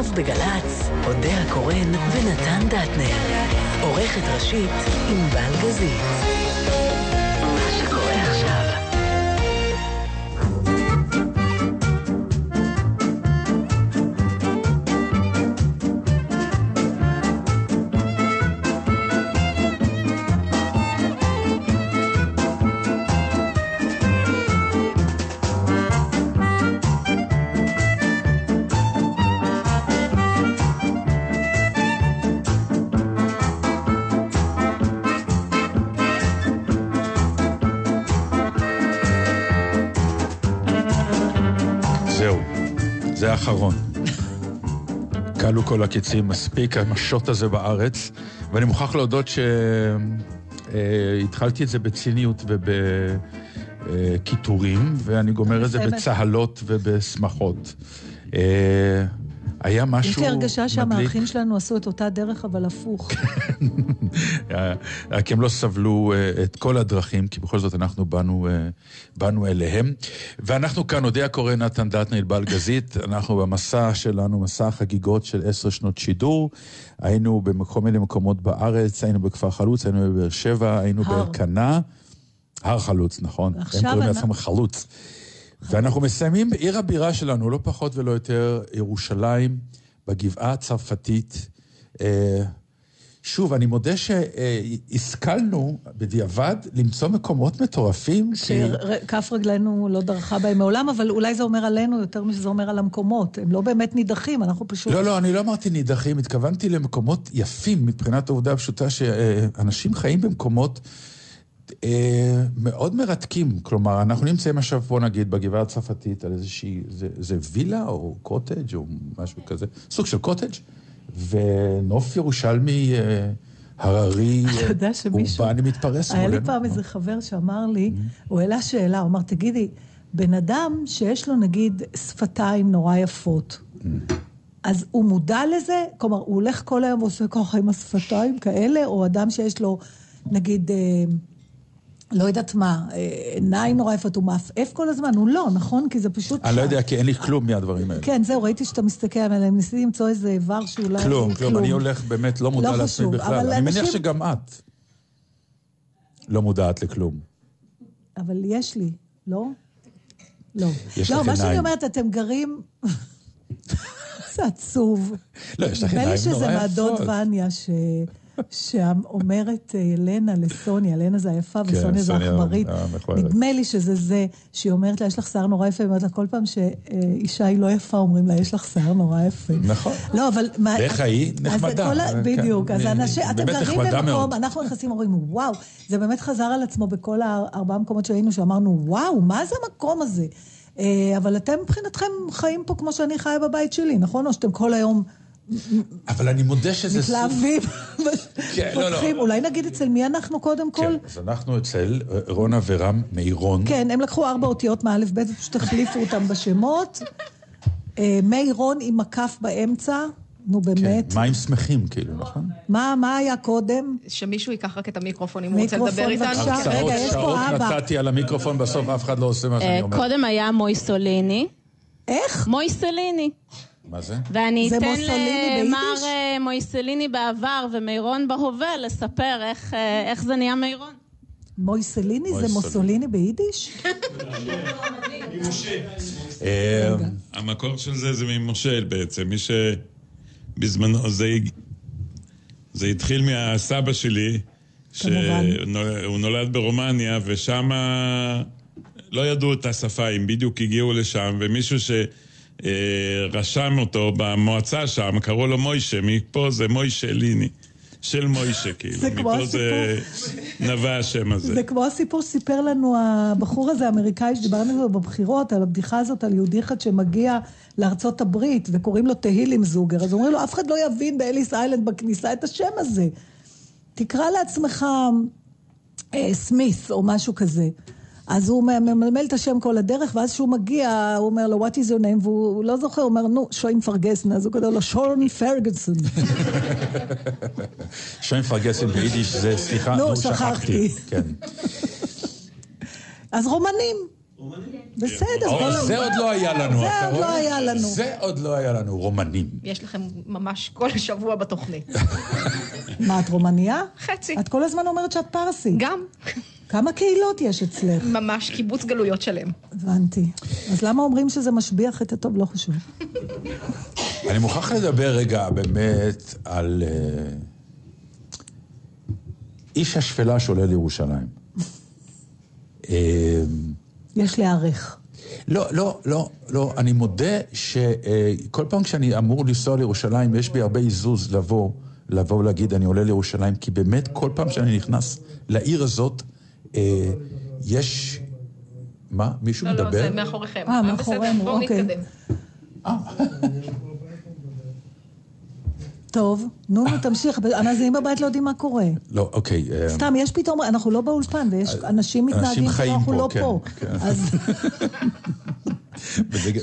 עכשיו בגל"צ, אודה הקורן ונתן דטנר. עורכת ראשית, ענבל גזית. האחרון. כלו כל הקיצים, מספיק המשוט הזה בארץ, ואני מוכרח להודות שהתחלתי את זה בציניות ובקיטורים, ואני גומר את זה בצהלות ובשמחות. היה משהו מדליק. יש לי הרגשה שהמאחים שלנו עשו את אותה דרך, אבל הפוך. כי הם לא סבלו אה, את כל הדרכים, כי בכל זאת אנחנו באנו, אה, באנו אליהם. ואנחנו כאן, אודיה קורא נתן דטנר, ענבל גזית, אנחנו במסע שלנו, מסע החגיגות של עשר שנות שידור. היינו בכל מיני מקומות בארץ, היינו בכפר חלוץ, היינו בבאר שבע, היינו באלקנה. הר חלוץ, נכון. עכשיו... הם קוראים לעצמם חלוץ. ואנחנו מסיימים בעיר הבירה שלנו, לא פחות ולא יותר, ירושלים, בגבעה הצרפתית. אה, שוב, אני מודה שהשכלנו בדיעבד למצוא מקומות מטורפים. שכף רגלינו לא דרכה בהם מעולם, אבל אולי זה אומר עלינו יותר משזה אומר על המקומות. הם לא באמת נידחים, אנחנו פשוט... לא, לא, אני לא אמרתי נידחים, התכוונתי למקומות יפים מבחינת העובדה הפשוטה שאנשים חיים במקומות... אה, מאוד מרתקים. כלומר, אנחנו נמצאים עכשיו, בוא נגיד, בגבעה הצרפתית על איזושהי, זה, זה וילה או קוטג' או משהו כזה, סוג של קוטג', ונוף ירושלמי אה, הררי, אורבני מתפרס מולנו. היה לי פעם איזה חבר שאמר לי, mm-hmm. הוא העלה שאלה, הוא אמר, תגידי, בן אדם שיש לו נגיד שפתיים נורא יפות, mm-hmm. אז הוא מודע לזה? כלומר, הוא הולך כל היום ועושה ככה עם השפתיים כאלה, או אדם שיש לו, נגיד... אה, לא יודעת מה, עיניים נורא יפות, הוא מעפעף כל הזמן? הוא לא, נכון? כי זה פשוט... אני לא יודע, כי אין לי כלום מהדברים האלה. כן, זהו, ראיתי שאתה מסתכל עליהם, ניסיתי למצוא איזה איבר שאולי... כלום, כלום, אני הולך באמת לא מודע לא לעצמי בכלל. אני מניח שגם את לא מודעת לכלום. אבל יש לי, לא? לא. יש לך עיניים. לא, מה שאני אומרת, אתם גרים... זה עצוב. לא, יש לך עיניים נורא יפות. נדמה לי שזה מהדוד וניה, ש... שאומרת אה, לנה לסוניה, לנה זה היפה כן, וסוניה זה עכברית. נדמה לי שזה זה, שהיא אומרת לה, יש לך שיער נורא יפה, היא אומרת לה, כל פעם שאישה היא לא יפה, אומרים לה, יש לך שיער נורא יפה. נכון. לא, אבל... איך היא? נחמדה. כן. בדיוק, אז אתם גרים במקום, אנחנו נכנסים, אומרים, וואו, זה באמת חזר על עצמו בכל הארבעה מקומות שהיינו, שאמרנו, וואו, מה זה המקום הזה? אה, אבל אתם מבחינתכם חיים פה כמו שאני חיה בבית שלי, נכון? או שאתם כל היום... אבל אני מודה שזה סוג... מתלהבים, כן, לא, לא. אולי נגיד אצל מי אנחנו קודם כל? כן, אז אנחנו אצל רונה ורם מירון. כן, הם לקחו ארבע אותיות מאלף בית, פשוט החליפו אותם בשמות. אה, מירון עם מקף באמצע. נו באמת. כן, מים שמחים כאילו, נכון? מה, מה היה קודם? שמישהו ייקח רק את המיקרופון אם הוא רוצה לדבר איתנו. מיקרופון בבקשה, רגע, יש פה אבא. שעות נתתי על המיקרופון, בסוף אף אחד לא עושה מה שאני אומר. קודם היה מויסוליני. איך? מויסליני. מה זה? ואני אתן למר אה, מויסליני בעבר ומירון בהווה לספר איך, אה, איך זה נהיה מירון. מויסליני זה מוסוליני ביידיש? אה, המקור של זה זה ממושל בעצם, מי שבזמנו, זה, זה התחיל מהסבא שלי, שהוא נולד ברומניה ושם לא ידעו את השפה, אם בדיוק הגיעו לשם, ומישהו ש... אה, רשם אותו במועצה שם, קראו לו מוישה, מפה זה מוישה ליני. של מוישה, כאילו. זה כמו הסיפור... זה נבע השם הזה. זה כמו הסיפור שסיפר לנו הבחור הזה, האמריקאי, שדיברנו עליו בבחירות, על הבדיחה הזאת, על יהודי אחד שמגיע לארצות הברית, וקוראים לו תהילים זוגר, אז אומרים לו, אף אחד לא יבין באליס איילנד בכניסה את השם הזה. תקרא לעצמך אה, סמית או משהו כזה. אז הוא ממלמל את השם כל הדרך, ואז כשהוא מגיע, הוא אומר לו, what is your name? והוא לא זוכר, הוא אומר, נו, שוין פרגסן, אז הוא כותב לו, שון פרגסון. שוין פרגסון ביידיש זה, סליחה, נו, שכחתי. כן. אז רומנים. בסדר. זה עוד לא היה לנו, זה עוד לא היה לנו. זה עוד לא היה לנו, רומנים. יש לכם ממש כל שבוע בתוכנית. מה, את רומניה? חצי. את כל הזמן אומרת שאת פרסית. גם. כמה קהילות יש אצלך? ממש קיבוץ גלויות שלם. הבנתי. אז למה אומרים שזה משביח את הטוב? לא חשוב. אני מוכרח לדבר רגע באמת על אה, איש השפלה שעולה לירושלים. אה, יש להיערך. לא, לא, לא, לא. אני מודה שכל פעם כשאני אמור לנסוע לירושלים, יש בי הרבה עיזוז לבוא, לבוא ולהגיד, אני עולה לירושלים, כי באמת כל פעם שאני נכנס לעיר הזאת, אה, יש... מה? מישהו לא, מדבר? לא, זה מאחוריכם. אה, בסדר, מאחורינו, בואו אוקיי. נתקדם. טוב, נו, תמשיך. המאזינים בבית לא יודעים מה קורה. לא, אוקיי. אה, סתם, יש פתאום, אנחנו לא באולפן, ויש אנשים מתנהגים כאילו חיים אנחנו פה, לא כן, פה. כן. אז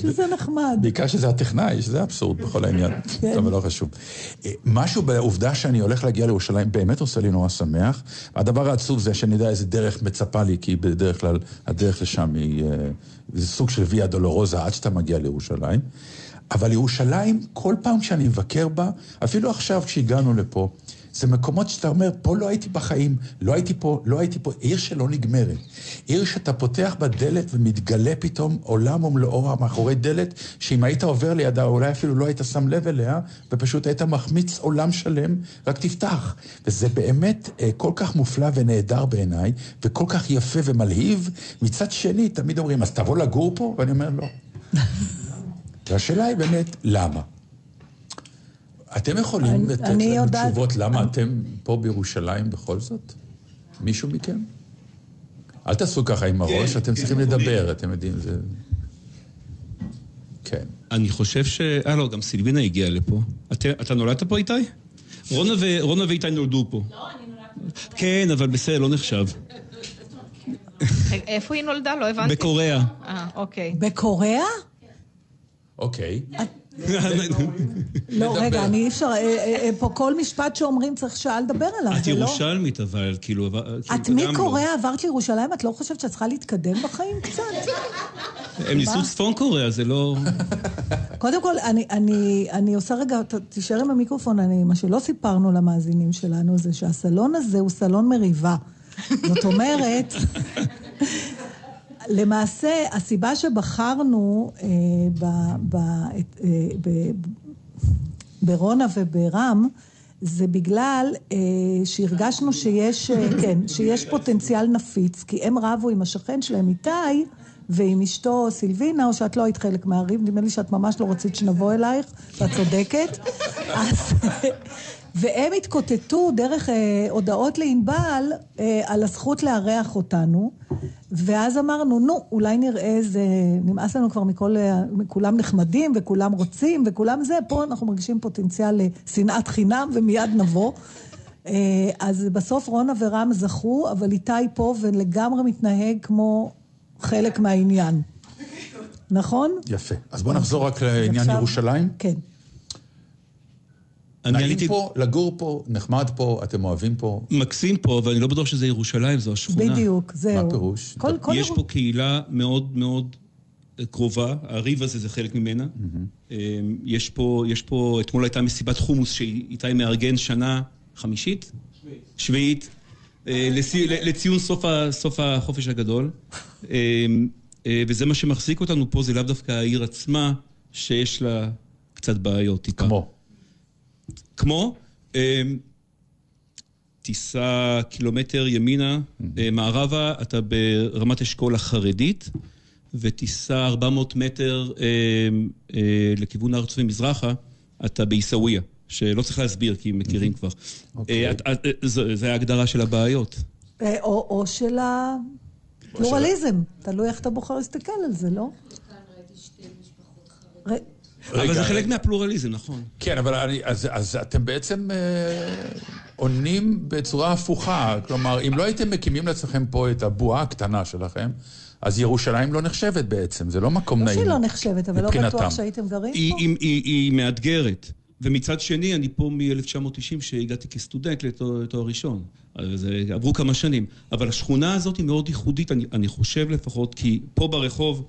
שזה נחמד. בעיקר שזה הטכנאי, שזה אבסורד בכל העניין, כן. אבל לא חשוב. אה, משהו בעובדה שאני הולך להגיע לירושלים באמת עושה לי נורא שמח. הדבר העצוב זה שאני יודע איזה דרך מצפה לי, כי בדרך כלל הדרך לשם היא... אה, זה סוג של ויה דולורוזה עד שאתה מגיע לירושלים. אבל ירושלים, כל פעם שאני מבקר בה, אפילו עכשיו כשהגענו לפה, זה מקומות שאתה אומר, פה לא הייתי בחיים, לא הייתי פה, לא הייתי פה, עיר שלא נגמרת. עיר שאתה פותח בה דלת ומתגלה פתאום עולם ומלואו מאחורי דלת, שאם היית עובר לידה, אולי אפילו לא היית שם לב אליה, ופשוט היית מחמיץ עולם שלם, רק תפתח. וזה באמת אה, כל כך מופלא ונהדר בעיניי, וכל כך יפה ומלהיב. מצד שני, תמיד אומרים, אז תבוא לגור פה? ואני אומר, לא. והשאלה היא באמת, למה? אתם יכולים אני- לתת אני לנו יודעת- תשובות למה אתם פה בירושלים בכל זאת? מישהו מכם? אל תעשו ככה עם הראש, אתם צריכים לדבר, אתם יודעים, זה... כן. אני חושב ש... אה, לא, גם סילבינה הגיעה לפה. אתה, אתה נולדת פה, איתי? רונה, ו... רונה ואיתי נולדו פה. לא, אני נולדתי... כן, אבל בסדר, לא נחשב. איפה היא נולדה? לא הבנתי. בקוריאה. אה, אוקיי. בקוריאה? אוקיי. לא, רגע, אני אי אפשר, אה, אה, אה, פה כל משפט שאומרים צריך שעה לדבר עליו, את זה לא... ירושלמית, אבל כאילו... את. מקוריאה עברת לירושלים, את לא חושבת שאת צריכה להתקדם בחיים קצת? הם ניסו צפון קוריאה, זה לא... קודם כל, אני, אני, אני עושה רגע, תישאר עם המיקרופון, אני, מה שלא סיפרנו למאזינים שלנו זה שהסלון הזה הוא סלון מריבה. זאת אומרת, למעשה, הסיבה שבחרנו אה, ב, ב, אה, ב, ברונה וברם, זה בגלל אה, שהרגשנו שיש, אה, כן, שיש פוטנציאל נפיץ, כי הם רבו עם השכן שלהם, איתי, ועם אשתו סילבינה, או שאת לא היית חלק מהריב, נדמה לי שאת ממש לא רצית שנבוא אלייך, ואת צודקת. אז, והם התקוטטו דרך אה, הודעות לענבל אה, על הזכות לארח אותנו, ואז אמרנו, נו, אולי נראה איזה, נמאס לנו כבר מכל, ה- כולם נחמדים וכולם רוצים וכולם זה, פה אנחנו מרגישים פוטנציאל לשנאת חינם ומיד נבוא. אה, אז בסוף רונה ורם זכו, אבל איתי פה ולגמרי מתנהג כמו חלק מהעניין. נכון? יפה. אז בואו נחזור רק לעניין ירושלים. כן. אני נעים עליתי... פה, לגור פה, נחמד פה, אתם אוהבים פה. מקסים פה, אבל אני לא בטוח שזה ירושלים, זו השכונה. בדיוק, זהו. מה פירוש? כל, כל יש פה קהילה מאוד מאוד אה, קרובה, הריב הזה זה חלק ממנה. אה, יש פה, יש פה, אתמול הייתה מסיבת חומוס שאיתי מארגן שנה חמישית? שביעית. אה, לצי- לציון סוף ה- סוף החופש הגדול. אה, אה, וזה מה שמחזיק אותנו פה, זה לאו דווקא העיר עצמה, שיש לה קצת בעיות טיפה. כמו. כמו, אה, תיסע קילומטר ימינה, אה, מערבה, אתה ברמת אשכול החרדית, ותיסע 400 מטר אה, אה, לכיוון הר צופים מזרחה, אתה בעיסאוויה, שלא צריך להסביר, כי מכירים כבר. אוקיי. אה, את- זו ההגדרה של הבעיות. אה, או, או של הפלורליזם. תלוי איך אתה בוחר להסתכל על זה, לא? ר- אבל זה חלק מהפלורליזם, נכון. כן, אבל אני, אז, אז אתם בעצם אה, עונים בצורה הפוכה. כלומר, אם לא הייתם מקימים לעצמכם פה את הבועה הקטנה שלכם, אז ירושלים לא נחשבת בעצם, זה לא מקום לא נעים. שהיא לא נחשבת, אבל לא מבחינתם. בטוח שהייתם גרים היא, פה. היא, היא, היא מאתגרת. ומצד שני, אני פה מ-1990, שהגעתי כסטודנט לתואר לתואר ראשון. אז עברו כמה שנים. אבל השכונה הזאת היא מאוד ייחודית, אני, אני חושב לפחות, כי פה ברחוב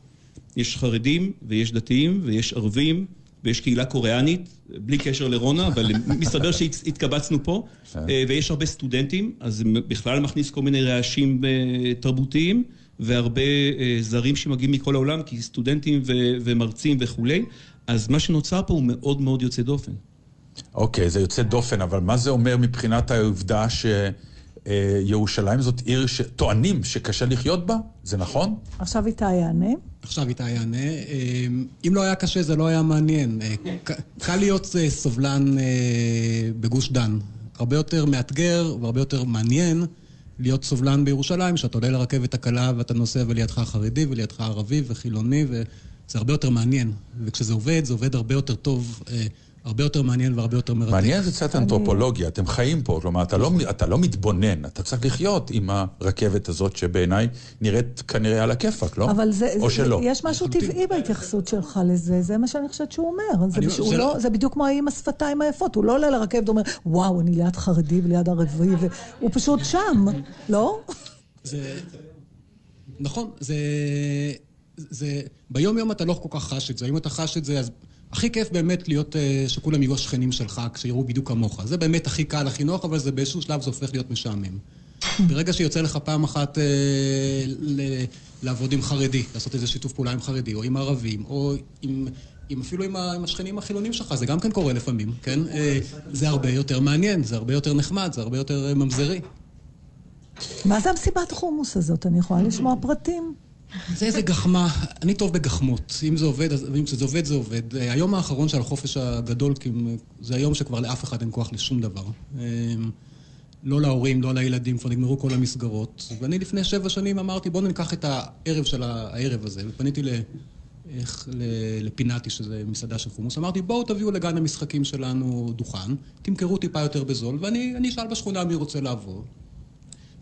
יש חרדים ויש דתיים ויש ערבים ויש קהילה קוריאנית, בלי קשר לרונה, אבל מסתבר שהתקבצנו פה, כן. אה, ויש הרבה סטודנטים, אז בכלל מכניס כל מיני רעשים אה, תרבותיים, והרבה אה, זרים שמגיעים מכל העולם, כי סטודנטים ומרצים וכולי, אז מה שנוצר פה הוא מאוד מאוד יוצא דופן. אוקיי, okay, זה יוצא דופן, אבל מה זה אומר מבחינת העובדה ש... ירושלים זאת עיר שטוענים שקשה לחיות בה, זה נכון? עכשיו איתי יענה. עכשיו איתי יענה. אמ, אם לא היה קשה זה לא היה מעניין. אה, קל להיות אה, סובלן אה, בגוש דן. הרבה יותר מאתגר והרבה יותר מעניין להיות סובלן בירושלים, שאתה עולה לרכבת הקלה ואתה נוסע ולידך חרדי ולידך ערבי וחילוני, וזה הרבה יותר מעניין. וכשזה עובד, זה עובד הרבה יותר טוב. הרבה יותר מעניין והרבה יותר מרתק. מעניין זה קצת אנתרופולוגיה, אתם חיים פה, כלומר, אתה לא, אתה לא מתבונן, אתה צריך לחיות עם הרכבת הזאת שבעיניי נראית כנראה על הכיפאק, לא? אבל זה, או זה, שלא. יש משהו טבעי בהתייחסות שלך לזה, זה מה שאני חושבת שהוא אומר. זה, בשביל, זה, לא, זה בדיוק כמו האם השפתיים היפות, הוא לא עולה לרכבת ואומר, וואו, אני ליד חרדי וליד ערבי, והוא פשוט שם, לא? זה... נכון, זה... זה... ביום יום אתה לא כל כך חש את זה. אם אתה חש את זה, אז הכי כיף באמת להיות, אה, שכולם יהיו השכנים שלך, כשיראו בדיוק כמוך. זה באמת הכי קל, הכי נוח, אבל זה באיזשהו שלב זה הופך להיות משעמם. ברגע שיוצא לך פעם אחת אה, ל- לעבוד עם חרדי, לעשות איזה שיתוף פעולה עם חרדי, או עם ערבים, או עם, עם אפילו עם, ה- עם השכנים החילונים שלך, זה גם כן קורה לפעמים, כן? אה, זה הרבה יותר מעניין, זה הרבה יותר נחמד, זה הרבה יותר אה, ממזרי. מה זה המסיבת חומוס הזאת? אני יכולה לשמוע פרטים? זה איזה גחמה, אני טוב בגחמות. אם זה עובד, אז, אם זה עובד, זה עובד. היום האחרון של החופש הגדול, זה היום שכבר לאף אחד אין כוח לשום דבר. אמ, לא להורים, לא לילדים, כבר נגמרו כל המסגרות. ואני לפני שבע שנים אמרתי, בואו ניקח את הערב של הערב הזה, ופניתי ל... איך, לפינאטי, שזה מסעדה של חומוס, אמרתי, בואו תביאו לגן המשחקים שלנו דוכן, תמכרו טיפה יותר בזול, ואני אשאל בשכונה מי רוצה לעבור.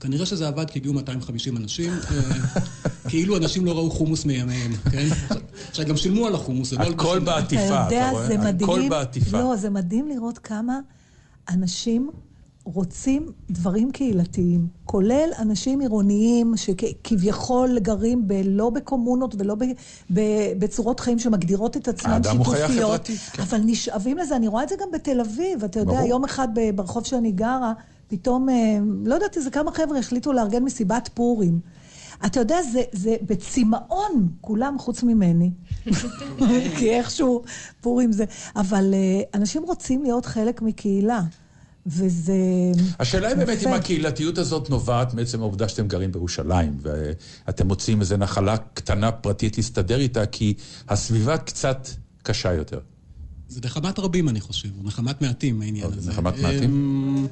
כנראה שזה עבד כי הגיעו 250 אנשים, אה, כאילו אנשים לא ראו חומוס מימיהם, כן? עכשיו, גם שילמו על החומוס, זה לא... הכל בעטיפה, אתה רואה? הכל בעטיפה. לא, זה מדהים לראות כמה אנשים רוצים דברים קהילתיים, כולל אנשים עירוניים שכביכול גרים ב, לא בקומונות ולא ב, ב, בצורות חיים שמגדירות את עצמם שיתופיות. האדם הוא חיה חברתית. כן. אבל נשאבים לזה, אני רואה את זה גם בתל אביב. אתה יודע, ברור. יום אחד ברחוב שאני גרה, פתאום, אה, לא יודעת, איזה כמה חבר'ה החליטו לארגן מסיבת פורים. אתה יודע, זה, זה בצמאון, כולם חוץ ממני. כי איכשהו פורים זה... אבל אה, אנשים רוצים להיות חלק מקהילה. וזה... השאלה היא באמת אם הקהילתיות הזאת נובעת מעצם העובדה שאתם גרים בירושלים, ואתם מוצאים איזו נחלה קטנה פרטית להסתדר איתה, כי הסביבה קצת קשה יותר. זה נחמת רבים, אני חושב, נחמת מעטים, העניין הזה. נחמת מעטים?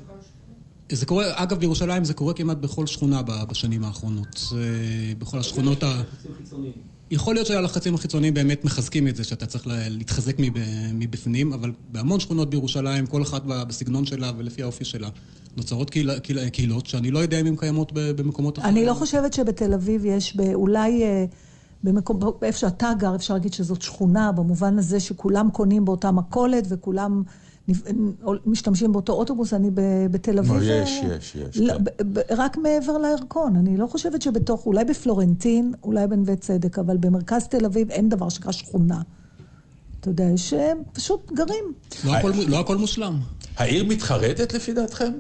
זה קורה, אגב, בירושלים זה קורה כמעט בכל שכונה בשנים האחרונות. בכל השכונות ה... יכול להיות שהלחצים החיצוניים באמת מחזקים את זה, שאתה צריך להתחזק מבפנים, אבל בהמון שכונות בירושלים, כל אחת בסגנון שלה ולפי האופי שלה, נוצרות קהיל, קהיל, קהילות שאני לא יודע אם הן קיימות במקומות אחרים. אני לא חושבת שבתל אביב יש, אולי אה, במקום, איפה שאתה גר, אפשר להגיד שזאת שכונה, במובן הזה שכולם קונים באותה מכולת וכולם... משתמשים באותו אוטובוס, אני בתל אביב. לא, יש, יש, יש. לא, כן. רק מעבר לירקון. אני לא חושבת שבתוך, אולי בפלורנטין, אולי בנווה צדק, אבל במרכז תל אביב אין דבר שנקרא שכונה. אתה יודע, שהם פשוט גרים. לא הכל, לא הכל מושלם. העיר מתחרטת לפי דעתכם?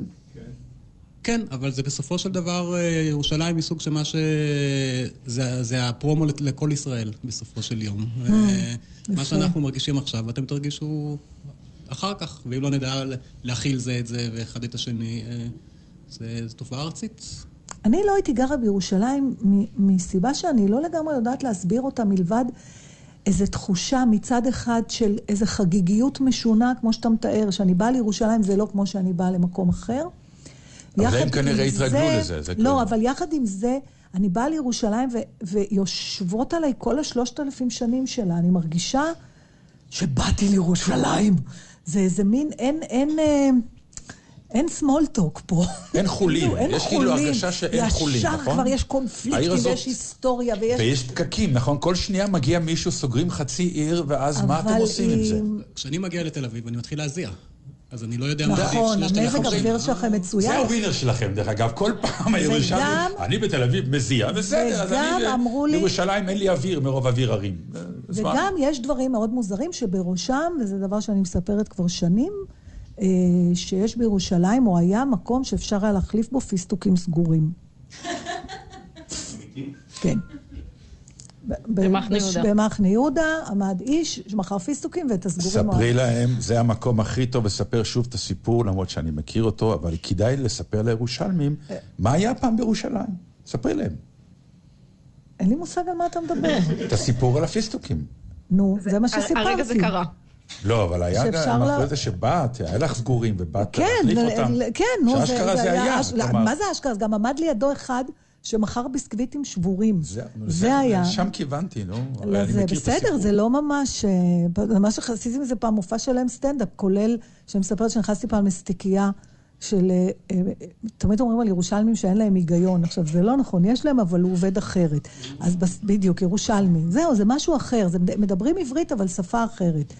כן, אבל זה בסופו של דבר אה, ירושלים מסוג שמה ש... זה, זה הפרומו לכל ישראל בסופו של יום. מה שאנחנו מרגישים עכשיו, אתם תרגישו אחר כך, ואם לא נדע להכיל זה את זה ואחד את השני, אה, זו תופעה ארצית. אני לא הייתי גרה בירושלים מסיבה שאני לא לגמרי יודעת להסביר אותה מלבד איזו תחושה מצד אחד של איזו חגיגיות משונה, כמו שאתה מתאר, שאני באה לירושלים זה לא כמו שאני באה למקום אחר. אבל הם כנראה התרגלו לזה. זה לא, אבל יחד עם זה, אני באה לירושלים ו, ויושבות עליי כל השלושת אלפים שנים שלה. אני מרגישה שבאתי לירושלים. זה איזה מין, אין, אין, אה, אין סמולטוק פה. אין חולין. אין יש כאילו הרגשה שאין חולין, נכון? ישר כבר יש קונפליקטים ויש היסטוריה ויש... ויש פקקים, נכון? כל שנייה מגיע מישהו, סוגרים חצי עיר, ואז מה אתם עושים עם זה? כשאני מגיע לתל אביב, אני מתחיל להזיע. אז אני לא יודע מה... נכון, המזג האוויר שלכם מצוין. זה הווינר שלכם, דרך אגב. כל פעם הירושלמים, אני בתל אביב מזיע, בסדר, אז אני... בירושלים אין לי אוויר מרוב אוויר הרים. וגם יש דברים מאוד מוזרים שבראשם, וזה דבר שאני מספרת כבר שנים, אה, שיש בירושלים, או היה מקום שאפשר היה להחליף בו פיסטוקים סגורים. כן. במחנה יהודה עמד איש שמכר פיסטוקים ואת הסגורים... ספרי להם, זה המקום הכי טוב לספר שוב את הסיפור, למרות שאני מכיר אותו, אבל כדאי לספר לירושלמים מה היה פעם בירושלים. ספרי להם. אין לי מושג על מה אתה מדבר. את הסיפור על הפיסטוקים. נו, זה מה שסיפרתי. הרגע זה קרה. לא, אבל היה גם אחרי זה שבאת, היה לך סגורים ובאת להחליף אותם. כן, נו, שאשכרה זה היה. מה זה אשכרה? גם עמד לידו אחד שמכר ביסקוויטים שבורים. זה היה. שם כיוונתי, נו. זה בסדר, זה לא ממש... ממש עשיתי מזה פעם מופע שלהם סטנדאפ, כולל, שאני מספרת שנכנסתי פעם לסטיקייה. של... תמיד אומרים על ירושלמים שאין להם היגיון. עכשיו, זה לא נכון, יש להם, אבל הוא עובד אחרת. אז בדיוק, ירושלמי. זהו, זה משהו אחר. זה, מדברים עברית, אבל שפה אחרת.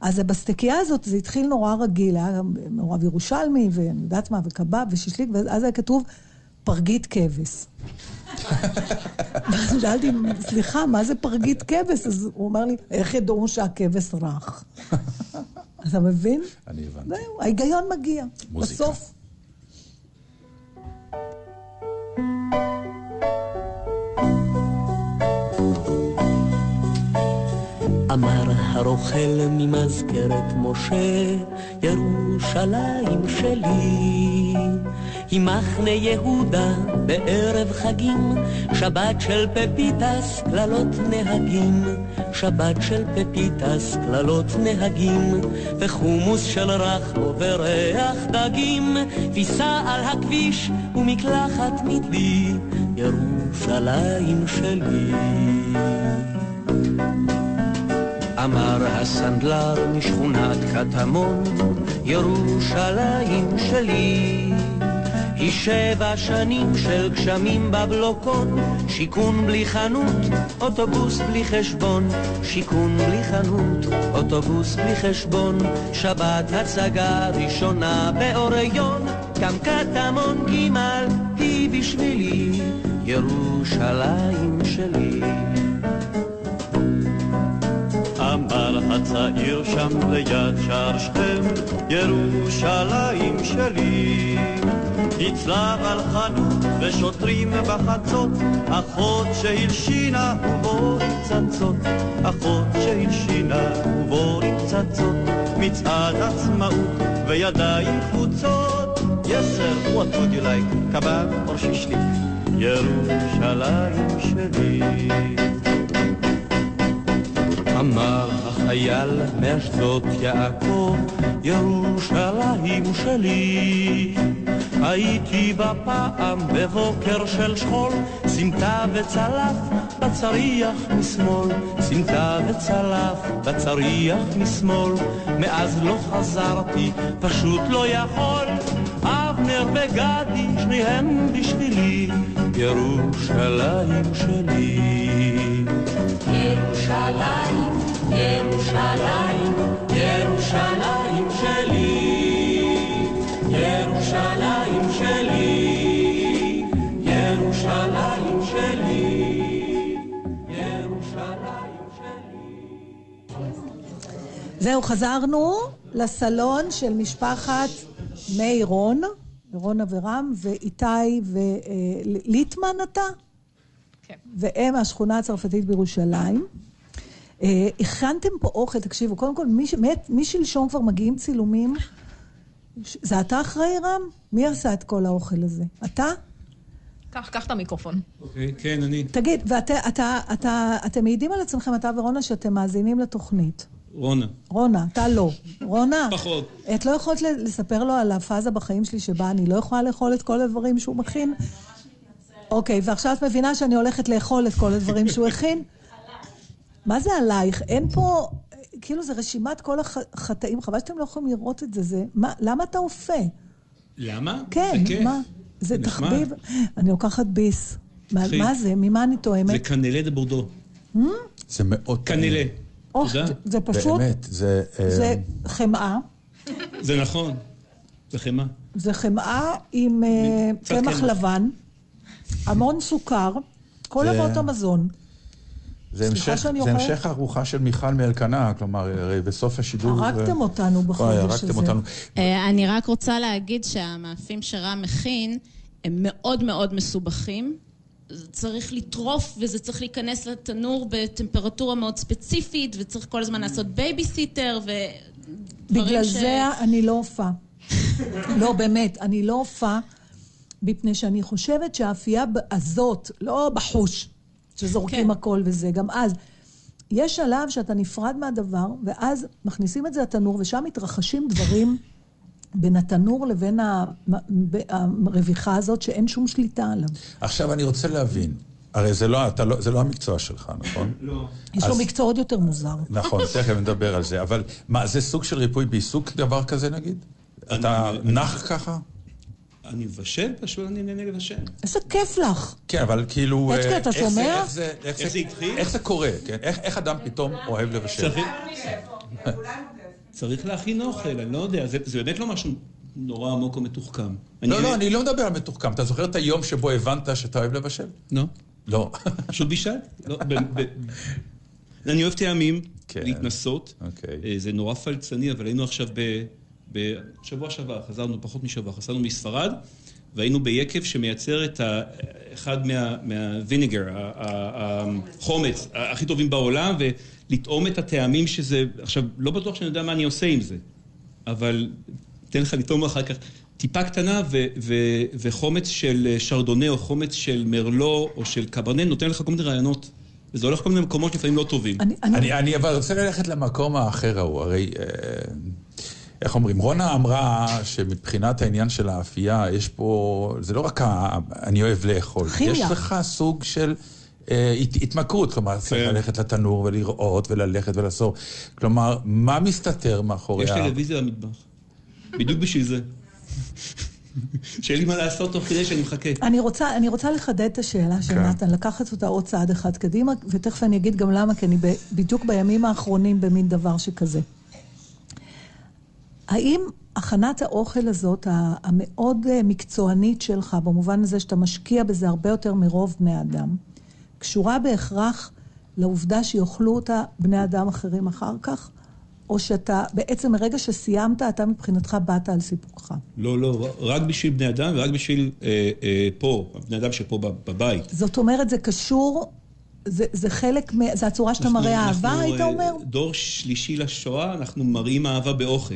אז בסטיקייה הזאת זה התחיל נורא רגיל, היה מעורב ירושלמי, ואני יודעת מה, וקבב ושישליק, ואז היה כתוב פרגית כבש. ואז שאלתי, סליחה, מה זה פרגית כבש? אז הוא אמר לי, איך ידעו שהכבש רך? אתה מבין? אני הבנתי. זהו, ההיגיון מגיע. מוזיקה. בסוף. אמר הרוכל ממזכרת משה, ירושלים שלי. היא מחנה יהודה בערב חגים, שבת של פפיטס, קללות נהגים. שבת של פפיטס, קללות נהגים, וחומוס של רחמו וריח דגים, כביסה על הכביש ומקלחת מדלי, ירושלים שלי. אמר הסנדלר משכונת קטמון, ירושלים שלי. היא שבע שנים של גשמים בבלוקון, שיכון בלי חנות, אוטובוס בלי חשבון, שיכון בלי חנות, אוטובוס בלי חשבון, שבת הצגה ראשונה באוריון, גם קטמון ג' היא בשבילי, ירושלים שלי. אמר הצעיר שם ליד שער שכם, ירושלים שלי. יצלב על חנות ושוטרים בחצות, אחות שהלשינה ובו ניצצות, אחות שהלשינה ובו ניצצות, מצעד עצמאות וידיים קבוצות. Yes sir, what would you like? קבב או שישליק? ירושלים שלי. אמר החייל מאשדות יעקב, ירושלים שלי. הייתי בה פעם בבוקר של שכול, סמטה וצלף בצריח משמאל, סמטה וצלף בצריח משמאל, מאז לא חזרתי, פשוט לא יכול, אבנר וגדי, שניהם בשבילי, ירושלים שלי. זהו, חזרנו לסלון של משפחת מאירון, רון אברהם, ואיתי וליטמן אתה? כן. והם מהשכונה הצרפתית בירושלים. הכנתם פה אוכל, תקשיבו, קודם כל, משלשום כבר מגיעים צילומים זה אתה אחראי, רם? מי עשה את כל האוכל הזה? אתה? קח, קח את המיקרופון. אוקיי, כן, אני. תגיד, ואתם מעידים על עצמכם, אתה ורונה, שאתם מאזינים לתוכנית. רונה. רונה, אתה לא. רונה, פחות. את לא יכולת לספר לו על הפאזה בחיים שלי שבה אני לא יכולה לאכול את כל הדברים שהוא מכין? אוקיי, ועכשיו את מבינה שאני הולכת לאכול את כל הדברים שהוא הכין? מה זה עלייך? אין פה... כאילו זה רשימת כל החטאים, חבל שאתם לא יכולים לראות את זה, זה, מה, למה אתה אופה? למה? כן, זה כיף. מה? זה תחביב, אני לוקחת ביס. מה, מה זה? ממה אני תואמת? זה קנלה דה בורדו. זה מאוד... קנלה. זה פשוט... באמת, זה... זה חמאה. זה נכון. זה חמאה. זה חמאה עם אה, קמח לבן, המון סוכר, כל זה- אבות המזון. זה המשך, זה אוכלת? המשך ארוחה של מיכל מאלקנה, כלומר, הרי בסוף השידור... הרגתם זה- אותנו בחודש הרגתם הזה. אותנו. אה, אני רק רוצה להגיד שהמאפים שרם מכין הם מאוד מאוד מסובכים. זה צריך לטרוף וזה צריך להיכנס לתנור בטמפרטורה מאוד ספציפית וצריך כל הזמן לעשות בייביסיטר ודברים בגלל ש... זה אני לא אופה. לא, באמת, אני לא אופה, מפני שאני חושבת שהאפייה הזאת, לא בחוש, שזורקים כן. הכל וזה, גם אז, יש שלב שאתה נפרד מהדבר, ואז מכניסים את זה לתנור, ושם מתרחשים דברים בין התנור לבין הרוויחה הזאת, שאין שום שליטה עליו. עכשיו אני רוצה להבין, הרי זה לא, אתה לא, זה לא המקצוע שלך, נכון? לא. יש לו מקצוע עוד יותר מוזר. נכון, תכף נדבר על זה, אבל מה, זה סוג של ריפוי בעיסוק, דבר כזה נגיד? אתה נח ככה? אני מבשל, פשוט אני נהנה לבשל. איזה כיף לך. כן, אבל כאילו... פצ'קה, אה, אתה איך זה- שומע? איך זה- התחיל? איך זה קורה, כן? איך אדם פתאום אוהב לבשל? צריך... להכין אוכל, אני לא יודע, זה, באמת לא משהו נורא עמוק או מתוחכם. לא, לא, אני לא מדבר על מתוחכם. אתה זוכר את היום שבו הבנת שאתה אוהב לבשל? לא. לא. פשוט בישל. לא, אני אוהב טעמים, כן. להתנסות. אוקיי. אה, זה נורא פלצני, אבל היינו עכשיו ב... בשבוע שעבר, חזרנו פחות משבוע, חזרנו מספרד, והיינו ביקב שמייצר את ה... אחד מה... מהוויניגר, החומץ הכי טובים בעולם, ולטעום את הטעמים שזה... עכשיו, לא בטוח שאני יודע מה אני עושה עם זה, אבל אתן לך לטעום אחר כך. טיפה קטנה ו- ו- וחומץ של שרדונה או חומץ של מרלו או של קברנן נותן לך כל מיני רעיונות. וזה הולך לכל מיני מקומות לפעמים לא טובים. אני, אני, אני, אני אבל רוצה ללכת למקום האחר ההוא, הרי, אה, איך אומרים, רונה אמרה שמבחינת העניין של האפייה, יש פה, זה לא רק ה, אני אוהב לאכול, כימיה. יש לך סוג של אה, הת, התמכרות, כלומר, צריך כן. ללכת לתנור ולראות וללכת ולעשות, כלומר, מה מסתתר מאחורי יש ה... טלוויזיה במטבח. בדיוק בשביל זה. שאין לי מה לעשות תוך כדי שאני מחכה. אני רוצה, אני רוצה לחדד את השאלה של כן. נתן, לקחת אותה עוד צעד אחד קדימה, ותכף אני אגיד גם למה, כי אני ב, בדיוק בימים האחרונים במין דבר שכזה. האם הכנת האוכל הזאת, המאוד אה, מקצוענית שלך, במובן הזה שאתה משקיע בזה הרבה יותר מרוב בני אדם, קשורה בהכרח לעובדה שיאכלו אותה בני אדם אחרים אחר כך? או שאתה, בעצם מרגע שסיימת, אתה מבחינתך באת על סיפוקך? לא, לא, רק בשביל בני אדם ורק בשביל אה, אה, פה, בני אדם שפה בב- בבית. זאת אומרת, זה קשור, זה, זה חלק, מ- זה הצורה שאתה אנחנו- מראה אנחנו, אהבה, היית אה, אומר? דור שלישי לשואה, אנחנו מראים אהבה באוכל.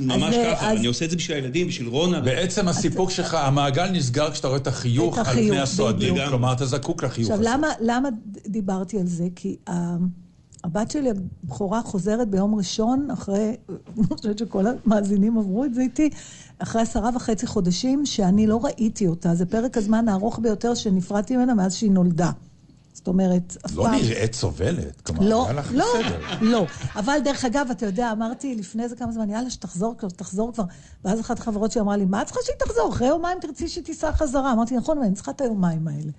ממש אה, ככה, אני עושה את זה בשביל הילדים, בשביל רונה. בעצם הסיפוק שלך, המעגל נסגר כשאתה רואה את החיוך על החיוך, פני הסועדים. כלומר, אתה זקוק לחיוך עכשיו, הזה. למה, למה דיברתי על זה? כי uh, הבת שלי הבכורה חוזרת ביום ראשון, אחרי, אני חושבת שכל המאזינים עברו את זה איתי, אחרי עשרה וחצי חודשים שאני לא ראיתי אותה. זה פרק הזמן הארוך ביותר שנפרדתי ממנה מאז שהיא נולדה. זאת אומרת, אף לא פעם... נראית סובלת, כלומר, לא, היה לך לא, בסדר. לא. אבל דרך אגב, אתה יודע, אמרתי לפני איזה כמה זמן, יאללה, שתחזור כבר, תחזור כבר. ואז אחת החברות שלי אמרה לי, מה את צריכה שהיא תחזור? אחרי יומיים תרצי שהיא תיסע חזרה. אמרתי, נכון, אבל אני צריכה את היומיים האלה.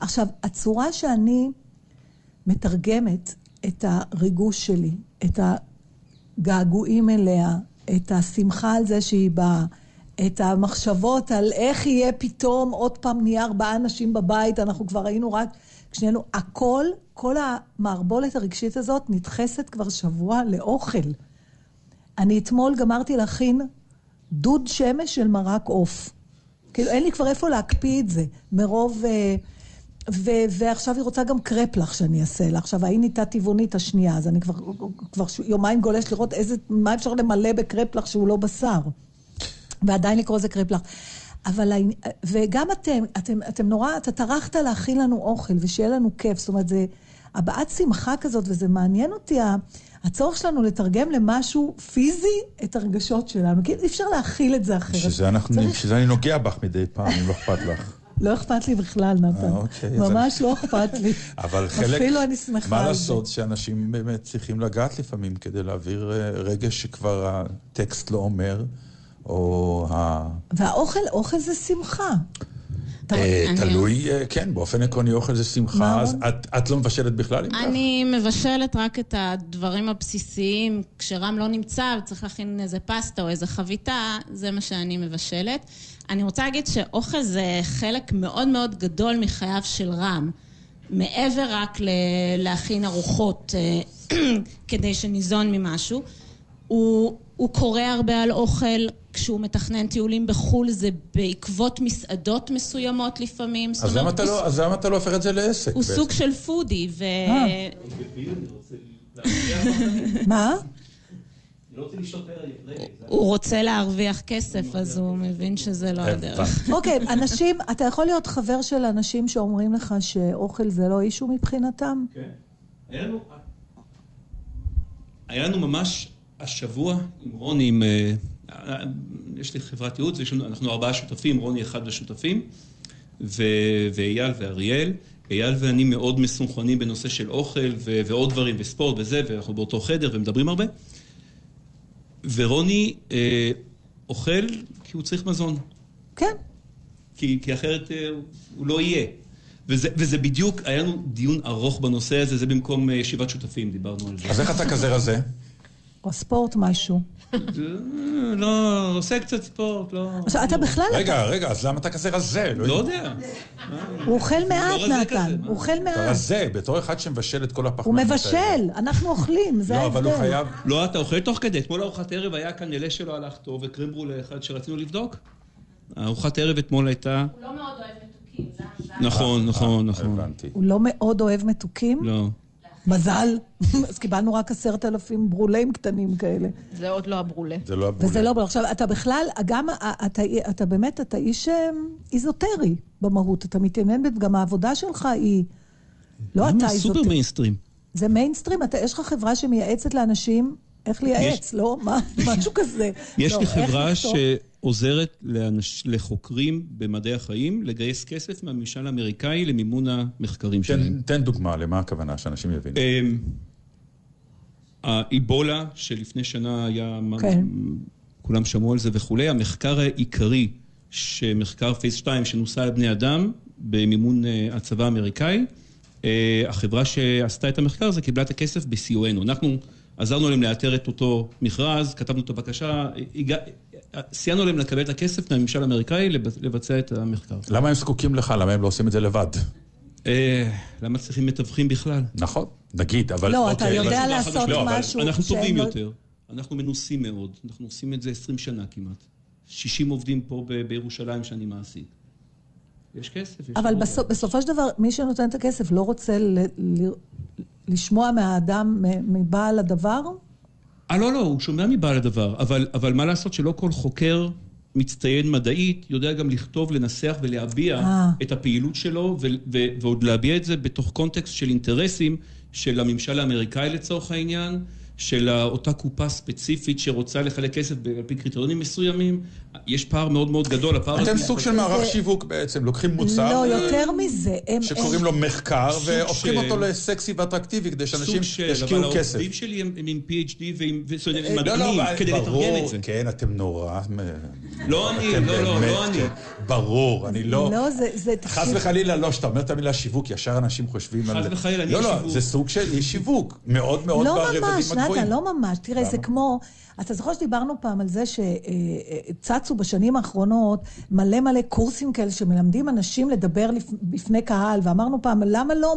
עכשיו, הצורה שאני מתרגמת את הריגוש שלי, את הגעגועים אליה, את השמחה על זה שהיא באה, את המחשבות על איך יהיה פתאום, עוד פעם נהיה ארבעה אנשים בבית, אנחנו כבר היינו רק שנינו, הכל, כל המערבולת הרגשית הזאת נדחסת כבר שבוע לאוכל. אני אתמול גמרתי להכין דוד שמש של מרק עוף. כאילו, אין לי כבר איפה להקפיא את זה, מרוב... אה, ו- ועכשיו היא רוצה גם קרפלח שאני אעשה לה. עכשיו, ההיא נהייתה טבעונית השנייה, אז אני כבר, כבר ש- יומיים גולש לראות איזה, מה אפשר למלא בקרפלח שהוא לא בשר. ועדיין לקרוא לזה קרפלח. אבל, וגם אתם, אתם, אתם נורא, אתה טרחת להכין לנו אוכל ושיהיה לנו כיף. זאת אומרת, זה הבעת שמחה כזאת, וזה מעניין אותי, הצורך שלנו לתרגם למשהו פיזי את הרגשות שלנו. כי אי אפשר להכיל את זה אחרת. בשביל זה אנחנו- צריך- בשביל זה אני נוגע בך מדי פעם, אם לא אכפת לך. לא אכפת לי בכלל, נתן. אה, אוקיי, ממש לא אכפת לי. אבל חלק... אפילו אני שמחה מה על זה. לעשות שאנשים באמת צריכים לגעת לפעמים כדי להעביר אה, רגש שכבר הטקסט לא אומר, או ה... והאוכל, אוכל זה שמחה. אה, תלוי, אה, כן, באופן עקרוני אוכל זה שמחה, אז את לא מבשלת בכלל אם כך? אני מבשלת רק את הדברים הבסיסיים. כשרם לא נמצא וצריך להכין איזה פסטה או איזה חביתה, זה מה שאני מבשלת. אני רוצה להגיד שאוכל זה חלק מאוד מאוד גדול מחייו של רם. מעבר רק להכין ארוחות כדי שניזון ממשהו. הוא, הוא קורא הרבה על אוכל, כשהוא מתכנן טיולים בחו"ל זה בעקבות מסעדות מסוימות לפעמים. אז למה אתה, לא, אז למה אתה לא הופך את זה לעסק? הוא בעצם? סוג של פודי, ו... אה. מה? הוא רוצה להרוויח כסף, אז הוא מבין שזה לא הדרך. אוקיי, אנשים, אתה יכול להיות חבר של אנשים שאומרים לך שאוכל זה לא אישו מבחינתם? כן. היה לנו ממש השבוע עם רוני, עם, אה, יש לי חברת ייעוץ, אנחנו ארבעה שותפים, רוני אחד השותפים, ואייל ואריאל. אייל ואני מאוד מסונכרנים בנושא של אוכל ו- ועוד דברים וספורט וזה, ואנחנו באותו חדר ומדברים הרבה. ורוני אה, אוכל כי הוא צריך מזון. כן. כי, כי אחרת אה, הוא לא יהיה. וזה, וזה בדיוק, היה לנו דיון ארוך בנושא הזה, זה במקום אה, ישיבת שותפים, דיברנו על זה. אז איך אתה כזה רזה? או ספורט משהו. לא, עושה קצת ספורט, לא... עכשיו, אתה בכלל... רגע, רגע, אז למה אתה כזה רזה? לא יודע. הוא אוכל מעט, נתן. הוא אוכל מעט. אתה רזה, בתור אחד שמבשל את כל הפחמנות הוא מבשל, אנחנו אוכלים, זה ההבדל. לא, אבל הוא חייב... לא, אתה אוכל תוך כדי. אתמול ארוחת ערב היה כאן אלה שלא הלך טוב, וקרמברול אחד שרצינו לבדוק. ארוחת ערב אתמול הייתה... הוא לא מאוד אוהב מתוקים, נכון, נכון, נכון. הוא לא מאוד אוהב מתוקים? לא. מזל, אז קיבלנו רק עשרת אלפים ברולים קטנים כאלה. זה עוד לא הברולה. זה לא הברולה. וזה לא ברולה. עכשיו, אתה בכלל, גם, אתה, אתה באמת, אתה איש אה, איזוטרי במהות. אתה מתעניין, גם העבודה שלך היא... לא אתה איזוטרי. סופר מיינסטרים. זה מיינסטרים? אתה, יש לך חברה שמייעצת לאנשים איך לייעץ, יש... לא? מה, משהו כזה. יש לא, לי חברה שעוזרת לאנש... לחוקרים במדעי החיים לגייס כסף מהממשל האמריקאי למימון המחקרים תן, שלהם. תן דוגמה, למה הכוונה, שאנשים יבינו. אמ, האיבולה, שלפני שנה היה... כן. כולם שמעו על זה וכולי, המחקר העיקרי, שמחקר פייס 2 שנוסע על בני אדם במימון אה, הצבא האמריקאי, אה, החברה שעשתה את המחקר הזה קיבלה את הכסף ב-CON. אנחנו... עזרנו להם לאתר את אותו מכרז, כתבנו את הבקשה, הגע... סייענו להם לקבל את הכסף מהממשל האמריקאי לבצע את המחקר. למה הם זקוקים לך? למה הם לא עושים את זה לבד? אה, למה צריכים מתווכים בכלל? נכון, נגיד, אבל... לא, אתה יודע לעשות משהו... אנחנו טובים יותר, אנחנו מנוסים מאוד, אנחנו עושים את זה 20 שנה כמעט. 60 עובדים פה בירושלים שאני מעסיק. יש כסף, יש... אבל בסופו של דבר, מי שנותן את הכסף לא רוצה לשמוע מהאדם, מבעל הדבר? אה, לא, לא, הוא שומע מבעל הדבר, אבל, אבל מה לעשות שלא כל חוקר מצטיין מדעית יודע גם לכתוב, לנסח ולהביע 아. אה. את הפעילות שלו, ו- ו- ועוד להביע את זה בתוך קונטקסט של אינטרסים של הממשל האמריקאי לצורך העניין. של אותה קופה ספציפית שרוצה לחלק כסף על פי קריטריונים מסוימים, יש פער מאוד מאוד גדול. אתם סוג של מערך שיווק בעצם, לוקחים מוצר... לא, יותר מזה. שקוראים לו מחקר, והופכים אותו לסקסי ואטרקטיבי, כדי שאנשים ישקיעו כסף. אבל העובדים שלי הם עם PhD ועם אה, מדענים, כדי לתרגם את זה. כן, אתם נורא... לא אני, לא, לא, לא אני. ברור, אני לא... לא, זה... חס וחלילה, לא, שאתה אומר את המילה שיווק, ישר אנשים חושבים על... חס וחלילה, אני שיווק. לא, לא, זה סוג של שיווק, מאוד מאוד ברבדים נתן, לא ממש. תראה, זה כמו... אתה זוכר שדיברנו פעם על זה שצצו בשנים האחרונות מלא מלא קורסים כאלה שמלמדים אנשים לדבר בפני קהל, ואמרנו פעם, למה לא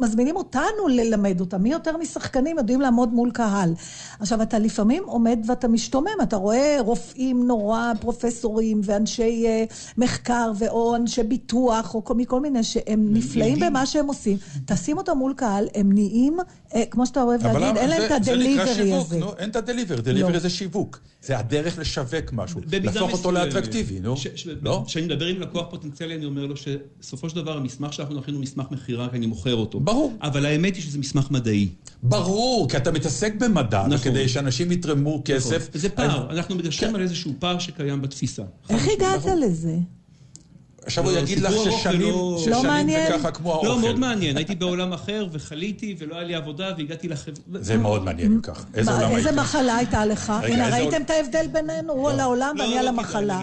מזמינים אותנו ללמד אותם? מי יותר משחקנים יודעים לעמוד מול קהל? עכשיו, אתה לפעמים עומד ואתה משתומם, אתה רואה רופאים נורא, פרופסורים ואנשי אה, מחקר, או אנשי ביטוח, או מכל מיני שהם נפלאים במה שהם עושים. תשים אותם מול קהל, הם נהיים, אה, כמו שאתה אוהב להגיד, אין להם את הדליברי הזה. אין את הדליברי. דליבר, דליבר לא. זה שיווק. זה הדרך לשווק משהו. להפוך אותו לאטרקטיבי, נו. לא? כשאני מדבר עם לקוח פוטנציאלי, אני אומר לו שבסופו של דבר המסמך שאנחנו נכין הוא מסמך מכירה, כי אני מוכר אותו. ברור. אבל האמת היא שזה מסמך מדעי. ברור, כי אתה מתעסק במדע, נכון. כדי שאנשים יתרמו כסף. נכון. זה פער, אנחנו מגשרים כן. על איזשהו פער שקיים בתפיסה. איך הגעת לזה? עכשיו הוא יגיד לך ששנים לא זה ככה כמו האוכל. לא, מאוד מעניין. הייתי בעולם אחר וחליתי ולא היה לי עבודה והגעתי לחברה. זה מאוד מעניין אם כך. איזה עולם הייתי? איזה מחלה הייתה לך? הנה, ראיתם את ההבדל בינינו? הוא על העולם ואני על המחלה.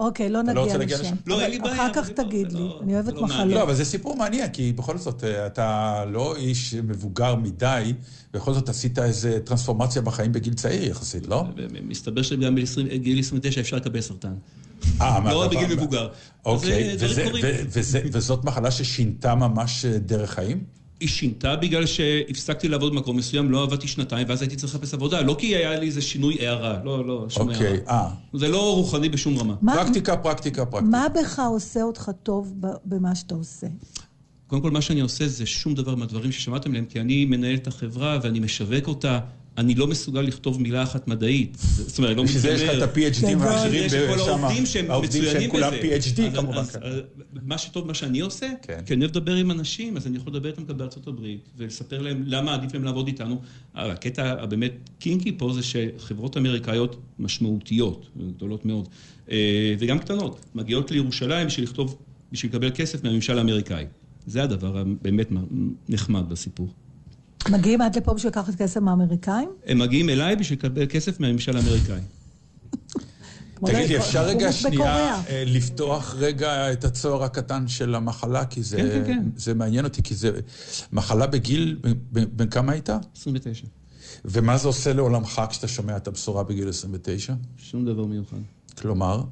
אוקיי, לא לא נגיע לשם. לשם? לא, אין לי בעיה, אחר כך זה תגיד לא- לי, לא- אני אוהבת זה לא לא, מחלות. אבל זה סיפור מעניין, כי בכל זאת, אה, אתה לא איש מבוגר מדי, בכל זאת עשית איזה טרנספורמציה בחיים בגיל צעיר יחסית, לא? מסתבר שגם בגיל 29 אפשר לקבל סרטן. אה, מה, לא רק אתה- בגיל מבוגר. אוקיי, וזה- וזאת מחלה ששינתה ממש אה, דרך חיים? היא שינתה בגלל שהפסקתי לעבוד במקום מסוים, לא עבדתי שנתיים, ואז הייתי צריך לחפש עבודה. לא כי היה לי איזה שינוי הערה, לא, לא, שום הערה. אוקיי, אה. זה לא רוחני בשום רמה. מה- פרקטיקה, פרקטיקה, פרקטיקה. מה בך עושה אותך טוב ב- במה שאתה עושה? קודם כל, מה שאני עושה זה שום דבר מהדברים ששמעתם להם, כי אני מנהל את החברה ואני משווק אותה. אני לא מסוגל לכתוב מילה אחת מדעית. זאת אומרת, לא בשביל זה יש לך את ה-PhD גדול. והאחרים יש את כל שם, העובדים שהם העובדים מצוינים שהם בזה. כולם PhD כמובן. כן. אז מה שטוב, מה שאני עושה, כן. כי אני אוהב לדבר עם אנשים, אז אני יכול לדבר איתם גם בארצות הברית, ולספר להם למה עדיף להם לעבוד איתנו. אבל הקטע הבאמת קינקי פה זה שחברות אמריקאיות משמעותיות, גדולות מאוד, אה, וגם קטנות, מגיעות לירושלים בשביל לכתוב, בשביל לקבל כסף מהממשל האמריקאי. זה הדבר הבאמת נחמד בסיפור. מגיעים עד לפה בשביל לקחת כסף מהאמריקאים? הם מגיעים אליי בשביל לקבל כסף מהממשל האמריקאי. כמו תגיד לי, ב- אפשר רגע שנייה. אה, לפתוח רגע את הצוהר הקטן של המחלה? כי זה כן, כן, כן. זה מעניין אותי, כי זה מחלה בגיל, בן- כמה היית? 29. ומה זה עושה לעולמך כשאתה שומע את הבשורה בגיל 29? שום דבר מיוחד. כלומר?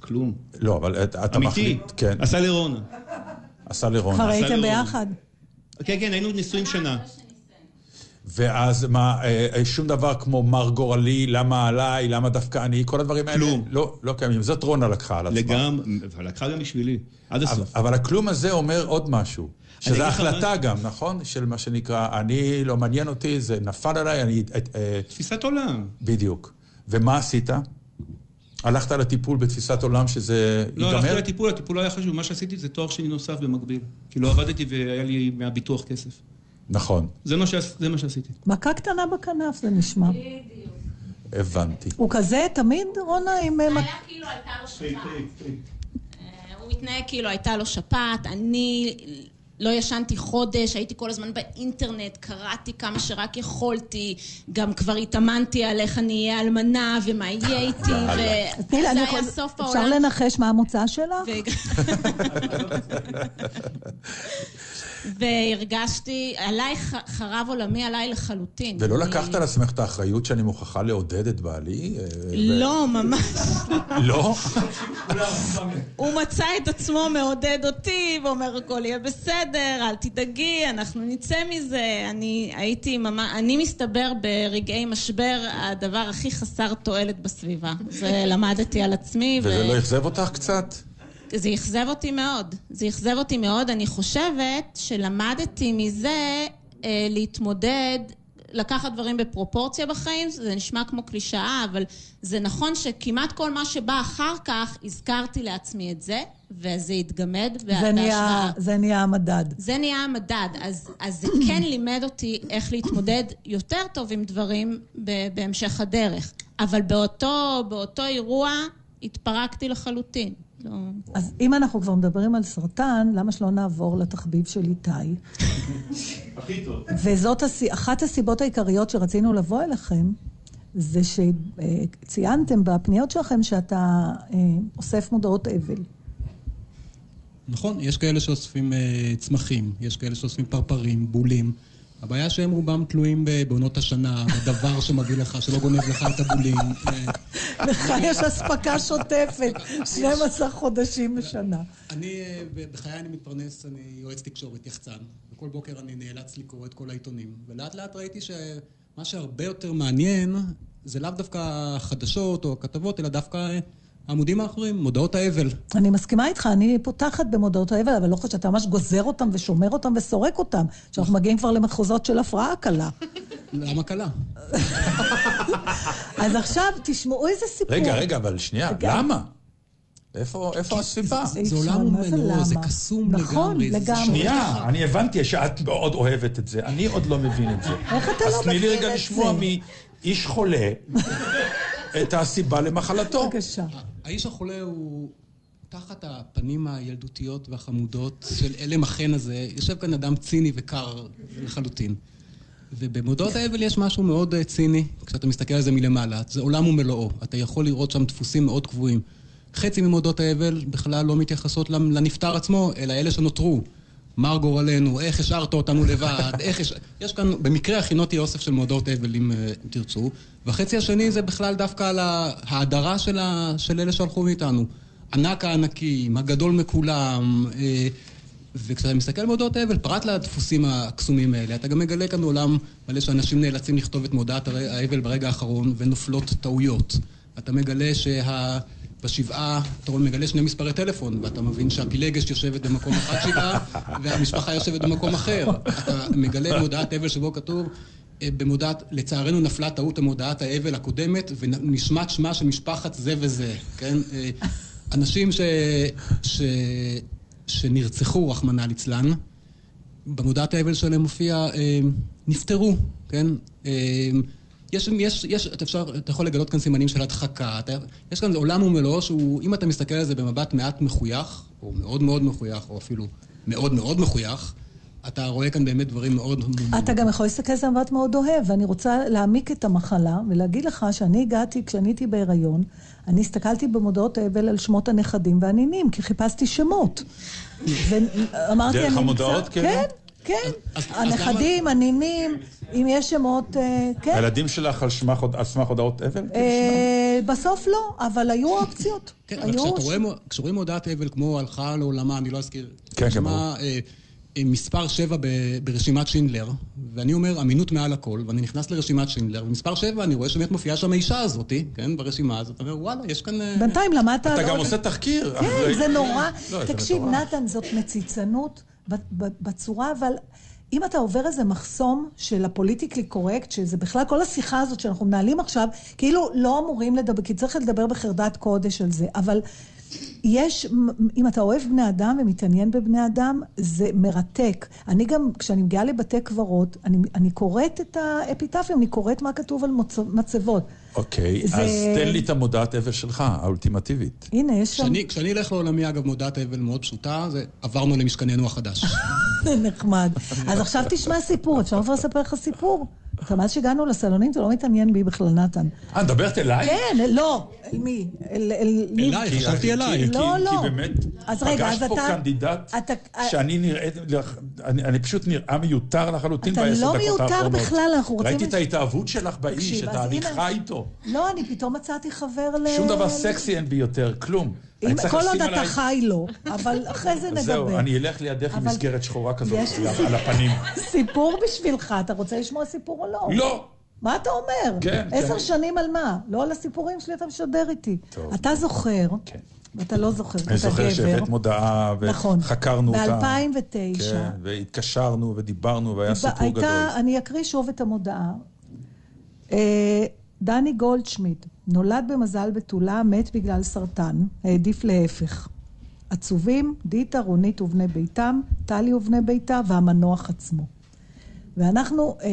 כלום. לא, אבל אתה אמיתי. מחליט, כן, עשה לרונה. עשה לרונה. כבר הייתם ביחד? כן, כן, היינו נשואים שנה. ואז מה, אה, אה, שום דבר כמו מר גורלי, למה עליי, למה דווקא אני, כל הדברים האלה כלום. לא, לא קיימים. זאת רונה לקחה על עצמה. לגמרי, לקחה גם בשבילי. עד אבל, הסוף. אבל הכלום הזה אומר עוד משהו. לך החלטה גם, נכון? של מה שנקרא, אני לא מעניין אותי, זה נפל עליי, אני... תפיסת עולם. בדיוק. ומה עשית? הלכת לטיפול בתפיסת עולם שזה לא הלכתי ייגמר? לטיפול, הטיפול לא היה חשוב. מה שעשיתי זה תואר שני נוסף במקביל. כי לא עבדתי והיה לי מהביטוח כסף. נכון, זה מה שעש- זה מה שעשיתי. מכה קטנה בכנף זה נשמע. הבנתי. הוא כזה תמיד, רונה, עם... היה כאילו הייתה לו שפעת. אה, הוא התנהג כאילו הייתה לו שפעת, אני לא ישנתי חודש, הייתי כל הזמן באינטרנט, קראתי כמה שרק יכולתי, גם כבר התאמנתי על איך אני אהיה אלמנה ומה יהיה איתי, וזה היה סוף אפשר העולם. לנחש מה המוצא שלך? והרגשתי, עליי חרב עולמי עליי לחלוטין. ולא לקחת על עצמך את האחריות שאני מוכרחה לעודד את בעלי? אה, ו- לא, ממש. לא? הוא מצא את עצמו מעודד אותי, ואומר הכל יהיה בסדר, אל תדאגי, אנחנו נצא מזה. אני הייתי ממש, אני מסתבר ברגעי משבר הדבר הכי חסר תועלת בסביבה. זה למדתי על עצמי. וזה לא אכזב אותך קצת? זה אכזב אותי מאוד. זה אכזב אותי מאוד. אני חושבת שלמדתי מזה אה, להתמודד, לקחת דברים בפרופורציה בחיים. זה נשמע כמו קלישאה, אבל זה נכון שכמעט כל מה שבא אחר כך, הזכרתי לעצמי את זה, וזה התגמד. זה נהיה-. זה נהיה המדד. זה נהיה המדד, אז, אז זה כן לימד אותי איך להתמודד יותר טוב עם דברים ב- בהמשך הדרך. אבל באותו, באותו אירוע התפרקתי לחלוטין. לא... אז אם אנחנו כבר מדברים על סרטן, למה שלא נעבור לתחביב של איתי? הכי טוב. וזאת. אחת הסיבות העיקריות שרצינו לבוא אליכם, זה שציינתם בפניות שלכם שאתה אה, אוסף מודעות אבל. נכון, יש כאלה שאוספים אה, צמחים, יש כאלה שאוספים פרפרים, בולים. הבעיה שהם רובם תלויים בעונות השנה, בדבר שמביא לך, שלא גונב לך את הבולים. אה, לך יש אספקה שוטפת, 12 חודשים בשנה. אני, אה, בחיי אני מתפרנס, אני יועץ תקשורת, יחצן, וכל בוקר אני נאלץ לקרוא את כל העיתונים. ולאט לאט ראיתי שמה שהרבה יותר מעניין, זה לאו דווקא החדשות או הכתבות, אלא דווקא אה, העמודים האחרים, מודעות האבל. אני מסכימה איתך, אני פותחת במודעות האבל, אבל לא חושבת שאתה ממש גוזר אותם ושומר אותם וסורק אותם, שאנחנו מגיעים כבר למחוזות של הפרעה קלה. למה קלה? אז עכשיו תשמעו איזה סיפור. רגע, רגע, אבל שנייה. למה? איפה איפה הסיבה? זה זה עולם מה זה זה? קסום נכון, לגמרי, זה לגמרי. שנייה, אני הבנתי שאת מאוד אוהבת את זה, אני עוד לא מבין את זה. איך אתה אז לא תני לי רגע את לשמוע זה? מאיש חולה את הסיבה למחלתו. בבקשה. האיש החולה הוא תחת הפנים הילדותיות והחמודות של אלם החן הזה, יושב כאן אדם ציני וקר לחלוטין. ובמודעות האבל יש משהו מאוד אה, ציני, כשאתה מסתכל על זה מלמעלה. זה עולם ומלואו. אתה יכול לראות שם דפוסים מאוד קבועים. חצי ממודעות האבל בכלל לא מתייחסות לנפטר עצמו, אלא אלה שנותרו. מר גורלנו, איך השארת אותנו לבד, איך יש... יש כאן, במקרה הכינותי אוסף של מודעות אבל אה, אם תרצו, והחצי השני זה בכלל דווקא על ההאדרה של, ה... של אלה שהלכו מאיתנו. ענק הענקים, הגדול מכולם, אה, וכשאתה מסתכל על מודעות אבל, פרט לדפוסים הקסומים האלה, אתה גם מגלה כאן עולם מלא שאנשים נאלצים לכתוב את מודעת האבל ברגע האחרון ונופלות טעויות. אתה מגלה שה... בשבעה אתה מגלה שני מספרי טלפון, ואתה מבין שהפילגש יושבת במקום אחד שבעה, והמשפחה יושבת במקום אחר. אתה מגלה מודעת אבל שבו כתוב, אה, במודעת, לצערנו נפלה טעות המודעת האבל הקודמת, ונשמט שמה של משפחת זה וזה, כן? אה, אנשים ש... ש... שנרצחו, רחמנא ליצלן, במודעת האבל שלהם מופיע, אה, נפטרו, כן? יש, יש, יש, אתה, אפשר, אתה יכול לגלות כאן סימנים של הדחקה, אתה, יש כאן עולם ומלואו שהוא, אם אתה מסתכל על זה במבט מעט מחוייך, או מאוד מאוד מחוייך, או אפילו מאוד מאוד מחוייך, אתה רואה כאן באמת דברים מאוד... אתה גם יכול להסתכל על זה במבט מאוד אוהב, ואני רוצה להעמיק את המחלה ולהגיד לך שאני הגעתי, כשאני הייתי בהיריון, אני הסתכלתי במודעות האבל על שמות הנכדים והנינים, כי חיפשתי שמות. ואמרתי, דרך המודעות, כן? כן. כן, הנכדים, הנינים, אם יש שמות, אה, כן. הילדים שלך על סמך הודעות אבל? אה, בסוף לא, אבל היו אופציות. כן, אבל כשרואים הודעת אבל כמו הלכה לעולמה, אני לא אזכיר, כן, כן, ברור. אה, מספר 7 ברשימת שינדלר, ואני אומר, אמינות מעל הכל, ואני נכנס לרשימת שינדלר, ומספר 7, אני רואה שבאמת מופיעה שם האישה הזאתי, כן, ברשימה הזאת, אתה אומר, וואלה, יש כאן... בינתיים למדת... אתה גם עושה תחקיר. כן, זה נורא. לא, תקשיב, נתן, זאת מציצנות. בצורה, אבל אם אתה עובר איזה מחסום של הפוליטיקלי קורקט, שזה בכלל כל השיחה הזאת שאנחנו מנהלים עכשיו, כאילו לא אמורים לדבר, כי צריך לדבר בחרדת קודש על זה, אבל יש, אם אתה אוהב בני אדם ומתעניין בבני אדם, זה מרתק. אני גם, כשאני מגיעה לבתי קברות, אני, אני קוראת את האפיטפים, אני קוראת מה כתוב על מצבות. אוקיי, זה... אז תן לי את המודעת אבל שלך, האולטימטיבית. הנה, יש שם... כשאני, כשאני אלך לעולמי, אגב, מודעת אבל מאוד פשוטה, זה עברנו למשכננו החדש. נחמד. אז עכשיו תשמע סיפור, אפשר כבר לספר לך סיפור? מאז שהגענו לסלונים, אתה לא מתעניין בי בכלל, נתן. אה, מדברת אליי? כן, לא. אל מי? אליי, חשבתי אליי. לא, לא. כי באמת, פגשת פה קנדידט שאני נראית, אני פשוט נראה מיותר לחלוטין בעשר דקות האחרונות. אתה לא מיותר בכלל, אנחנו רוצים... ראיתי את ההתאהבות שלך באיש, את ההליכה איתו. לא, אני פתאום מצאתי חבר ל... שום דבר סקסי אין בי יותר, כלום. כל עוד אתה חי לו, אבל אחרי זה נדבר. זהו, אני אלך לידך עם מסגרת שחורה כזאת על הפנים. סיפור בשבילך, אתה רוצה לשמוע סיפור או לא? לא. מה אתה אומר? כן, כן. עשר שנים על מה? לא על הסיפורים שלי אתה משדר איתי. טוב. אתה זוכר, כן. ואתה לא זוכר, אני זוכר שהבאת מודעה, וחקרנו נכון, אותה. ב-2009. כן, והתקשרנו ודיברנו, והיה סיפור גדול. אני אקריא שוב את המודעה. אה, דני גולדשמיד, נולד במזל בתולה, מת בגלל סרטן, העדיף להפך. עצובים, דיטה, רונית ובני ביתם, טלי ובני ביתה והמנוח עצמו. ואנחנו אה,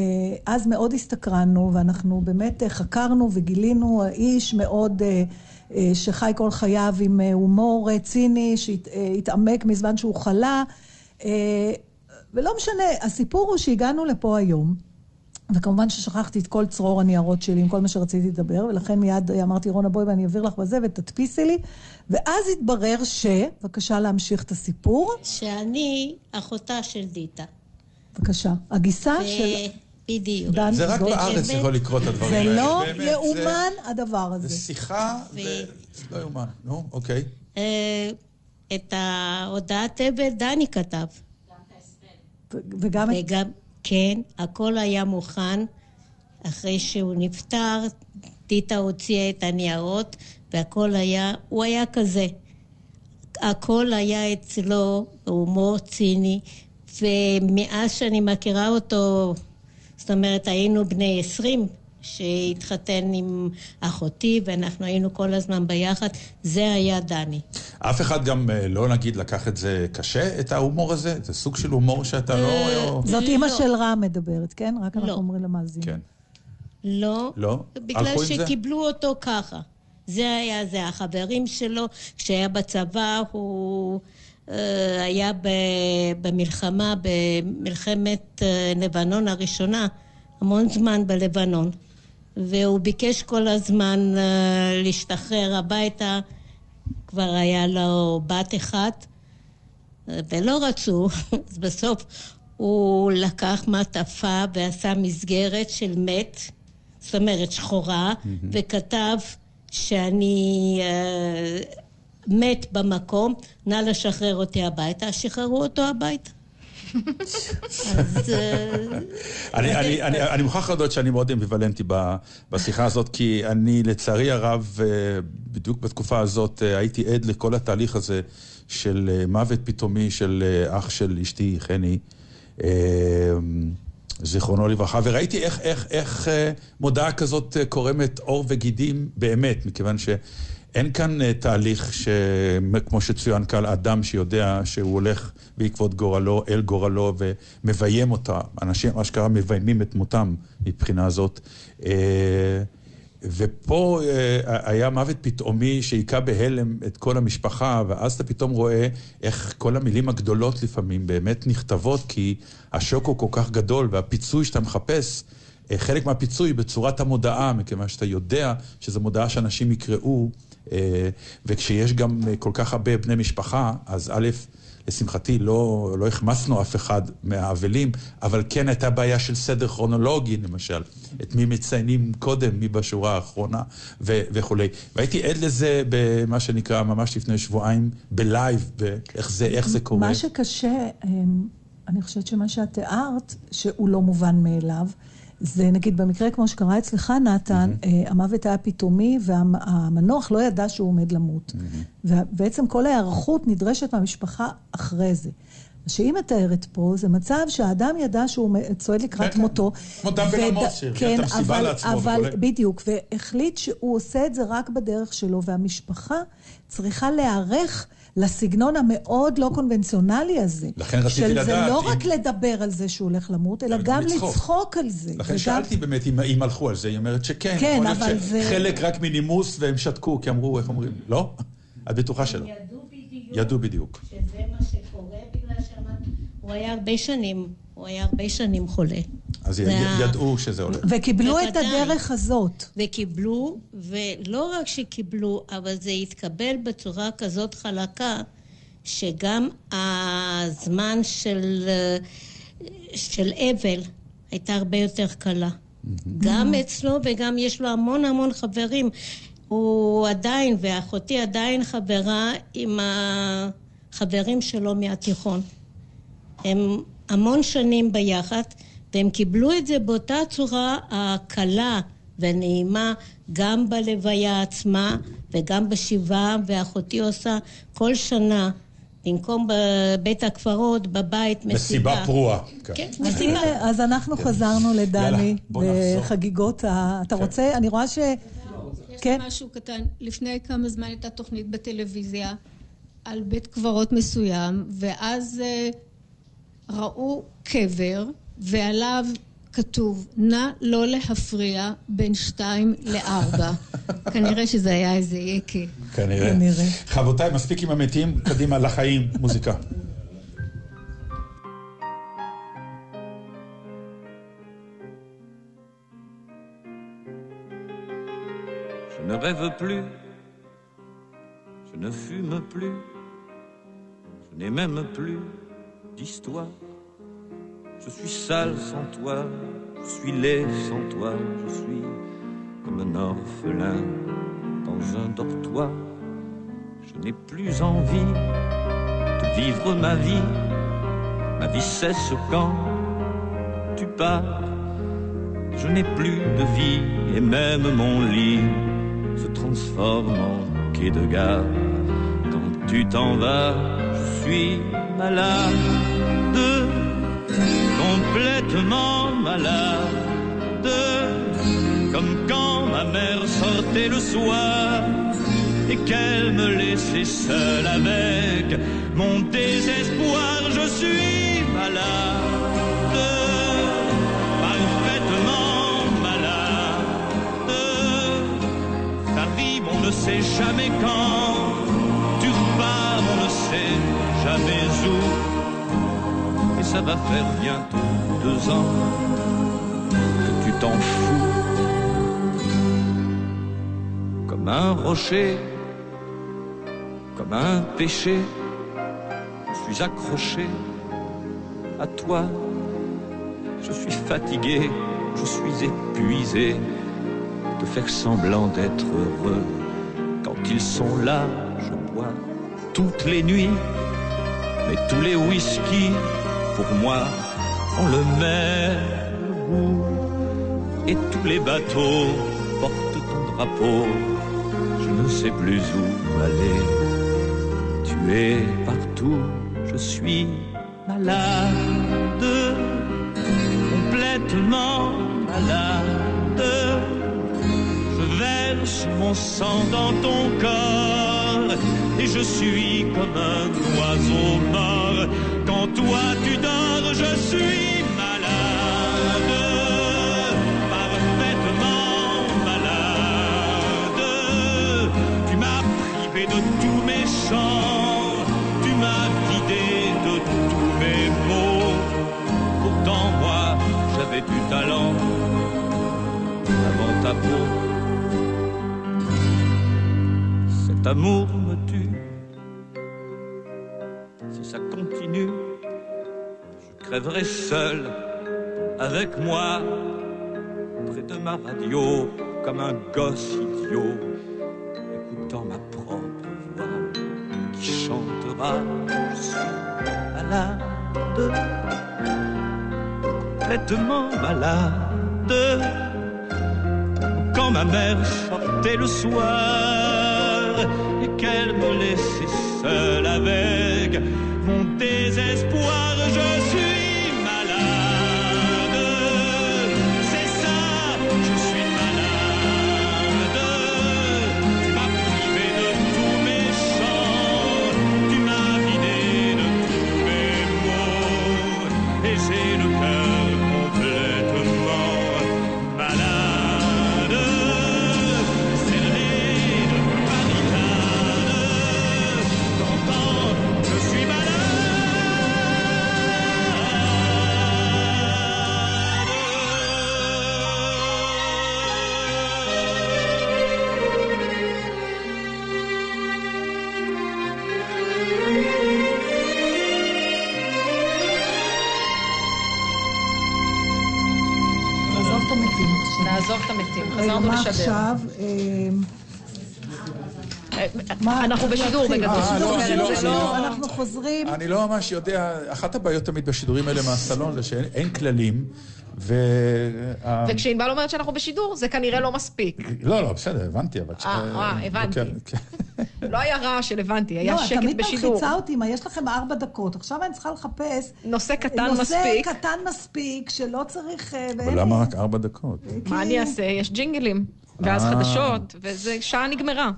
אז מאוד הסתקרנו, ואנחנו באמת אה, חקרנו וגילינו איש מאוד אה, שחי כל חייו עם הומור ציני, שהתעמק מזמן שהוא חלה. ולא משנה, הסיפור הוא שהגענו לפה היום, וכמובן ששכחתי את כל צרור הניירות שלי עם כל מה שרציתי לדבר, ולכן מיד אמרתי, רונה, בואי ואני אעביר לך בזה ותדפיסי לי. ואז התברר ש... בבקשה להמשיך את הסיפור. שאני אחותה של דיטה. בבקשה. הגיסה ו... של... בדיוק. זה רק בארץ יכול לקרות את הדברים האלה. זה לא יאומן הדבר הזה. זה שיחה, זה לא יאומן. נו, אוקיי. אה, את ההודעת אבל דני כתב. וגם את... כן, הכל היה מוכן. אחרי שהוא נפטר, טיטה הוציאה את הניירות, והכל היה, הוא היה כזה. הכל היה אצלו הומור ציני, ומאז שאני מכירה אותו, זאת אומרת, היינו בני עשרים, שהתחתן עם אחותי, ואנחנו היינו כל הזמן ביחד, זה היה דני. אף אחד גם, אה, לא נגיד, לקח את זה קשה, את ההומור הזה? זה סוג של הומור שאתה לא... אה, זאת אימא של רם מדברת, כן? רק אנחנו לא. אומרים למאזינים. כן. לא. לא? בגלל שקיבלו אותו ככה. זה היה זה. החברים שלו, כשהיה בצבא, הוא... אה, היה במלחמה, במלחמת לבנון הראשונה, המון זמן בלבנון. והוא ביקש כל הזמן uh, להשתחרר הביתה. כבר היה לו בת אחת, ולא רצו, אז בסוף הוא לקח מעטפה ועשה מסגרת של מת, זאת אומרת שחורה, mm-hmm. וכתב שאני uh, מת במקום, נא לשחרר אותי הביתה, שחררו אותו הביתה. אה, אני מוכרח להודות שאני מאוד אמביוולנטי בשיחה הזאת, כי אני לצערי הרב, אה, בדיוק בתקופה הזאת, הייתי עד לכל התהליך הזה של מוות פתאומי של אח של אשתי, חני. זיכרונו לברכה, וראיתי איך, איך, איך אה, מודעה כזאת אה, קורמת עור וגידים באמת, מכיוון שאין כאן אה, תהליך כמו שצוין כאן, אדם שיודע שהוא הולך בעקבות גורלו, אל גורלו, ומביים אותה. אנשים אשכרה מביימים את מותם מבחינה זאת. ופה אה, היה מוות פתאומי שהיכה בהלם את כל המשפחה, ואז אתה פתאום רואה איך כל המילים הגדולות לפעמים באמת נכתבות, כי השוק הוא כל כך גדול, והפיצוי שאתה מחפש, אה, חלק מהפיצוי בצורת המודעה, מכיוון שאתה יודע שזו מודעה שאנשים יקראו, אה, וכשיש גם כל כך הרבה בני משפחה, אז א', לשמחתי לא, לא החמצנו אף אחד מהאבלים, אבל כן הייתה בעיה של סדר כרונולוגי, למשל. את מי מציינים קודם, מי בשורה האחרונה ו- וכולי. והייתי עד לזה במה שנקרא, ממש לפני שבועיים, בלייב, ואיך זה, זה קורה. מה שקשה, אמ, אני חושבת שמה שאת תיארת, שהוא לא מובן מאליו, זה נגיד במקרה כמו שקרה אצלך, נתן, mm-hmm. המוות היה פתאומי והמנוח לא ידע שהוא עומד למות. Mm-hmm. ובעצם כל ההיערכות נדרשת מהמשפחה אחרי זה. מה שהיא מתארת פה זה מצב שהאדם ידע שהוא צועד לקראת כן, כן. מותו. כמו דם את המסיבה לעצמו אבל, וכולי. בדיוק, והחליט שהוא עושה את זה רק בדרך שלו, והמשפחה צריכה להיערך לסגנון המאוד לא קונבנציונלי הזה. לכן רציתי לדעת... של זה לא אם... רק לדבר על זה שהוא הולך למות, אלא גם לצחוק. לצחוק על זה. לכן וגם... שאלתי באמת אם, אם הלכו על זה, היא אומרת שכן. כן, אבל זה... חלק רק מנימוס והם שתקו, כי אמרו, איך אומרים? לא? את בטוחה שלא. ידעו בדיוק. ידעו בדיוק. שזה מה שקורה בגלל שהוא היה הרבה שנים, הוא היה הרבה שנים חולה. אז ידעו שזה הולך. וקיבלו את הדרך הזאת. וקיבלו, ולא רק שקיבלו, אבל זה התקבל בצורה כזאת חלקה, שגם הזמן של, של אבל הייתה הרבה יותר קלה. גם אצלו וגם יש לו המון המון חברים. הוא עדיין, ואחותי עדיין חברה עם החברים שלו מהתיכון. הם המון שנים ביחד. והם קיבלו את זה באותה צורה הקלה והנעימה גם בלוויה עצמה וגם בשבעה, ואחותי עושה כל שנה במקום בבית הקברות, בבית, מסיבה. מסיבה פרועה. כן, כן מסיבה. אז אנחנו חזרנו לדני בחגיגות ה... אתה רוצה? אני רואה ש... יש כן? לי משהו קטן. לפני כמה זמן הייתה תוכנית בטלוויזיה על בית קברות מסוים, ואז אה, ראו קבר ועליו כתוב, נא לא להפריע בין שתיים לארבע. כנראה שזה היה איזה יקה. כנראה. כנראה. חברותיי, מספיק עם המתים, קדימה לחיים, מוזיקה. Je ne rêve plus, je ne fume plus, je n'ai même plus d'histoire. Je suis sale sans toi, je suis laid sans toi, je suis comme un orphelin dans un dortoir. Je n'ai plus envie de vivre ma vie, ma vie cesse quand tu pars. Je n'ai plus de vie et même mon lit se transforme en quai de gare. Quand tu t'en vas, je suis malade complètement malade, comme quand ma mère sortait le soir et qu'elle me laissait seule avec mon désespoir. Je suis malade, parfaitement malade. T'arrives, on ne sait jamais quand, tu repars, on ne sait jamais où ça va faire bientôt deux ans que tu t'en fous. Comme un rocher comme un péché. Je suis accroché à toi. Je suis fatigué, je suis épuisé de faire semblant d'être heureux. Quand ils sont là, je bois toutes les nuits, mais tous les whisky, pour moi, ont le même goût. Et tous les bateaux portent ton drapeau, je ne sais plus où aller. Tu es partout, je suis malade, complètement malade. Je verse mon sang dans ton corps et je suis comme un oiseau mort. Quand toi tu dors, je suis malade, parfaitement malade. Tu m'as privé de tous mes chants, tu m'as vidé de tous mes mots. Pourtant moi, j'avais du talent avant ta peau. Cet amour je crèverai seul avec moi près de ma radio comme un gosse idiot, écoutant ma propre voix qui chantera. Je suis malade, complètement malade. Quand ma mère sortait le soir et qu'elle me laissait seul avec mon désespoir, je suis המתים עכשיו. נעזוב את המתים, חזרנו לשדר. אה, אנחנו בשידור נתחיל? בגדול. אה, לא, אני לא- לא- אנחנו חוזרים. אני לא ממש יודע, אחת הבעיות תמיד בשידורים האלה מהסלון זה שאין אין כללים, ו... ה- וכשענבל אומרת שאנחנו בשידור, זה כנראה לא מספיק. לא, לא, בסדר, הבנתי, אבל... אה, אה, הבנתי. כן, כן. לא היה רעש של הבנתי, היה לא, שקט תמיד בשידור. מלחיצה אותי, מה, יש לכם ארבע דקות, עכשיו אני צריכה לחפש... נושא קטן נושא מספיק. קטן מספיק, שלא צריך... אה, ואין אבל למה רק ארבע דקות? מה אני אעשה? יש ג'ינגלים. ואז אה. חדשות, וזה שעה נגמרה.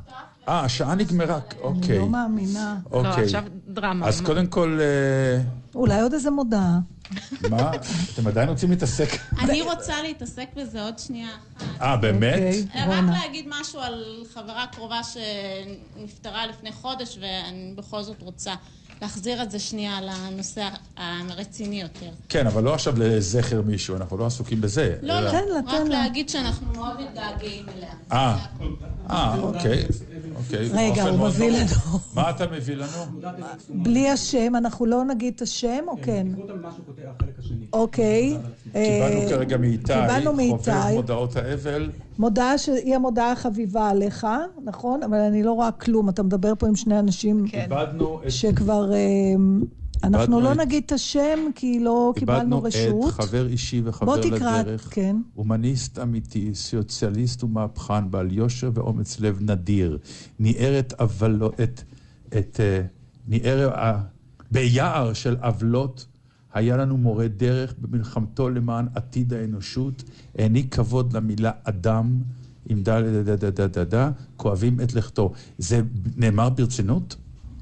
אה, השעה נגמרה, אוקיי. אני לא מאמינה. לא, אוקיי. עכשיו דרמה. אז קודם כל, אה, אולי עוד איזה מודעה. מה? אתם עדיין רוצים להתעסק? אני רוצה להתעסק בזה עוד שנייה אחת. אה, באמת? אוקיי, רק. להגיד משהו על חברה קרובה שנפטרה לפני חודש, ואני בכל זאת רוצה להחזיר את זה שנייה לנושא הרציני יותר. כן, אבל לא עכשיו לזכר מישהו, אנחנו לא עסוקים בזה. לא, לא, אלא- רק להגיד שאנחנו מאוד מתגעגעים אליה. אה, אה, אוקיי, אוקיי. רגע, הוא מביא. לנו. מה אתה מביא לנו? בלי השם, אנחנו לא נגיד את השם, או כן? אוקיי. קיבלנו אה, כרגע מאיתי, חובב. מודעות האבל. מודעה שהיא המודעה החביבה עליך, נכון? אבל אני לא רואה כלום, אתה מדבר פה עם שני אנשים איבדנו את... שכבר... אה, אנחנו איבדנו לא את- נגיד את השם, כי לא קיבלנו איבדנו רשות. את חבר אישי וחבר בוא תקרא, לדרך. כן. הומניסט אמיתי, סוציאליסט ומהפכן, בעל יושר ואומץ לב נדיר. ניער את עוולו... את... את... אה, ניער... ה- ביער של עוולות. היה לנו מורה דרך במלחמתו למען עתיד האנושות. העניק כבוד למילה אדם, עם דה דה דה דה דה דה דה, כואבים את לכתו. זה נאמר ברצינות?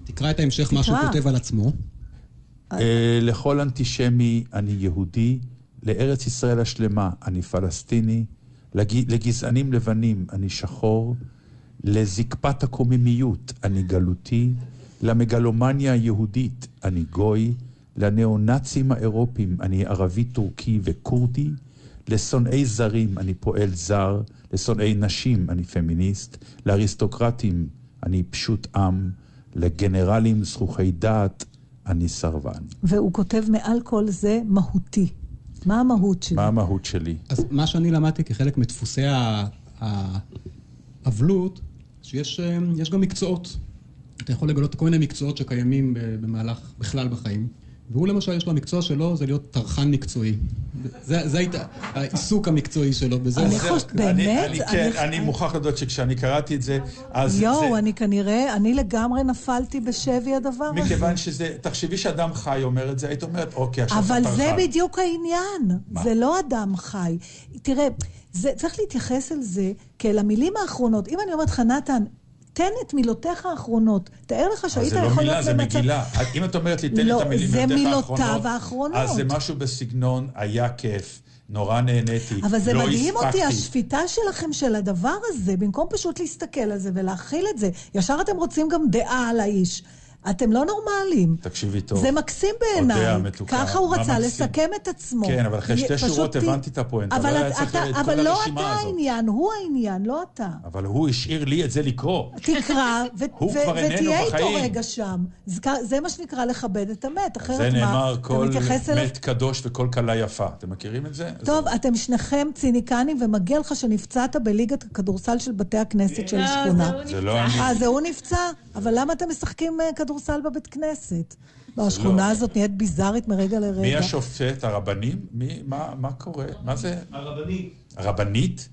תקרא את ההמשך, מה שהוא. כותב על עצמו. אה, לכל אנטישמי אני יהודי, לארץ ישראל השלמה אני פלסטיני, לג- לגזענים לבנים אני שחור, לזקפת הקוממיות אני גלותי, למגלומניה היהודית אני גוי, לניאו-נאצים האירופים אני ערבי טורקי וכורדי, לשונאי זרים אני פועל זר, לשונאי נשים אני פמיניסט, לאריסטוקרטים אני פשוט עם, לגנרלים זכוכי דעת, אני סרבן. והוא כותב מעל כל זה מהותי. מה המהות שלי? מה המהות שלי? אז מה שאני למדתי כחלק מדפוסי האבלות, שיש אה, גם מקצועות. אתה יכול לגלות כל מיני מקצועות שקיימים במהלך, בכלל בחיים. והוא למשל, יש לו המקצוע שלו, זה להיות טרחן מקצועי. זה, זה היית העיסוק המקצועי שלו, בזה... אני חושבת, באמת? אני, כן, אני מוכרח לדעת שכשאני קראתי את זה, אז... יואו, אני כנראה, אני לגמרי נפלתי בשבי הדבר הזה. מכיוון שזה, תחשבי שאדם חי אומר את זה, היית אומרת, אוקיי, עכשיו אתה טרחן. אבל זה בדיוק העניין. זה לא אדם חי. תראה, צריך להתייחס אל זה כאל המילים האחרונות. אם אני אומרת לך, נתן, תן את מילותיך האחרונות. תאר לך שהיית יכול להיות במצב... זה לא מילה, זה מגילה. אם את אומרת לי, תן לא, את המילים מילותיך האחרונות... האחרונות. אז זה משהו בסגנון, היה כיף. נורא נהניתי, אבל זה לא מדהים אותי, השפיטה שלכם של הדבר הזה, במקום פשוט להסתכל על זה ולהכיל את זה. ישר אתם רוצים גם דעה על האיש. אתם לא נורמליים. תקשיבי טוב. זה מקסים בעיניי. ככה הוא רצה לסכם את עצמו. כן, אבל אחרי שתי שורות הבנתי את הפואנטה. אבל, לא אתה, אתה, אבל לא אתה העניין, הוא העניין, לא אתה. אבל הוא השאיר לי את זה לקרוא. תקרא, ותהיה איתו רגע שם. זה מה שנקרא לכבד את המת, אחרת מה? זה נאמר כל מת קדוש וכל כלה יפה. אתם מכירים את זה? טוב, אתם שניכם ציניקנים, ומגיע לך שנפצעת בליגת הכדורסל של בתי הכנסת של השכונה. זה לא אני. אה, זה הוא נפצע? אבל למה אתם משחקים כדורסל? כדורסל בבית כנסת. לא, השכונה הזאת נהיית ביזארית מרגע לרגע. מי השופט? הרבנים? מי, מה, מה קורה? מה זה? הרבנית. הרבנית?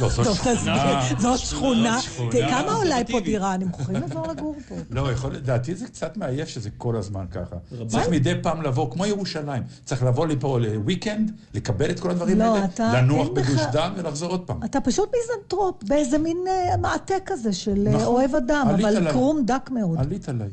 לא, זאת שכונה. זאת שכונה. כמה עולה פה דירה? אני מוכרחים לעבור לגור פה. לא, יכול, לדעתי זה קצת מעייף שזה כל הזמן ככה. צריך מדי פעם לבוא, כמו ירושלים, צריך לבוא לפה ל weekend, לקבל את כל הדברים לא, האלה, לנוח בגוש דן ולחזור עוד פעם. אתה פשוט מיזנטרופ, באיזה מין אה, מעטה כזה של אה, נכון. אוהב אדם, אבל קרום דק מאוד. עלית עליי.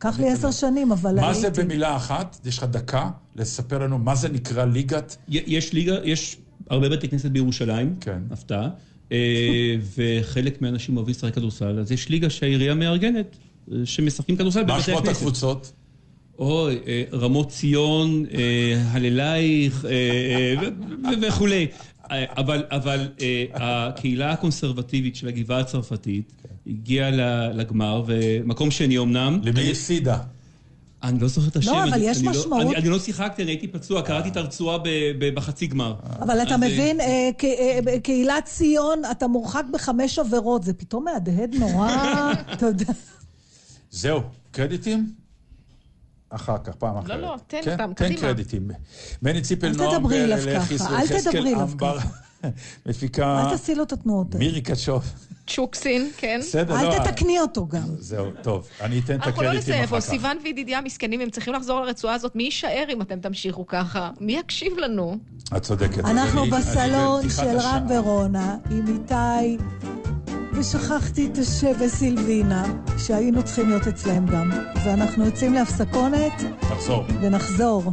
קח לי עשר שנים, אבל הייתי... מה זה במילה אחת? יש לך דקה לספר לנו מה זה נקרא ליגת... יש ליגה, יש הרבה בתי כנסת בירושלים, כן. הפתעה, אה, וחלק מהאנשים אוהבים לשחק כדורסל, אז יש ליגה שהעירייה מארגנת, אה, שמשחקים כדורסל בבתי הכנסת. מה שמות הקבוצות? אוי, אה, רמות ציון, הללייך וכולי. אבל, אבל הקהילה הקונסרבטיבית של הגבעה הצרפתית הגיעה לגמר, ומקום שני אמנם... למי הפסידה? אני לא זוכר את השם. לא, אבל יש משמעות. אני לא שיחקתי, אני הייתי פצוע, קראתי את הרצועה בחצי גמר. אבל אתה מבין, אה, אה, קהילת ציון, אתה מורחק בחמש עבירות, זה פתאום מהדהד נורא, אתה יודע. זהו, קרדיטים? אחר כך, פעם אחרת. לא, לא, תן כן? אותם, קדימה. תן קרדיטים. מני ציפל נועם, אל תדברי אליו ככה, אל תדברי אליו ככה. מפיקה... אל תעשי לו את התנועות האלה. מירי קצ'וב. צ'וקסין, כן. בסדר, לא... אל תתקני אותו גם. זהו, טוב, אני אתן את הקרדיטים אחר כך. אנחנו לא נסיים פה, סיוון וידידיה מסכנים, הם צריכים לחזור לרצועה הזאת. מי יישאר אם אתם תמשיכו ככה? מי יקשיב לנו? את צודקת. אנחנו בסלון של רם ורונה, עם איתי, ושכחתי את השם וסילבינה, שהיינו צריכים להיות אצלם גם. ואנחנו יוצאים להפסקונת. נחזור. ונחזור.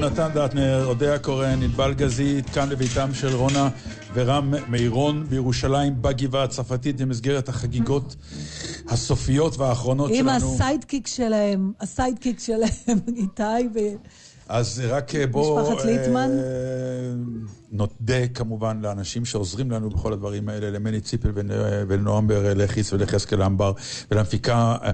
נתן דטנר, אודיה הקורן, ענבל גזית, כאן לביתם של רונה ורם מירון בירושלים, בגבעה הצרפתית, במסגרת החגיגות הסופיות והאחרונות עם שלנו. עם ה sidekick שלהם, ה sidekick שלהם, איתי ו... אז רק אה, בואו... משפחת ליטמן? אה, נודה כמובן לאנשים שעוזרים לנו בכל הדברים האלה, למני ציפל ולנועם בר לכיס וליחזקאל אמבר, ולמפיקה אה,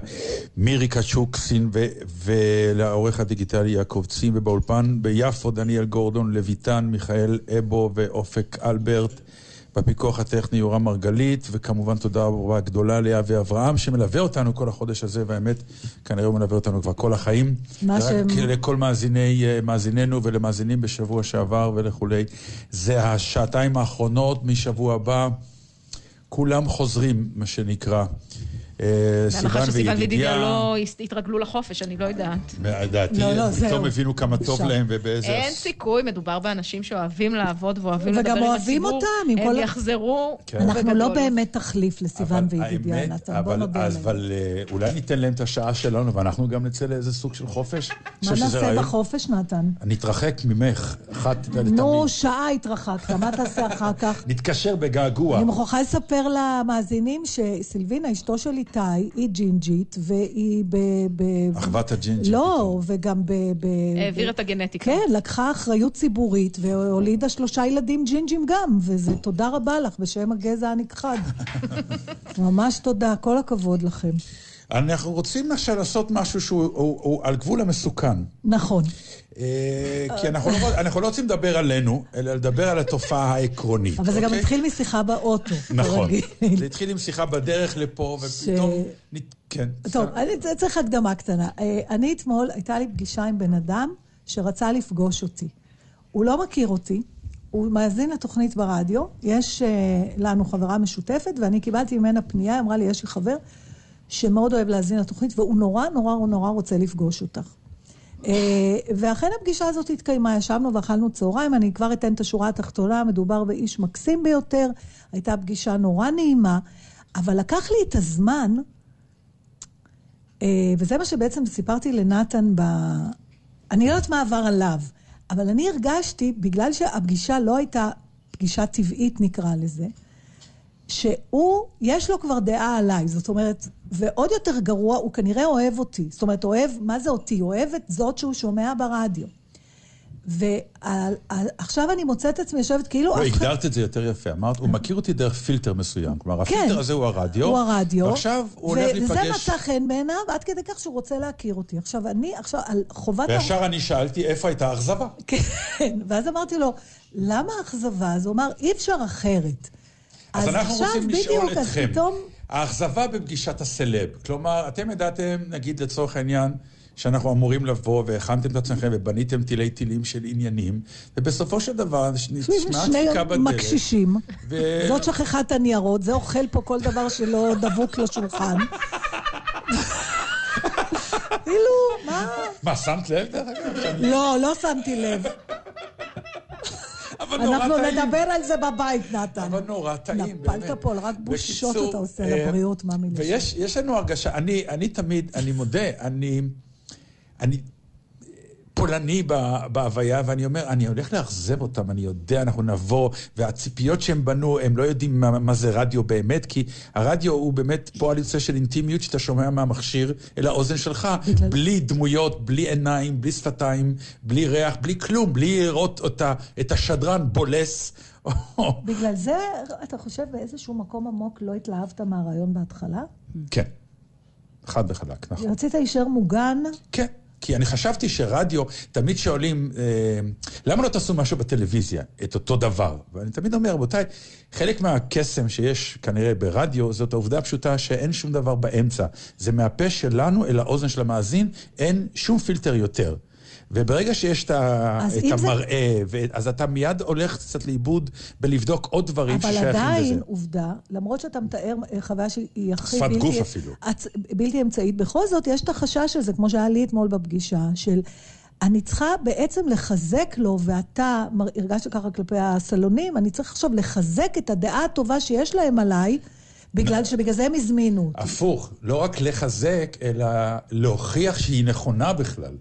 מירי קצ'וקסין ו- ולעורך הדיגיטלי יעקב צין, ובאולפן ביפו דניאל גורדון, לויטן, מיכאל אבו ואופק אלברט. בפיקוח הטכני יורם מרגלית, וכמובן תודה רבה גדולה לאבי אברהם, שמלווה אותנו כל החודש הזה, והאמת, כנראה הוא מלווה אותנו כבר כל החיים. מה רק שהם- לכל מאזיני, אה, מאזיננו ולמאזינים בשבוע שעבר ולכולי. זה השעתיים האחרונות משבוע הבא. כולם חוזרים, מה שנקרא. אה, בהנחה שסיוון וידידיה לא התרגלו לחופש, אני לא יודעת. לדעתי, לא, לא. פתאום הבינו כמה טוב. להם ובאיזה... אין סיכוי, מדובר באנשים שאוהבים לעבוד ואוהבים לדבר וגם עם אוהבים הציבור. אותם, עם הם כל ה- יחזרו כן. אנחנו לא. באמת תחליף לסיוון וידידיה, נתן, בוא אבל, נודה להם. אבל אה, אולי ניתן להם את השעה שלנו ואנחנו גם נצא לאיזה סוג של חופש? מה נעשה. בחופש, נתן? נתרחק ממך, אחת לתמיד. נו, שעה התרחקת, מה תעשה אחר כך? נתקשר בגעגוע. אני מוכרחה לספר למאזינים שסילבינה, אשתו של איתי, היא ג'ינג'ית, והיא ב... ב- אחוות הג'ינג'י. לא, וגם ב... ב- העביר ב- את הגנטיקה. כן, לקחה אחריות ציבורית והולידה שלושה ילדים ג'ינג'ים גם, וזה תודה רבה לך בשם הגזע הנכחד. ממש תודה, כל הכבוד לכם. אנחנו רוצים עכשיו לעשות משהו שהוא הוא, הוא על גבול המסוכן. נכון. אה, כי אנחנו לא, אנחנו לא רוצים לדבר עלינו, אלא לדבר על התופעה העקרונית. אבל זה גם אוקיי? התחיל משיחה באוטו. נכון. זה התחיל עם שיחה בדרך לפה, ופתאום... כן. טוב, אני צריך הקדמה קטנה. אה, אני אתמול, הייתה לי פגישה עם בן אדם שרצה לפגוש אותי. הוא לא מכיר אותי, הוא מאזין לתוכנית ברדיו, יש אה, לנו חברה משותפת, ואני קיבלתי ממנה פנייה, אמרה לי, יש לי חבר שמאוד אוהב להאזין לתוכנית, והוא נורא נורא נורא רוצה לפגוש אותך. אה, ואכן הפגישה הזאת התקיימה, ישבנו ואכלנו צהריים, אני כבר אתן את השורה התחתונה, מדובר באיש מקסים ביותר, הייתה פגישה נורא נעימה, אבל לקח לי את הזמן, אה, וזה מה שבעצם סיפרתי לנתן ב... אני לא יודעת מה עבר עליו, אבל אני הרגשתי, בגלל שהפגישה לא הייתה פגישה טבעית, נקרא לזה, שהוא, יש לו כבר דעה עליי, זאת אומרת, ועוד יותר גרוע, הוא כנראה אוהב אותי. זאת אומרת, אוהב, מה זה אותי? אוהב את זאת שהוא שומע ברדיו. ועכשיו אני מוצאת את עצמי יושבת כאילו... לא, הגדרת את זה יותר יפה. אמרת, הוא מכיר אותי דרך פילטר מסוים. כלומר, כן. הפילטר הזה הוא הרדיו. הוא הרדיו. ועכשיו הוא הולך וזה להיפגש... מצא חן בעיניו, עד כדי כך שהוא רוצה להכיר אותי. עכשיו, אני, עכשיו, על חובת... וישר אני שאלתי, איפה הייתה האכזבה? כן, ואז אמרתי לו, למה האכזבה? אז הוא אמר, אי אפשר אחרת. אז אנחנו עכשיו, רוצים בדיוק, לשאול אז אתכם. פתאום... האכזבה בפגישת הסלב. כלומר, אתם ידעתם, נגיד לצורך העניין, שאנחנו אמורים לבוא והכנתם את עצמכם ובניתם תילי תילים של עניינים, ובסופו של דבר נשמעה שני דפיקה בדלת. מקשישים. ו- זאת שכחה את הניירות, זה אוכל פה כל דבר שלא דבוק לשולחן. כאילו, מה? מה, שמת לב דרך אגב? לא, לא שמתי לב. אבל נורא אנחנו טעים. נדבר על זה בבית, נתן. אבל נורא טעים, נפלת באמת. פה, רק בושות אתה עושה אה, לבריאות, מה מילה. ויש יש לנו הרגשה, אני תמיד, אני מודה, אני, אני פולני בהוויה, ואני אומר, אני הולך לאכזב אותם, אני יודע, אנחנו נבוא, והציפיות שהם בנו, הם לא יודעים מה, מה זה רדיו באמת, כי הרדיו הוא באמת פועל יוצא של אינטימיות שאתה שומע מהמכשיר אל האוזן שלך, בלי דמויות, בלי עיניים, בלי שפתיים, בלי ריח, בלי כלום, בלי לראות אותה, את השדרן בולס. בגלל זה, אתה חושב באיזשהו מקום עמוק לא התלהבת מהרעיון בהתחלה? כן, חד וחלק, נכון. רצית להישאר מוגן? כן, כי אני חשבתי שרדיו, תמיד שואלים, אה, למה לא תעשו משהו בטלוויזיה, את אותו דבר? ואני תמיד אומר, רבותיי, חלק מהקסם שיש כנראה ברדיו, זאת העובדה הפשוטה שאין שום דבר באמצע. זה מהפה שלנו אל האוזן של המאזין, אין שום פילטר יותר. וברגע שיש את, את אם זה- המראה, ו... אז אתה מיד הולך קצת לאיבוד בלבדוק עוד דברים אבל ששייכים עדיין, לזה. עובדה, למרות שאתה מתאר אה, חוויה שהיא הכי שפת בלתי... גוף אפילו. הצ... בלתי אמצעית, בכל זאת יש את החשש הזה, כמו שהיה לי אתמול בפגישה, של אני צריכה בעצם לחזק לו, ואתה הרגשת ככה כלפי הסלונים, אני צריך עכשיו לחזק את הדעה הטובה שיש להם עליי, בגלל שבגלל זה הם הזמינו אותי. הפוך, לא רק לחזק, אלא להוכיח שהיא נכונה בכלל.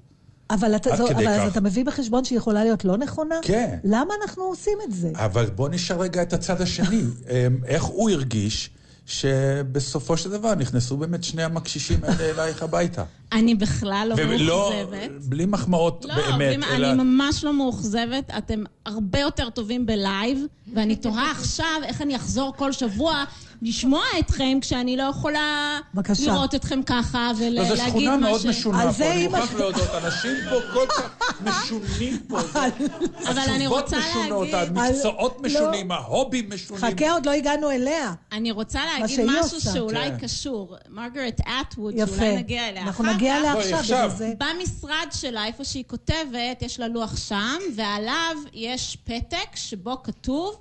אבל, אתה, עד זו, כדי אבל אז. אתה מביא בחשבון שהיא יכולה להיות לא נכונה? כן. למה אנחנו עושים את זה? אבל בוא נשאל רגע את הצד השני. אמ, איך הוא הרגיש שבסופו של דבר נכנסו באמת שני המקשישים האלה אלייך הביתה? אני בכלל לא ולא, מאוכזבת. בלי מחמאות לא, באמת, בלי- אלא... אני ממש לא מאוכזבת, אתם הרבה יותר טובים בלייב, ואני תוהה עכשיו איך אני אחזור כל שבוע לשמוע אתכם כשאני לא יכולה בבקשה. לראות אתכם ככה לא, זו ולהגיד שכונה מה מאוד ש... משונה על פה, זה אני אמא מוכרח להודות, אנשים פה כל כך משונים פה. אבל אני התשובות רוצה משונות, להגיד- המקצועות על- משונים, לא. ההובים משונים. חכה, עוד לא הגענו אליה. אני רוצה להגיד משהו עושה. שאולי כן. קשור. מרגרט אטווד. שאולי נגיע אליה אנחנו אחר נגיע כך. אליה בואי, עכשיו, עכשיו. זה. במשרד שלה, איפה שהיא כותבת, יש לה לוח שם, ועליו יש פתק שבו כתוב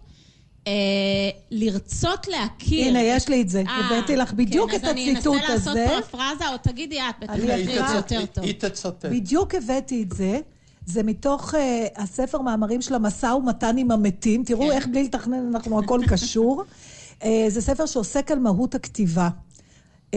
לרצות להכיר. הנה, יש לי את זה. אה, הבאתי לך בדיוק כן, את הציטוט אז אני אנסה הזה. לעשות פרפרזה, או תגידי את, בטח זה. יותר טוב. היא תצטט. בדיוק הבאתי את זה. זה מתוך uh, הספר מאמרים של המשא ומתן עם המתים. תראו כן. איך בלי לתכנן אנחנו הכל קשור. uh, זה ספר שעוסק על מהות הכתיבה. Uh,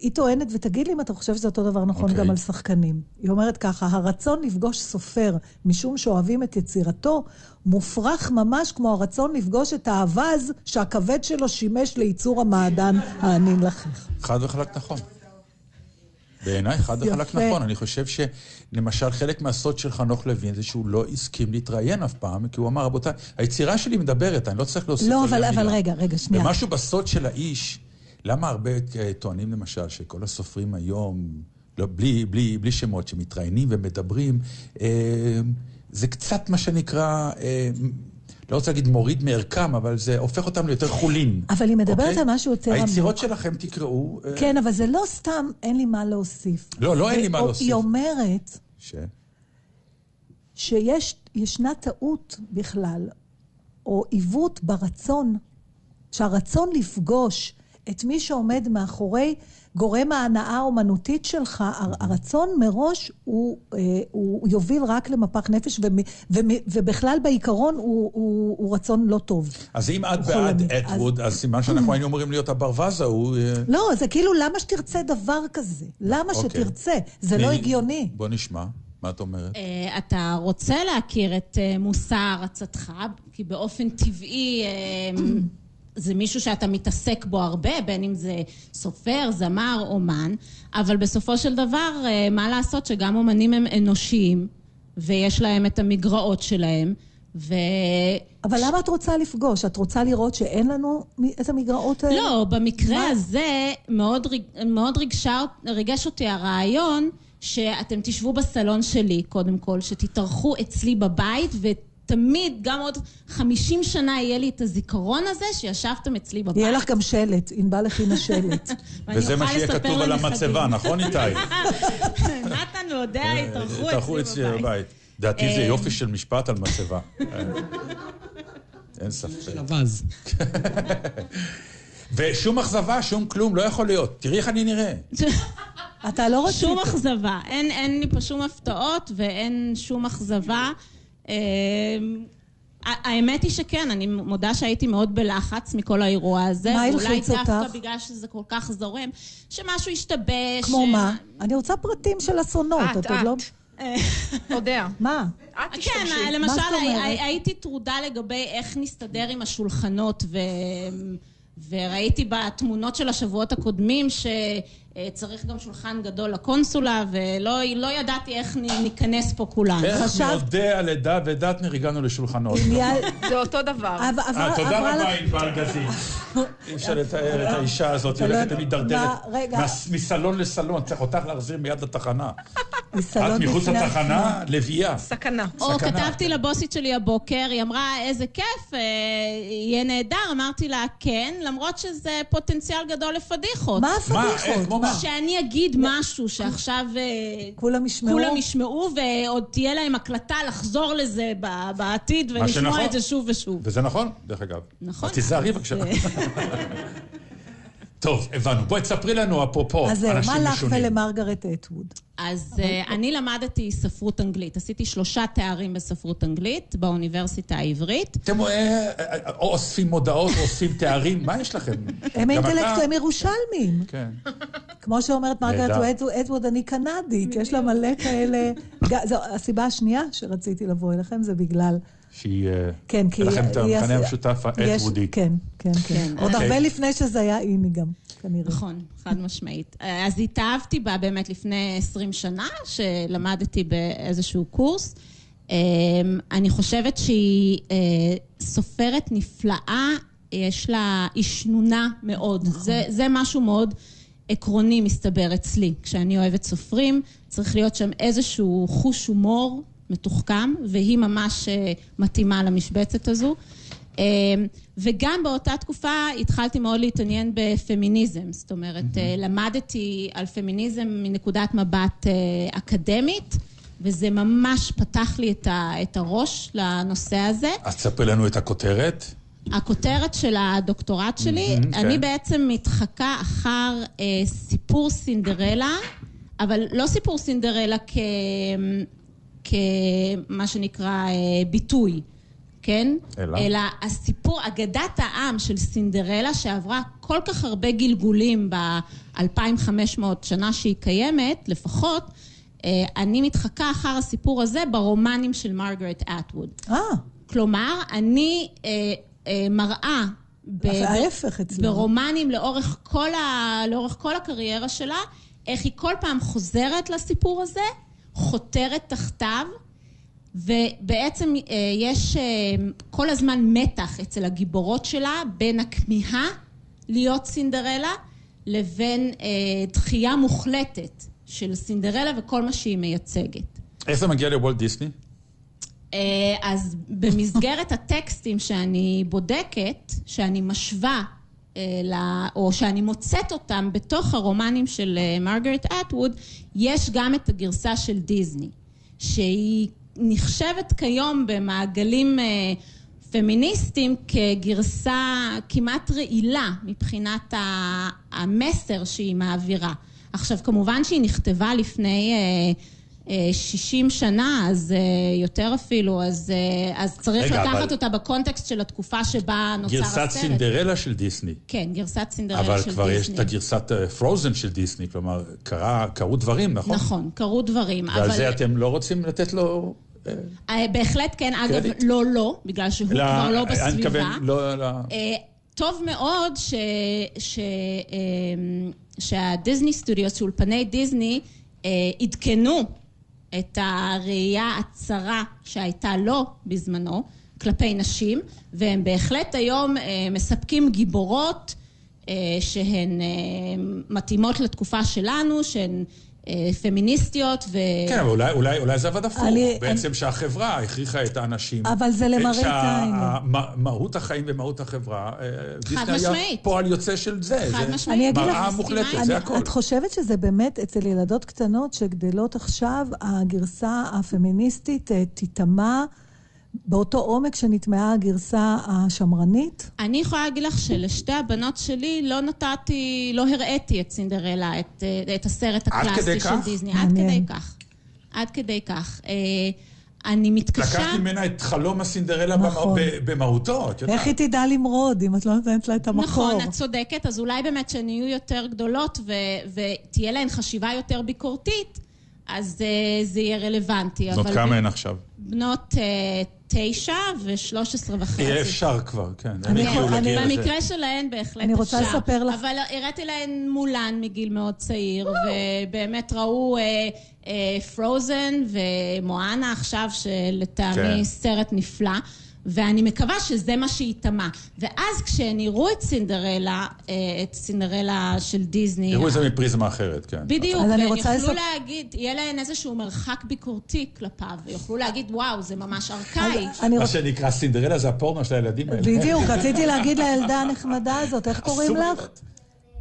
היא טוענת, ותגיד לי אם אתה חושב שזה אותו דבר נכון אוקיי. גם על שחקנים. היא אומרת ככה, הרצון לפגוש סופר משום שאוהבים את יצירתו, מופרך ממש כמו הרצון לפגוש את האווז שהכבד שלו שימש לייצור המעדן הענין לחיך. חד וחלק נכון. בעיניי חד וחלק. נכון. אני חושב שלמשל חלק מהסוד של חנוך לוין זה שהוא לא הסכים להתראיין אף פעם, כי הוא אמר, רבותיי, היצירה שלי מדברת, אני לא צריך להוסיף לא, עליה אבל, אבל מילה." רגע, רגע, שנייה. ומשהו בסוד של האיש, למה הרבה טוענים למשל שכל הסופרים היום, לא, בלי, בלי, בלי שמות, שמתראיינים ומדברים, אה, זה קצת מה שנקרא, אה, לא רוצה להגיד מוריד מערכם, אבל זה הופך אותם ליותר חולין. אבל היא מדברת אוקיי? על משהו יותר עמוק. היצירות שלכם תקראו... אה, כן, אבל זה לא סתם, אין לי מה להוסיף. לא, לא אין לי מה להוסיף. היא אומרת ש... שישנה טעות בכלל, או עיוות ברצון, שהרצון לפגוש את מי שעומד מאחורי גורם ההנאה האומנותית שלך, הר- הרצון מראש הוא, אה, הוא יוביל רק למפח נפש, ובכלל בעיקרון הוא, הוא, הוא רצון לא טוב. אז אם את בעד. אטווד, אז סימן שאנחנו היינו אמורים להיות הברווז ההוא... אה, לא, זה כאילו, למה שתרצה דבר כזה? למה אוקיי. שתרצה? זה לא הגיוני. בוא נשמע, מה את אומרת? אה, אתה רוצה להכיר את אה, מושא הערצתך, כי באופן טבעי אה, זה מישהו שאתה מתעסק בו הרבה, בין אם זה סופר, זמר, אומן, אבל בסופו של דבר, אה, מה לעשות שגם אומנים הם אנושיים, ויש להם את המגרעות שלהם, ו... אבל למה את רוצה לפגוש? את רוצה לראות שאין לנו את המגרעות האלה? לא, במקרה מה? הזה מאוד, ריג, מאוד ריגשה, ריגש אותי הרעיון שאתם תשבו בסלון שלי, קודם כל, שתתארחו אצלי בבית, ותמיד, גם עוד 50 שנה יהיה לי את הזיכרון הזה שישבתם אצלי בבית. יהיה לך גם שלט, ענבל הכינה שלט. ואני וזה מה שיהיה כתוב על. המצבה, נכון איתי? נתן והודע, התארחו התארחו אצלי בבית. לדעתי זה אה, יופי של משפט על מצבה. אה, אין ספק. אווז. ושום אכזבה, שום כלום, לא יכול להיות. תראי איך אני נראה. אתה לא רצית. שום אכזבה. אין, אין לי פה שום הפתעות ואין שום אכזבה. ה- האמת היא שכן, אני מודה שהייתי מאוד בלחץ מכל האירוע הזה. מה ואולי הלחיץ דווקא אותך? בגלל שזה כל כך זורם, שמשהו השתבש. כמו ש- מה? אני רוצה פרטים של אסונות. את, עוד לא... את. אתה יודע. מה? את כן, תשתמשי. למשל, אומרת? הי- הייתי טרודה לגבי איך נסתדר עם השולחנות, ו... וראיתי בתמונות של השבועות הקודמים שצריך גם שולחן גדול לקונסולה, ולא לא ידעתי איך ניכנס פה כולנו. איך חשבת- מיודע לידה ודטנר הגענו לשולחנות. זה אותו דבר. אה, עבר- תודה רבה, לך- ענבל גזית. אי אפשר לתאר את האישה הזאת, היא לא- הולכת ומידרדרת מסלון לסלון, צריך אותך להחזיר מיד לתחנה. מסלון את מחוץ לתחנה, לביאה. סכנה. או. כתבתי לבוסית שלי הבוקר, היא אמרה, איזה כיף, אה, יהיה נהדר. אמרתי לה, כן, למרות שזה פוטנציאל גדול לפדיחות. מה הפדיחות? מה? שאני אגיד משהו שעכשיו אה, כולם ישמעו? כולם ישמעו, ועוד תהיה להם הקלטה לחזור לזה בעתיד, ולשמוע. את זה שוב ושוב. וזה נכון, דרך אגב. נכון. אז תיזהרי בבקשה. טוב, הבנו. בואי תספרי לנו, אפרופו, אז זהו, אנשים מה לך משונים. ולמרגרט אטווד? אז אה, אני למדתי ספרות אנגלית. עשיתי שלושה תארים בספרות אנגלית באוניברסיטה העברית. אתם אה, אה, או אוספים מודעות או אוספים תארים, מה יש לכם? הם גם אתה- אינטלקט, הם ירושלמים. כן. כמו שאומרת מרגרט. אטווד, אני קנדית, יש לה מלא כאלה... הסיבה השנייה שרציתי לבוא אליכם זה בגלל שהיא... אה, כן, כי... לכם את המכנה המשותף האט-וודי. כן, כן, כן. עוד הרבה לפני שזה היה איני גם, כנראה. נכון, חד משמעית. אז התאהבתי בה באמת לפני 20 שנה, שלמדתי באיזשהו קורס. אמ, אני חושבת שהיא אה, סופרת נפלאה, יש לה, היא שנונה מאוד. נכון. זה, זה משהו מאוד עקרוני, מסתבר, אצלי. כשאני אוהבת סופרים, צריך להיות שם איזשהו חוש הומור מתוחכם, והיא ממש אה, מתאימה למשבצת הזו. אמ, וגם באותה תקופה התחלתי מאוד להתעניין בפמיניזם, זאת אומרת, mm-hmm. למדתי על פמיניזם מנקודת מבט אקדמית. וזה ממש פתח לי את, ה, את הראש לנושא הזה. אז תספרי לנו את הכותרת. הכותרת של הדוקטורט שלי, mm-hmm, אני כן. בעצם מתחקה אחר אה, סיפור סינדרלה, אבל לא סיפור סינדרלה כ... כמה שנקרא אה, ביטוי, כן? אלא? אלא הסיפור, אגדת העם של סינדרלה שעברה כל כך הרבה גלגולים ב-2500 שנה שהיא קיימת, לפחות, אה, אני מתחקה אחר הסיפור הזה ברומנים של מרגרט אטווד. אה. כלומר, אני אה, אה, מראה... ב- ההפך אצלנו. ברומנים לאורך כל, ה, לאורך כל הקריירה שלה, איך היא כל פעם חוזרת לסיפור הזה, חותרת תחתיו, ובעצם אה, יש אה, כל הזמן מתח אצל הגיבורות שלה בין הכמיהה להיות סינדרלה לבין אה, דחייה מוחלטת של סינדרלה וכל מה שהיא מייצגת. איך זה מגיע לוולט דיסני? אז במסגרת הטקסטים שאני בודקת, שאני משווה, או שאני מוצאת אותם בתוך הרומנים של אה, מרגרט אטווד, יש גם את הגרסה של דיסני, שהיא נחשבת כיום במעגלים פמיניסטיים כגרסה כמעט רעילה מבחינת המסר שהיא מעבירה. עכשיו, כמובן שהיא נכתבה לפני אה, אה, 60 שנה, אז אה, יותר אפילו, אז, אה, אז צריך רגע, לקחת אבל... אותה בקונטקסט של התקופה שבה נוצר גרסת הסרט. גרסת סינדרלה של דיסני. כן, גרסת סינדרלה של דיסני. אבל כבר יש את הגרסת פרוזן של דיסני, כלומר, קרה, קרו דברים, נכון? נכון, קרו דברים, ועל אבל... זה אתם לא רוצים לתת לו... אה, בהחלט כן, אגב, לא לא, בגלל שהוא לא, כבר לא בסביבה. אני מתכוון, לא, לא. טוב מאוד ש... ש... שהדיסני סטודיוס, שאולפני דיסני, אה, עדכנו את הראייה הצרה שהייתה לו בזמנו כלפי נשים, והם בהחלט היום אה, מספקים גיבורות אה, שהן מתאימות לתקופה שלנו, שהן אה, פמיניסטיות ו... כן, אבל אולי, אולי, אולי זה עבד הפוך. אני, בעצם אני... שהחברה הכריחה את האנשים. אבל זה למראית עין. שמהות החיים ומהות החברה, אה, חד משמעית. היה פועל יוצא של זה. חד זה משמעית. מראה מוחלטת, אני, זה הכול. את חושבת שזה באמת אצל ילדות קטנות שגדלות עכשיו, הגרסה הפמיניסטית אה, תיטמע? באותו עומק שנטמעה הגרסה השמרנית? אני יכולה להגיד לך שלשתי הבנות שלי לא נתתי, לא הראיתי את סינדרלה, את, את הסרט הקלאסי של דיסני. עד כדי כך. עד כדי כך. אה, אני מתקשה... לקחתי ממנה את חלום הסינדרלה נכון. במהותו, את יודעת. איך היא תדע למרוד אם את לא נותנת לה את המקור? נכון, את צודקת, אז אולי באמת שהן יהיו יותר גדולות ותהיה להן חשיבה יותר ביקורתית, אז uh, זה יהיה רלוונטי. זאת כמה הן עכשיו? בנות uh, תשע ושלוש עשרה וחצי. יהיה אפשר כבר, כן. אני, אני, במקרה שלהן בהחלט אפשר. אני רוצה לספר לך. אבל הראיתי להן מולן מגיל מאוד צעיר, ובאמת ראו פרוזן uh, uh, ומואנה עכשיו, שלטעמי כן. סרט נפלא. ואני מקווה שזה מה שייטמע. ואז כשהם יראו את סינדרלה, אה, את סינדרלה של דיסני... יראו את זה מפריזמה אחרת, כן. בדיוק, והם יוכלו לספ... להגיד, יהיה להם איזשהו מרחק ביקורתי כלפיו, ויוכלו להגיד, וואו, זה ממש ארכאי. מה שנקרא סינדרלה זה הפורנו של הילדים האלה. בדיוק, רציתי להגיד לילדה הנחמדה הזאת, איך קוראים לך?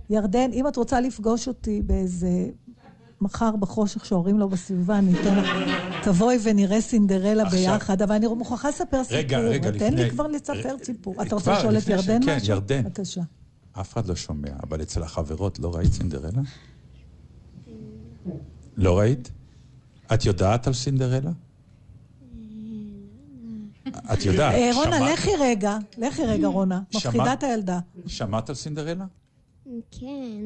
ירדן, אם את רוצה לפגוש אותי באיזה מחר בחושך שההורים לא בסביבה, אני אתן לך, תבואי ונראה סינדרלה ביחד, אבל אני מוכרחה לספר סיפור. רגע, רגע, לפני... תן לי כבר לספר סיפור. אתה רוצה לשאול את ירדן משהו? כן, ירדן. בבקשה. אף אחד לא שומע, אבל אצל החברות לא ראית סינדרלה? לא ראית? את יודעת על סינדרלה? את יודעת. אה, רונה, לכי רגע, לכי רגע, רונה. מפחידה את הילדה. שמעת על סינדרלה? כן.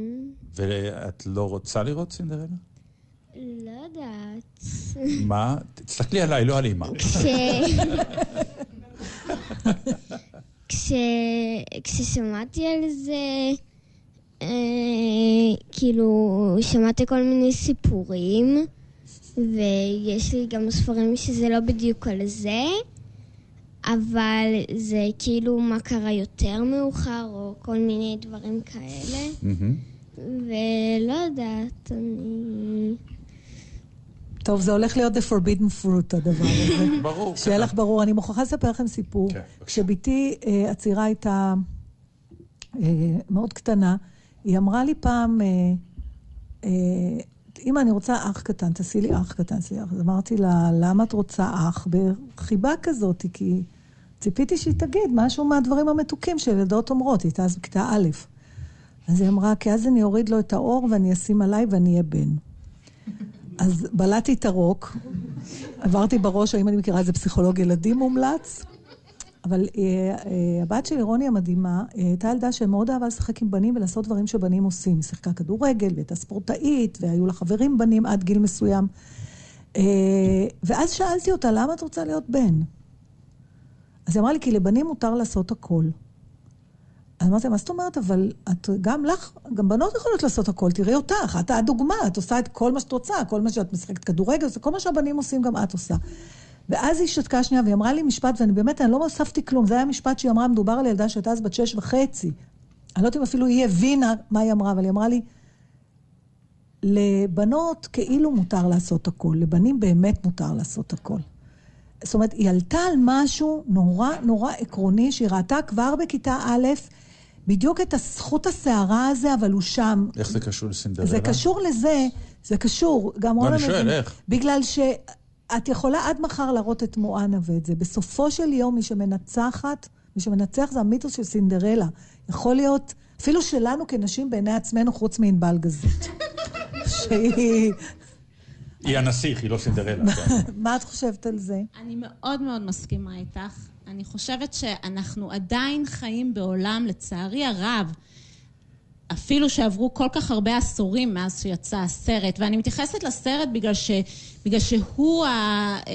ואת לא רוצה לראות סינדרלה? לא יודעת. מה? תסתכלי עליי, לא על אימא. כש... כששמעתי על זה, אה, כאילו, שמעתי כל מיני סיפורים, ויש לי גם ספרים שזה לא בדיוק על זה, אבל זה כאילו מה קרה יותר מאוחר, או כל מיני דברים כאלה. ולא יודעת, אני... טוב, זה הולך להיות the forbidden fruit, הדבר הזה. ברור. שיהיה לך ברור. אני מוכרחה לספר לכם סיפור. כן, כשבתי אה, הצעירה הייתה אה, מאוד קטנה, היא אמרה לי פעם, אה, אה, אמא, אני רוצה אח קטן, תעשי לי אח קטן, תעשי לי אח. אז אמרתי לה, למה את רוצה אח? בחיבה כזאת, כי ציפיתי שהיא תגיד משהו מהדברים המתוקים שילדות אומרות, היא הייתה אז בכיתה א'. אז היא אמרה, כי אז אני אוריד לו את האור ואני אשים עליי ואני אהיה בן. אז בלעתי את הרוק, עברתי בראש, האם אני מכירה איזה פסיכולוג ילדים מומלץ, אבל אה, אה, הבת שלי, רוני המדהימה, אה, הייתה ילדה שמאוד אהבה לשחק עם בנים ולעשות דברים שבנים עושים. היא שיחקה כדורגל, והייתה ספורטאית, והיו לה חברים בנים עד גיל מסוים. אה, ואז שאלתי אותה, למה את רוצה להיות בן? אז היא אמרה לי, כי לבנים מותר לעשות הכל. אז אמרתי לה, מה זאת אומרת? אבל את, גם לך, גם בנות יכולות לעשות הכל, תראי אותך, את הדוגמה, את עושה את כל מה שאת רוצה, כל מה שאת משחקת כדורגל, כל מה שהבנים עושים, גם את עושה. ואז היא שתקה שנייה, והיא אמרה לי משפט, ואני באמת, אני לא הוספתי כלום, זה היה משפט שהיא אמרה, מדובר על ילדה שהייתה אז בת שש וחצי. אני לא יודעת אם אפילו היא הבינה מה היא אמרה, אבל היא אמרה לי, לבנות כאילו מותר לעשות הכל, לבנים באמת מותר לעשות הכל. זאת אומרת, היא עלתה על משהו נורא נורא עקרוני, שהיא ראתה כבר בכיתה א', בדיוק את הזכות הסערה הזה, אבל הוא שם. איך זה קשור לסינדרלה? זה קשור לזה, זה קשור, גם לא, רונה אני שואל, איך? בגלל שאת יכולה עד מחר להראות את מואנה ואת זה. בסופו של יום, מי שמנצחת, מי שמנצח זה המיתוס של סינדרלה. יכול להיות, אפילו שלנו כנשים בעיני עצמנו, חוץ מענבל גזית. שהיא... היא הנסיך, היא לא סינדרלה. כן. מה את חושבת על זה? אני מאוד מאוד מסכימה איתך. אני חושבת שאנחנו עדיין חיים בעולם, לצערי הרב, אפילו שעברו כל כך הרבה עשורים מאז שיצא הסרט, ואני מתייחסת לסרט בגלל, ש, בגלל שהוא ה, אה,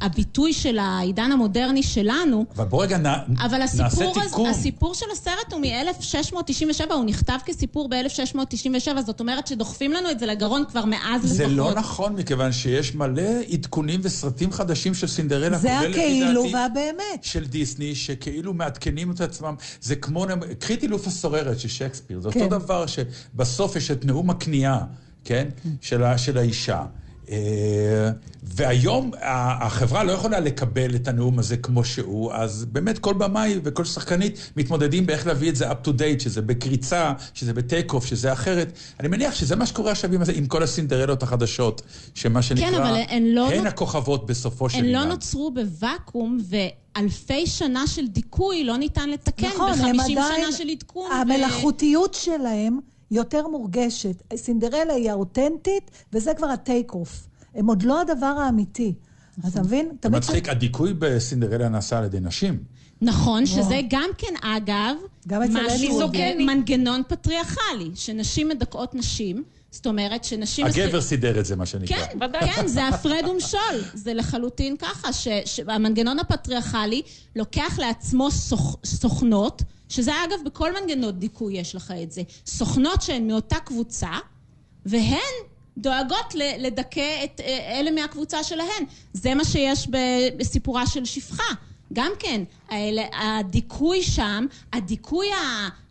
הביטוי של העידן המודרני שלנו, אבל בוא רגע נ- אבל נעשה הסיפור, הזה, תיקון. הסיפור של הסרט הוא מ-1697, הוא נכתב כסיפור ב-1697, זאת אומרת שדוחפים לנו את זה לגרון כבר מאז זה לפחות. לא נכון, מכיוון שיש מלא עדכונים וסרטים חדשים של סינדרלה, זה הכאילו והבאמת. של דיסני, שכאילו מעדכנים את עצמם. זה כמו, קחי את אילוף הסוררת של שייקספיר, זה כן. אותו דבר שבסוף יש את נאום הכניעה, כן? של האישה. אה, והיום החברה לא יכולה לקבל את הנאום הזה כמו שהוא, אז באמת כל במאי וכל שחקנית מתמודדים באיך להביא את זה up to date, שזה בקריצה, שזה ב take-off, שזה אחרת. אני מניח שזה מה שקורה עכשיו עם, הזה- עם כל הסינדרלות החדשות, שמה שנקרא, כן, אבל הן לא הן הכוכבות בסופו של הן עניין. לא נוצרו בוואקום, ואלפי שנה של דיכוי לא ניתן לתקן נכון, הם ב-50 עדיין... שנה של עדכון. ו- המלאכותיות שלהם יותר מורגשת. סינדרלה היא האותנטית, וזה כבר ה take-off. הם עוד לא הדבר האמיתי. אתה מבין? זה מצחיק, הדיכוי בסינדרלה נעשה על ידי נשים. נכון, שזה גם כן, אגב, גם משהו-. מנגנון פטריארכלי, שנשים מדכאות נשים, זאת אומרת שנשים... הגבר סידר את זה, מה שנקרא. כן, כן, זה הפרד ומשול. זה לחלוטין ככה, ש- שהמנגנון הפטריארכלי לוקח לעצמו סוכ, סוכנות, שזה אגב, בכל מנגנון דיכוי יש לך את זה. סוכנות שהן מאותה קבוצה, והן דואגות לדכא את אה, אלה מהקבוצה שלהן. זה מה שיש בסיפורה של שפחה. גם כן, הדיכוי שם, הדיכוי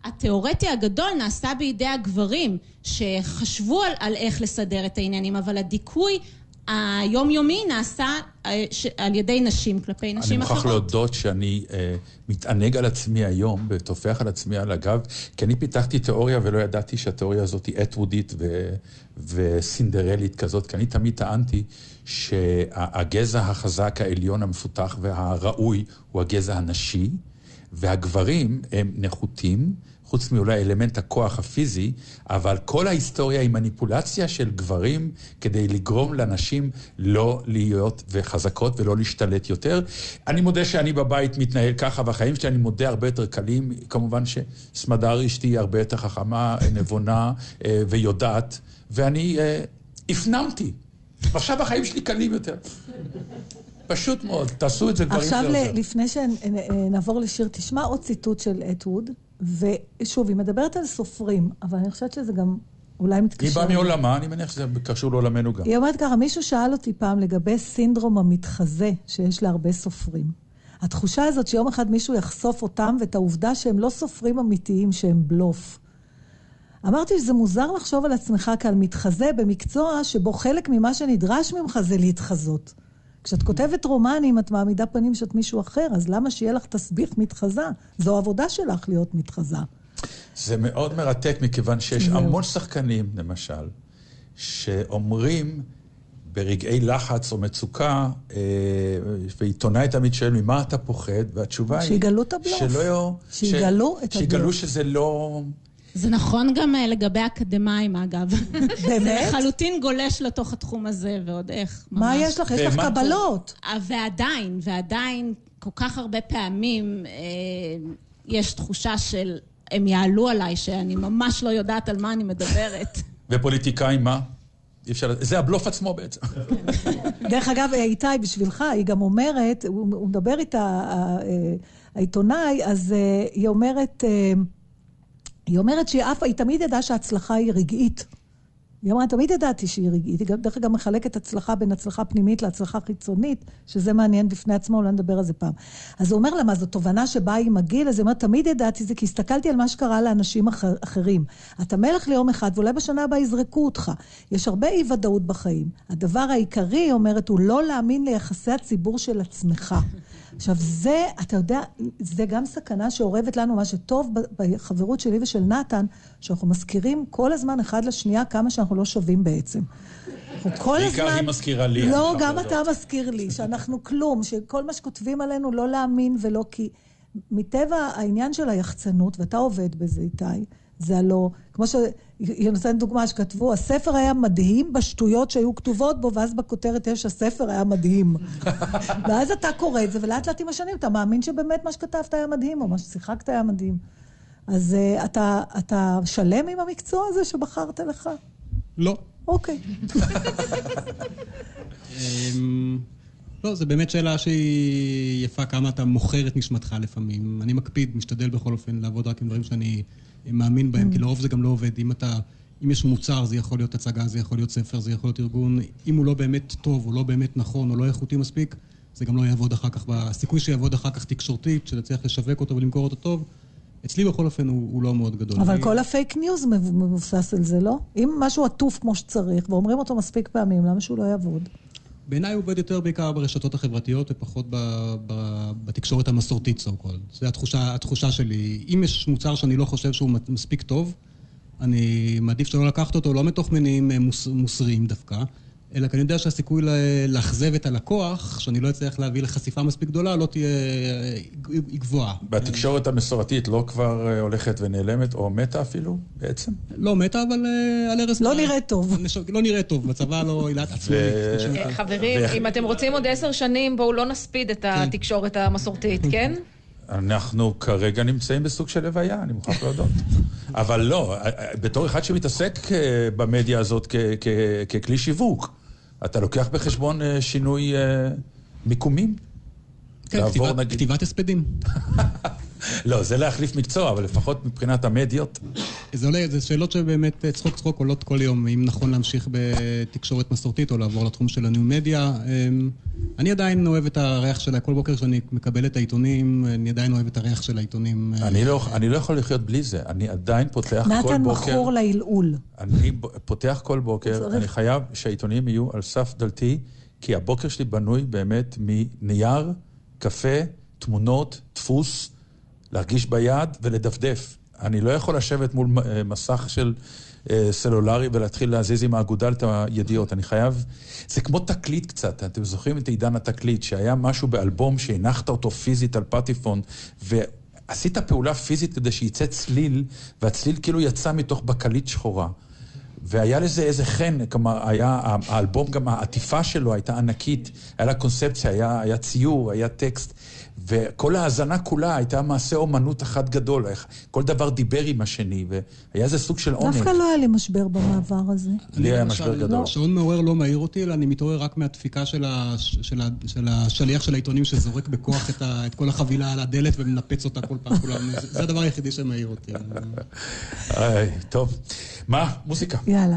התיאורטי הגדול נעשה בידי הגברים, שחשבו על, על איך לסדר את העניינים, אבל הדיכוי היומיומי נעשה אה, על ידי נשים כלפי אני נשים מוכרח אחרות. להודות שאני אה, מתענג על עצמי היום, וטופח על עצמי על הגב, כי אני פיתחתי תיאוריה ולא ידעתי שהתיאוריה הזאת היא אטוודית ו, וסינדרלית כזאת, כי אני תמיד טענתי שהגזע החזק, העליון, המפותח והראוי הוא הגזע הנשי, והגברים הם נחותים, חוץ מאולי אלמנט הכוח הפיזי, אבל כל ההיסטוריה היא מניפולציה של גברים כדי לגרום לנשים לא להיות וחזקות ולא להשתלט יותר. אני מודה שאני בבית מתנהל ככה, והחיים שלי, אני מודה, הרבה יותר קלים. כמובן שסמדר אשתי היא הרבה יותר חכמה, נבונה אה, ויודעת, ואני אה, הפנמתי. ועכשיו החיים שלי קלים יותר. פשוט מאוד, תעשו את זה כבר עכשיו, לפני שנעבור לשיר, תשמע עוד ציטוט של אתווד, ושוב, היא מדברת על סופרים, אבל אני חושבת שזה גם אולי מתקשר. היא באה מעולמה, אני מניח שזה קשור לעולמנו גם. היא אומרת ככה, מישהו שאל אותי פעם לגבי סינדרום המתחזה שיש להרבה סופרים. התחושה הזאת שיום אחד מישהו יחשוף אותם ואת העובדה שהם לא סופרים אמיתיים, שהם בלוף. אמרתי שזה מוזר לחשוב על עצמך כעל מתחזה במקצוע שבו חלק ממה שנדרש ממך זה להתחזות. כשאת כותבת רומנים, את מעמידה פנים שאת מישהו אחר, אז למה שיהיה לך תסביך מתחזה? זו העבודה שלך להיות מתחזה. זה מאוד מרתק, מכיוון שיש המון שחקנים, למשל, שאומרים ברגעי לחץ או מצוקה, אה, ועיתונאי תמיד שואל, ממה אתה פוחד? והתשובה היא... שיגלו את הבלוף. שלא... שיגלו ש... את הבלוף. שיגלו שזה לא... זה נכון גם אה, לגבי אקדמאים, אגב. באמת? זה לחלוטין גולש לתוך התחום הזה, ועוד איך. ממש. מה יש לך? יש לך קבלות. אה, ועדיין, ועדיין, כל כך הרבה פעמים אה, יש תחושה של הם יעלו עליי, שאני ממש לא יודעת על מה אני מדברת. ופוליטיקאים, מה? אי אפשר... זה הבלוף עצמו בעצם. דרך אגב, איתי, בשבילך, היא גם אומרת, הוא מדבר איתה, העיתונאי, אז היא אומרת... היא אומרת שהיא אף, היא תמיד ידעה שההצלחה היא רגעית. היא אמרה, תמיד ידעתי שהיא רגעית. היא דרך אגב מחלקת הצלחה בין הצלחה פנימית להצלחה חיצונית, שזה מעניין בפני עצמו, אולי נדבר על זה פעם. אז הוא אומר לה, מה, זו תובנה שבאה עם הגיל? אז היא אומרת, תמיד ידעתי זה, כי הסתכלתי על מה שקרה לאנשים אחר, אחרים. אתה מלך ליום אחד, ואולי בשנה הבאה יזרקו אותך. יש הרבה אי-ודאות בחיים. הדבר העיקרי, היא אומרת, הוא לא להאמין ליחסי הציבור של עצמך. עכשיו, זה, אתה יודע, זה גם סכנה שאורבת לנו, מה שטוב בחברות שלי ושל נתן, שאנחנו מזכירים כל הזמן אחד לשנייה כמה שאנחנו לא שווים בעצם. כל הזמן... בעיקר היא מזכירה לי. לא, גם אתה מזכיר לי, שאנחנו כלום, שכל מה שכותבים עלינו לא להאמין ולא כי... מטבע העניין של היחצנות, ואתה עובד בזה, איתי, זה הלא, כמו שהיא נותנת דוגמה שכתבו, הספר היה מדהים בשטויות שהיו כתובות בו, ואז בכותרת יש, הספר היה מדהים. ואז אתה קורא את זה, ולאט לאט עם השנים אתה מאמין שבאמת מה שכתבת היה מדהים, או מה ששיחקת היה מדהים. אז uh, אתה, אתה שלם עם המקצוע הזה שבחרת לך? לא. אוקיי. אמ, לא, זו באמת שאלה שהיא יפה, כמה אתה מוכר את נשמתך לפעמים. אני מקפיד, משתדל בכל אופן לעבוד רק עם דברים שאני מאמין בהם, כי לרוב זה גם לא עובד. אם אתה, אם יש מוצר, זה יכול להיות הצגה, זה יכול להיות ספר, זה יכול להיות ארגון. אם הוא לא באמת טוב, הוא לא באמת נכון, או לא איכותי מספיק, זה גם לא יעבוד אחר כך, הסיכוי שיעבוד אחר כך תקשורתית, שנצליח לשווק אותו ולמכור אותו טוב, אצלי בכל אופן הוא, הוא לא מאוד גדול. אבל. כל הפייק ניוז מבוסס על זה, לא? אם משהו עטוף כמו שצריך, ואומרים אותו מספיק פעמים, למה שהוא לא יעבוד? בעיניי עובד יותר בעיקר ברשתות החברתיות ופחות ב, ב, בתקשורת המסורתית, so called. זו התחושה, התחושה שלי. אם יש מוצר שאני לא חושב שהוא מספיק טוב, אני מעדיף שלא לקחת אותו, לא מתוך מניעים אה, מוס, מוסריים דווקא, אלא כי אני יודע שהסיכוי לאכזב את הלקוח, שאני לא אצליח להביא לחשיפה מספיק גדולה, לא תהיה... היא גבוהה. בתקשורת המסורתית לא כבר אה, הולכת ונעלמת, או מתה אפילו, בעצם? לא מתה, אבל אה, על ערש... לא נראה טוב. לא נראה טוב, בצבא לא עילת עצמאית. אה, חברים, אם אתם רוצים עוד עשר שנים, בואו לא נספיד את כן. התקשורת המסורתית, כן? אנחנו כרגע נמצאים בסוג של לוויה, אני מוכרח להודות. אבל לא, בתור אחד שמתעסק במדיה הזאת ככלי שיווק, אתה לוקח בחשבון אה, שינוי אה, מיקומים? כן, כתיבת, הספדים. לא, זה להחליף מקצוע, אבל לפחות מבחינת המדיות. זה עולה, זה שאלות שבאמת אה, צחוק צחוק עולות כל יום, אם נכון להמשיך בתקשורת מסורתית או לעבור לתחום של הניו מדיה. אמ, אני עדיין אוהב את הריח שלה, כל בוקר שאני מקבל את העיתונים, אני עדיין אוהב את הריח של העיתונים. אני לא, אני לא יכול לחיות בלי זה, אני עדיין פותח כל בוקר... נתן מכור לעילעול. אני פותח כל בוקר, אני חייב שהעיתונים יהיו על סף דלתי, כי הבוקר שלי בנוי באמת מנייר, קפה, תמונות, דפוס. להרגיש ביד ולדפדף. אני לא יכול לשבת מול אה, מסך של אה, סלולרי ולהתחיל להזיז עם האגודל את הידיעות. אני חייב... זה כמו תקליט קצת. אתם זוכרים את עידן התקליט, שהיה משהו באלבום שהנחת אותו פיזית על פטיפון, ועשית פעולה פיזית כדי שייצא צליל, והצליל כאילו יצא מתוך בקלית שחורה. והיה לזה איזה חן, כלומר, היה, האלבום, גם העטיפה שלו הייתה ענקית, היה לה קונספציה, היה, היה ציור, היה טקסט. וכל ההאזנה כולה הייתה מעשה אומנות אחת גדול, כל דבר דיבר עם השני, והיה איזה סוג של עונג. דווקא לא היה לי משבר במעבר הזה. לי היה משבר גדול. שעון מעורר לא מעיר אותי, אלא אני מתעורר רק מהדפיקה של, השליח של העיתונים שזורק בכוח את, כל החבילה על הדלת ומנפץ אותה כל פעם. זה הדבר היחידי שמעיר אותי. טוב. מה? מוזיקה. יאללה.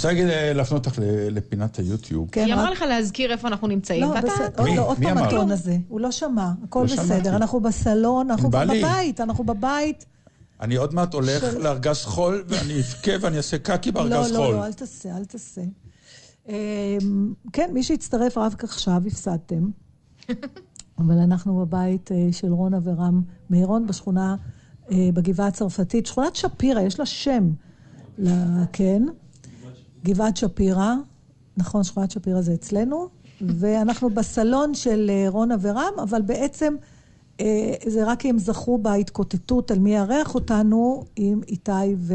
רוצה להגיד, להפנות אותך לפינת היוטיוב. כן, היא אמרה לך להזכיר איפה אנחנו נמצאים, לא, בסדר, מי? עוד פעם הטון הזה, הוא לא שמע, הכל בסדר. אנחנו בסלון, אנחנו בבית, אנחנו בבית. אני עוד מעט הולך לארגז חול, ואני אבכה ואני אעשה קקי בארגז חול. לא, לא, לא, אל תעשה, אל תעשה. כן, מי שהצטרף רק עכשיו, הפסדתם. אבל אנחנו בבית של רונה ורם מירון בשכונה, בגבעה הצרפתית, שכונת שפירא, יש לה שם. כן. גבעת שפירא, נכון, שכונת שפירא זה אצלנו, ואנחנו בסלון של רונה ורם, אבל בעצם זה רק כי הם זכו בהתקוטטות על מי יארח אותנו עם איתי ו...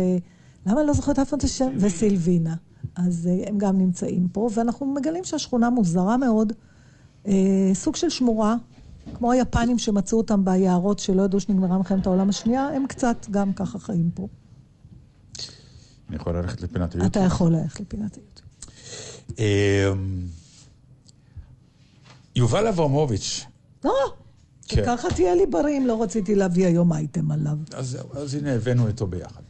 למה אני לא זוכרת אף פעם את השם? וסילבינה. אז הם גם נמצאים פה, ואנחנו מגלים שהשכונה מוזרה מאוד, סוג של שמורה, כמו היפנים שמצאו אותם ביערות שלא ידעו שנגמרה מלחמת העולם השנייה, הם קצת גם ככה חיים פה. אני יכול ללכת לפינת היוטיוב? אתה יכול ללכת לפינת היוטיוב. יובל אברמוביץ'. לא, ככה תהיה לי בריא אם לא רציתי להביא היום אייטם עליו. אז הנה הבאנו אותו ביחד.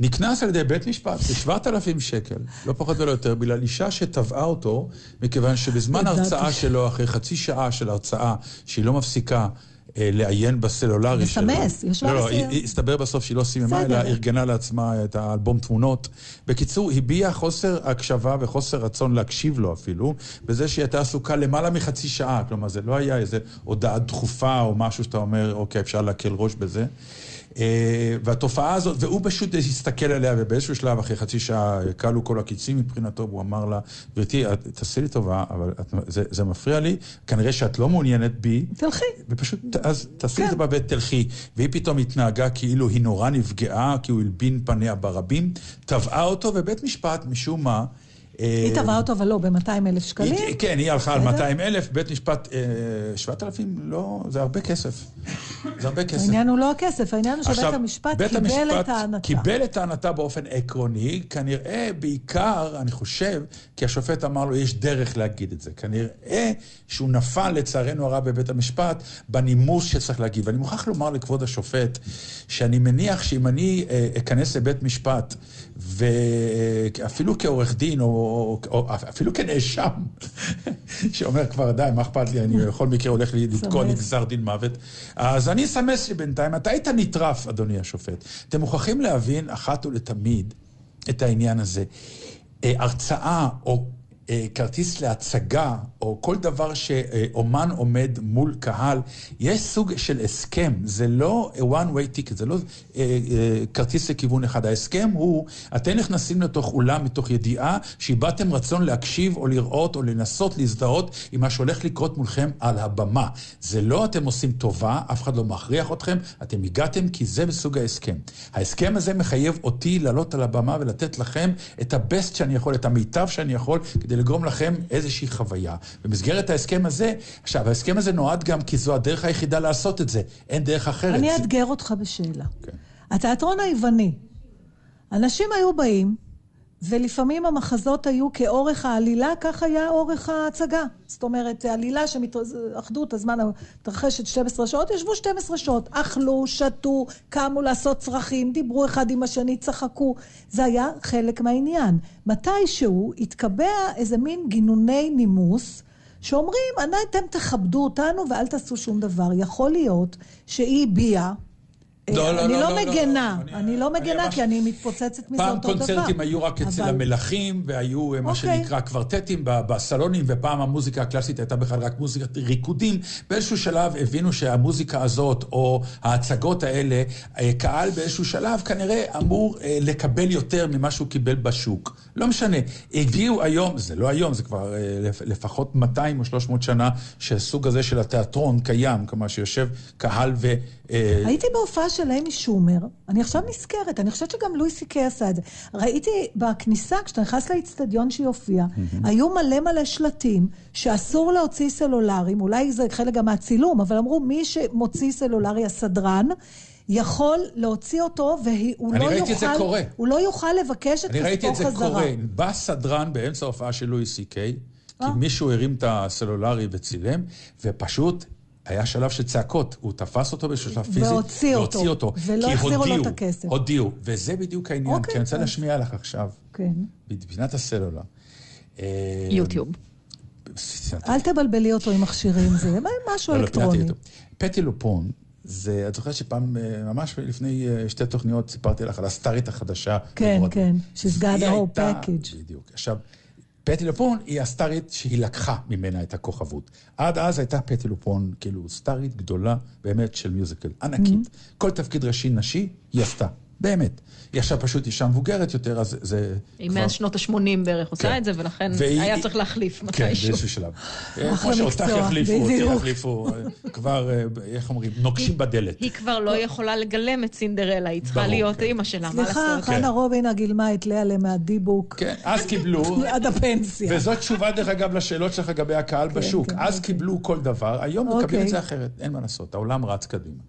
נקנס על ידי בית משפט ב-7,000 שקל, לא פחות ולא יותר, בגלל אישה שטבעה אותו, מכיוון שבזמן הרצאה שלו, אחרי חצי שעה של הרצאה, שהיא לא מפסיקה, אה, לעיין בסלולרי שלו. לסמס, ישבה לא, לא. היא- הסתבר בסוף שהיא לא סיממה. אלא ארגנה לעצמה את האלבום תמונות. בקיצור, הביעה חוסר הקשבה וחוסר רצון להקשיב לו אפילו, בזה שהיא הייתה עסוקה למעלה מחצי שעה. כלומר, זה לא היה איזו הודעה דחופה או משהו שאתה אומר, אוקיי, אפשר להקל ראש בזה. אה, והתופעה הזאת, והוא פשוט הסתכל עליה, ובאיזשהו שלב, אחרי חצי שעה, כלו כל הקיצים מבחינתו, והוא אמר לה, גברתי, את- תעשי לי טובה, אבל את, זה, זה מפריע לי, כנראה שאת לא מעוניינת בי. תלכי. ופשוט, אז תעשי לי טובה ותלכי. והיא פתאום התנהגה כאילו היא נורא נפגעה, כי הוא הלבין פניה ברבים, תבעה אותו, ובית משפט, משום מה... היא אה, תבעה אותו, אבל לא, ב-200 אלף שקלים. היא, כן, היא הלכה על בסדר. 200 אלף, בית משפט, אה, 7,000, לא, זה הרבה כסף. זה הרבה כסף. העניין הוא לא הכסף, העניין הוא שבית המשפט קיבל את טענתה. קיבל את טענתה באופן עקרוני, כנראה בעיקר, אני חושב, כי השופט אמר לו, יש דרך להגיד את זה. כנראה שהוא נפל, לצערנו הרב, בבית המשפט, בנימוס שצריך להגיד. ואני מוכרח לומר לכבוד השופט, שאני מניח שאם אני אה, אכנס לבית משפט, ואפילו כעורך דין, או, או, או אפילו כנאשם, שאומר כבר, די, מה אכפת לי, אני בכל מקרה הולך לתקוע לי. גזר דין מוות. אז אני אסמס לי בינתיים, אתה היית נטרף, אדוני השופט. אתם מוכרחים להבין אחת ולתמיד את העניין הזה. אה, הרצאה או כרטיס להצגה, או כל דבר שאומן עומד מול קהל, יש סוג של הסכם, זה לא one way ticket, זה לא אה, אה, כרטיס לכיוון אחד. ההסכם הוא, אתם נכנסים לתוך אולם מתוך ידיעה שאיבדתם רצון להקשיב או לראות או לנסות להזדהות עם מה שהולך לקרות מולכם על הבמה. זה לא אתם עושים טובה, אף אחד לא מכריח אתכם, אתם הגעתם כי זה בסוג ההסכם. ההסכם הזה מחייב אותי לעלות על הבמה ולתת לכם את הבסט שאני יכול, את המיטב שאני יכול, כדי לגרום לכם איזושהי חוויה. במסגרת ההסכם הזה, עכשיו, ההסכם הזה נועד גם כי זו הדרך היחידה לעשות את זה, אין דרך אחרת. אני אאתגר אותך בשאלה. כן. התיאטרון היווני, אנשים היו באים, ולפעמים המחזות היו כאורך העלילה, כך היה אורך ההצגה. זאת אומרת, עלילה שאחדו את הזמן מתרחשת 12 שעות, ישבו 12 שעות, אכלו, שתו, קמו לעשות צרכים, דיברו אחד עם השני, צחקו. זה היה חלק מהעניין. מתישהו התקבע איזה מין גינוני נימוס, שאומרים, "אנא, אתם תכבדו אותנו ואל תעשו שום דבר. יכול להיות שהיא הביעה לא, לא, אני לא, לא לא, לא. מגנה, אני לא מגנה, כי אני מתפוצצת מזה פעם אותו דבר. קונצרטים היו רק אצל המלכים, והיו אה, מה אוקיי. שנקרא קוורטטים בסלונים, ופעם המוזיקה הקלאסית הייתה בכלל רק מוזיקת ריקודים. באיזשהו שלב הבינו שהמוזיקה הזאת, או ההצגות האלה, אה, קהל באיזשהו שלב כנראה אמור לקבל יותר ממה שהוא קיבל בשוק. לא משנה. הביאו היום, זה לא היום, זה כבר לפ- לפחות 200 או 300 שנה, שהסוג הזה של התיאטרון קיים, כלומר שיושב קהל ו... אה, הייתי בהופעה של אמי שומר, אני עכשיו נזכרת, אני חושבת שגם לואי סי-קיי עשה את זה. ראיתי בכניסה, כשאתה נכנס לאיצטדיון שהיא הופיעה, היו מלא מלא שלטים שאסור להוציא סלולרים, אולי זה חלק גם מהצילום, אבל אמרו, מי שמוציא סלולרי, הסדרן, יכול להוציא אותו, והוא לא ראיתי את זה יוכל, קורה. הוא לא יוכל לבקש את אני ראיתי כספו את זה חזרה. קורה. בא סדרן באמצע ההופעה של לואי סי קיי, כי אה. מישהו הרים את הסלולרי וצילם, ופשוט היה שלב של צעקות. הוא תפס אותו באיזשהו שלב פיזית, והוציא אותו. והוציא אותו. ולא כי החזירו לו הודיעו, את הכסף. הודיעו, וזה בדיוק העניין. אוקיי, כי אני רוצה אז- להשמיע לך עכשיו, כן. בפינת הסלולר. אה, יוטיוב. אל תבלבלי אותו עם מכשירים, זה משהו לא, לא, אלקטרוני. פטי לופון, זה, את זוכרת שפעם, אה, ממש לפני אה, שתי תוכניות, סיפרתי לך על הסטארית החדשה. כן. כן, she's got a whole package. בדיוק. עכשיו, פטי לופון היא הסטארית שהיא לקחה ממנה את הכוכבות. עד אז הייתה פטי לופון, כאילו, סטארית גדולה באמת של מיוזיקל, ענקית. Mm-hmm. כל תפקיד ראשי נשי, היא עשתה. באמת. היא עכשיו פשוט אישה מבוגרת יותר, אז זה... היא כבר- מאז שנות ה-80 בערך עושה כן. את זה, ולכן והיא- היה צריך להחליף כן, מתישהו. באיזשהו שלב. אה, כמו שאותך יחליפו, אותי. יחליפו, אה, כבר, אה, איך אומרים, נוקשים בדלת. היא כבר לא יכולה לגלם את סינדרלה, היא צריכה להיות כן. אימא שלה, מה סליחה, לעשות? חנה רובינה גילמה את לאה מהדיבוק. כן, אז קיבלו, עד הפנסיה. וזאת תשובה דרך אגב לשאלות שלך לגבי הקהל בשוק. כן, אז אוקיי. קיבלו כל דבר, היום מקבלים אוקיי. את זה אחרת, אין מה לעשות, העולם רץ קדימה.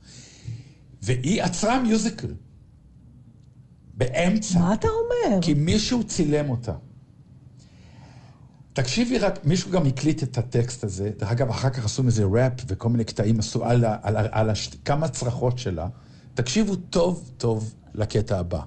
והיא עצרה מיוזיקל. באמצע. מה אתה אומר? כי מישהו צילם אותה. תקשיבי רק, מישהו גם הקליט את הטקסט הזה, דרך אגב, אחר כך עשו מזה ראפ וכל מיני קטעים עשו על, על, ה- על הש... כמה צרחות שלה. תקשיבו טוב טוב לקטע הבא.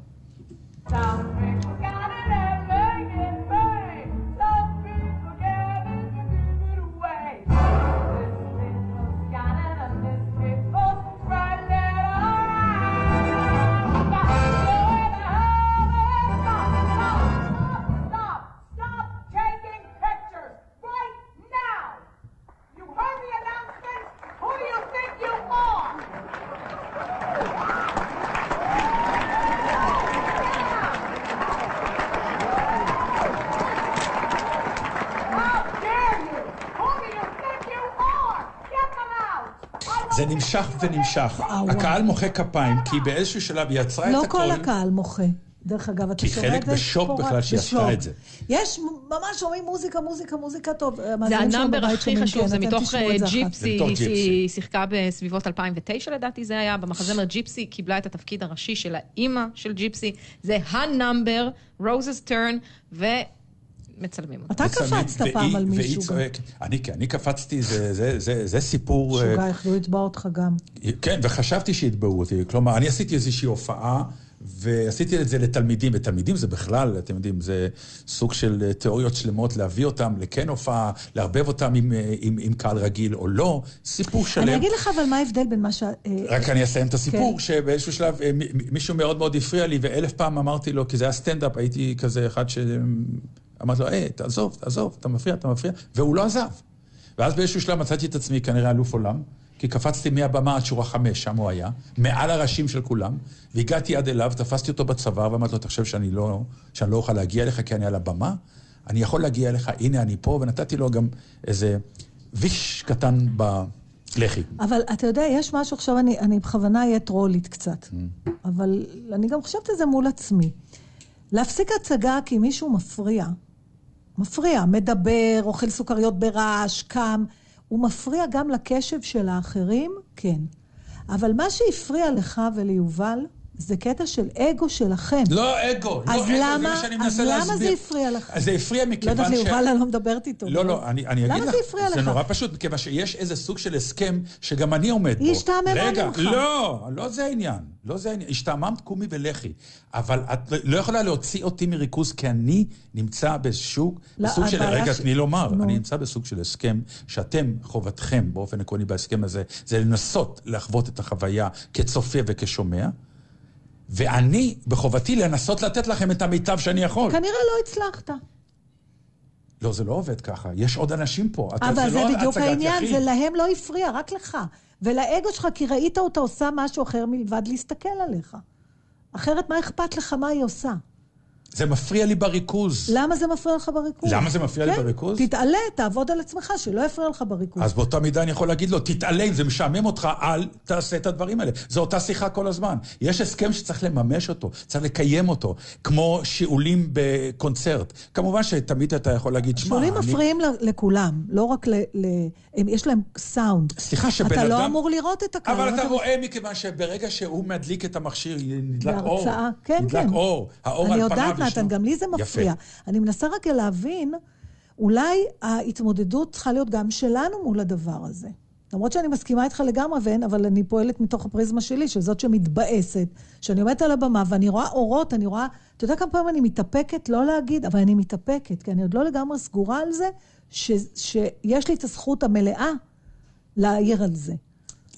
נמשך ונמשך. הקהל מוחא כפיים, כי באיזשהו שלב היא יצרה את לא הכל. כל הקהל מוחה. דרך אגב, אתה כי שומע את חלק זה? בשוק פה בכלל רק שהיא עשתה בשוק. את זה. יש, ממש שומעים מוזיקה, מוזיקה, מוזיקה טוב. זה המאזינים שלנו הנאמבר הכי חשוב, כן, זה מתוך אה, זה. ג'יפסי, מתוך ג'יפסי. שהיא שיחקה בסביבות 2009 לדעתי זה היה, במחזמר ג'יפסי, קיבלה את התפקיד הראשי של האימא של ג'יפסי, זה הנאמבר, רוזס טרן, ומצלמים אותה. אתה קפצת והיא- פעם על והיא מישהו גם. צועקת. אני כן, אני קפצתי, זה- זה- זה זה סיפור... אה, שוגע, יכלו לתבע אותך גם. כן, וחשבתי שיתבעו אותי. כלומר, אני עשיתי איזושהי הופעה, ועשיתי את זה לתלמידים, ותלמידים זה בכלל, אתם יודעים, זה סוג של אה, תיאוריות שלמות, להביא אותם לכן הופעה, לערבב אותם עם, אה, עם, עם קהל רגיל או לא, סיפור שלם. אני אגיד לך אבל מה ההבדל בין מה ש... רק אני אסיים את הסיפור, כן. שבאיזשהו שלב מישהו מאוד מאוד הפריע לי, ואלף פעם אמרתי לו, כי זה היה סטנדאפ, הייתי כזה אחד ש... אמרתי לו, היי, תעזוב, תעזוב, אתה מפריע, אתה מפריע, והוא לא עזב. ואז באיזשהו שלב מצאתי את עצמי כנראה אלוף עולם, כי קפצתי מהבמה עד שורה חמש, שם הוא היה, מעל הראשים של כולם, והגעתי עד אליו, תפסתי אותו בצוואר, ואמרתי לו, אתה חושב שאני לא, שאני לא אוכל להגיע אליך כי אני על הבמה? אני יכול להגיע אליך, הנה אני פה, ונתתי לו גם איזה ויש קטן בלחי. אבל אתה יודע, יש משהו, עכשיו אני, אני בכוונה אהיה טרולית קצת, אבל אני גם חושבת על זה מול עצמי. להפסיק הצגה כי מישהו מפריע. מפריע, מדבר, אוכל סוכריות ברעש, קם. הוא מפריע גם לקשב של האחרים, כן. אבל מה שהפריע לך וליובל, זה קטע של אגו שלכם. לא אגו, לא אז אגו, זה למה, מה שאני אז מנסה להסביר. למה זה הפריע לך? אז זה הפריע לא מכיוון יודעת, ש... ליובל אני לא מדברת איתו. לא, לא, אני, אני אגיד למה לך, זה הפריע לך? זה נורא פשוט, מכיוון שיש איזה סוג של הסכם שגם אני עומד בו. השתעממה ממך. לא, לא זה העניין. לא זה העניין. השתעממת, קומי ולכי. אבל את לא יכולה להוציא אותי מריכוז, כי אני נמצא בסוג, לא, בסוג של... רגע, תני לומר. נו. אני נמצא בסוג של הסכם, שאתם, חובתכם, באופן עקרוני בהסכם הזה, זה לנסות לחוות את החוויה כצופה וכשומע. ואני, בחובתי לנסות לתת לכם את המיטב שאני יכול. כנראה לא הצלחת. לא, זה לא עובד ככה. יש עוד אנשים פה. אתה- אבל זה לא בדיוק העניין, יחיד. זה להם לא הפריע, רק לך. ולאגו שלך, כי ראית אותה עושה משהו אחר מלבד להסתכל עליך. אחרת, מה אכפת לך מה היא עושה? זה מפריע לי בריכוז. למה זה מפריע לך בריכוז? למה זה מפריע לי כן, בריכוז? תתעלה, תעבוד על עצמך, שלא יפריע לך בריכוז. אז באותה מידה אני יכול להגיד לו, תתעלה, אם זה משעמם אותך, אל תעשה את הדברים האלה. זו אותה שיחה כל הזמן. יש הסכם שצריך לממש אותו, צריך לקיים אותו, כמו שיעולים בקונצרט. כמובן שתמיד אתה יכול להגיד, שמע, שיעולים אני... מפריעים ל- לכולם, לא רק ל... ל... הם, יש להם סאונד. סליחה שבן אתה לא אדם- אמור לראות את הקהל. אבל למה אתה רואה מכיוון שברגע שהוא מדליק את המכשיר, נדלק אור. בהרצאה, כן, נדלק כן. אור, האור על פניו. ישנו. נתן, גם לי זה מפריע. יפה. אני מנסה רק להבין, אולי ההתמודדות צריכה להיות גם שלנו מול הדבר הזה. למרות שאני מסכימה איתך לגמרי, ואין, אבל אני פועלת מתוך הפריזמה שלי, שזאת שמתבאסת, שאני עומדת על הבמה ואני רואה אורות, אני רואה... אתה יודע כמה פעמים אני מתאפקת לא להגיד, אבל אני מתאפקת, כי אני עוד לא לגמרי סגורה על זה, ש, שיש לי את הזכות המלאה להעיר על זה.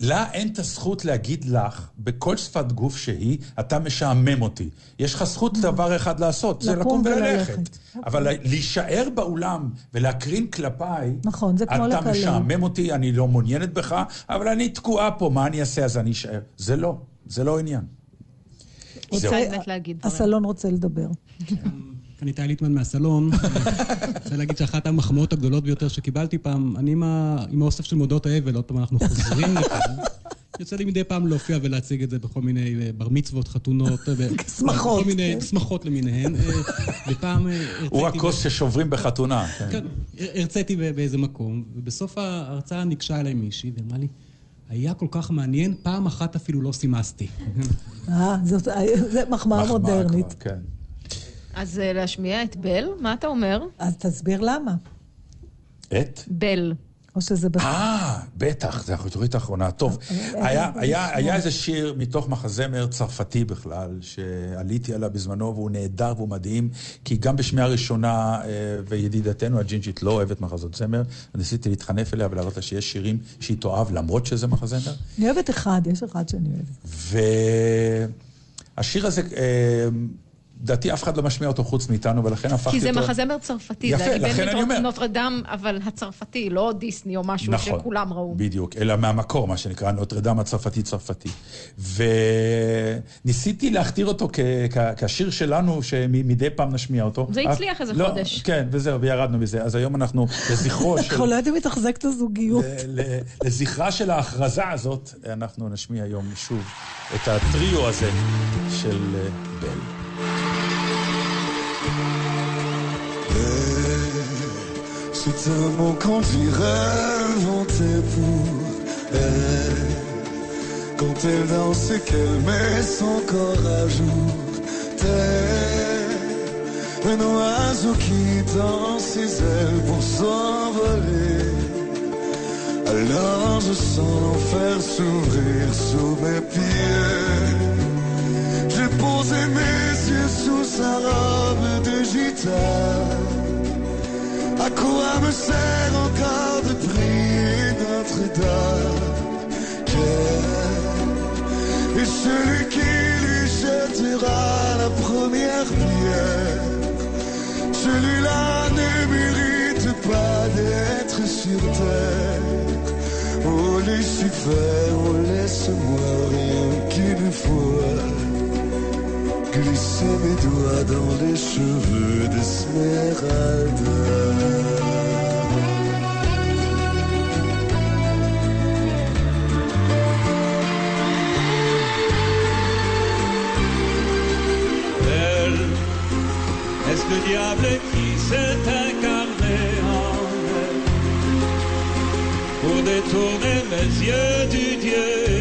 לה אין את הזכות להגיד לך, בכל שפת גוף שהיא, אתה משעמם אותי. יש לך זכות דבר אחד לעשות, זה לקום וללכת. וללכת. אבל להישאר באולם ולהקרין כלפיי, נכון, זה כמו אתה לקלל. משעמם אותי, אני לא מעוניינת בך, אבל אני תקועה פה, מה אני אעשה? אז אני אשאר. זה לא, זה לא עניין. רוצה זהו. באמת להגיד דברים. הסלון רוצה לדבר. אני טל ליטמן מהסלון. אני רוצה להגיד שאחת המחמאות הגדולות ביותר שקיבלתי פעם, אני עם ה- עם האוסף של מודעות האבל, עוד פעם אנחנו חוזרים לכאן. יוצא לי מדי פעם להופיע ולהציג את זה בכל מיני אה, בר מצוות, חתונות. ו- שמחות, כל מיני. שמחות למיניהן. אה, ופעם אה, הוא הרציתי... הכוס ששוברים בחתונה. כן. כן, הרציתי ב- באיזה מקום, ובסוף ההרצאה ניגשה אליי מישהי ואמרה לי, היה כל כך מעניין, פעם אחת אפילו לא סימסתי. אה, זאת מחמאה מודרנית. כבר, כן. אז אה, להשמיע את בל? מה אתה אומר? אז תסביר למה. את? בל. או שזה... בס- אה, בטח, זה החתורית האחרונה. טוב, היה, היה, היה איזה שיר מתוך מחזמר צרפתי בכלל, שעליתי עליו בזמנו, והוא נהדר והוא מדהים, כי גם בשמיעה ראשונה, אה, וידידתנו הג'ינג'ית לא אוהבת מחזות זמר, ניסיתי להתחנף אליה ולהראות לה שיש שירים שהיא תאהב למרות שזה מחזמר. אני אוהבת אחד, יש אחד שאני אוהבת. והשיר הזה, אה, לדעתי אף אחד לא משמיע אותו חוץ מאיתנו, ולכן הפכתי אותו... כי זה מחזמר צרפתי. יפה, זה לכן אני אומר. נוטרדם, אבל הצרפתי, לא דיסני או משהו נכון, שכולם ראו. בדיוק, אלא מהמקור, מה שנקרא נוטרדם הצרפתי-צרפתי. וניסיתי להכתיר אותו כ- כ- כשיר שלנו, שמדי פעם נשמיע אותו. זה הצליח איזה לא, חודש. כן, וזהו, וירדנו מזה. אז היום אנחנו לזכרו של... אנחנו לא יודעים לתחזק את הזוגיות. לזכרה של ההכרזה הזאת, אנחנו נשמיע היום שוב את הטריו הזה של אה, בל. C'est un mot qu'on dirait inventé pour elle. Quand elle danse et qu'elle met son corps à jour, tel un oiseau qui tend ses ailes pour s'envoler. Alors je sens l'enfer s'ouvrir sous mes pieds. Posé mes yeux sous sa robe de gitane. À quoi me sert encore de prier Notre-Dame? Est celui qui lui jettera la première pierre. Celui-là ne mérite pas d'être sur terre. Oh Lucifer, oh laisse-moi rien qu'une fois Glisser mes doigts dans les cheveux d'Esmeralda est-ce le diable qui s'est incarné en elle pour détourner mes yeux du Dieu?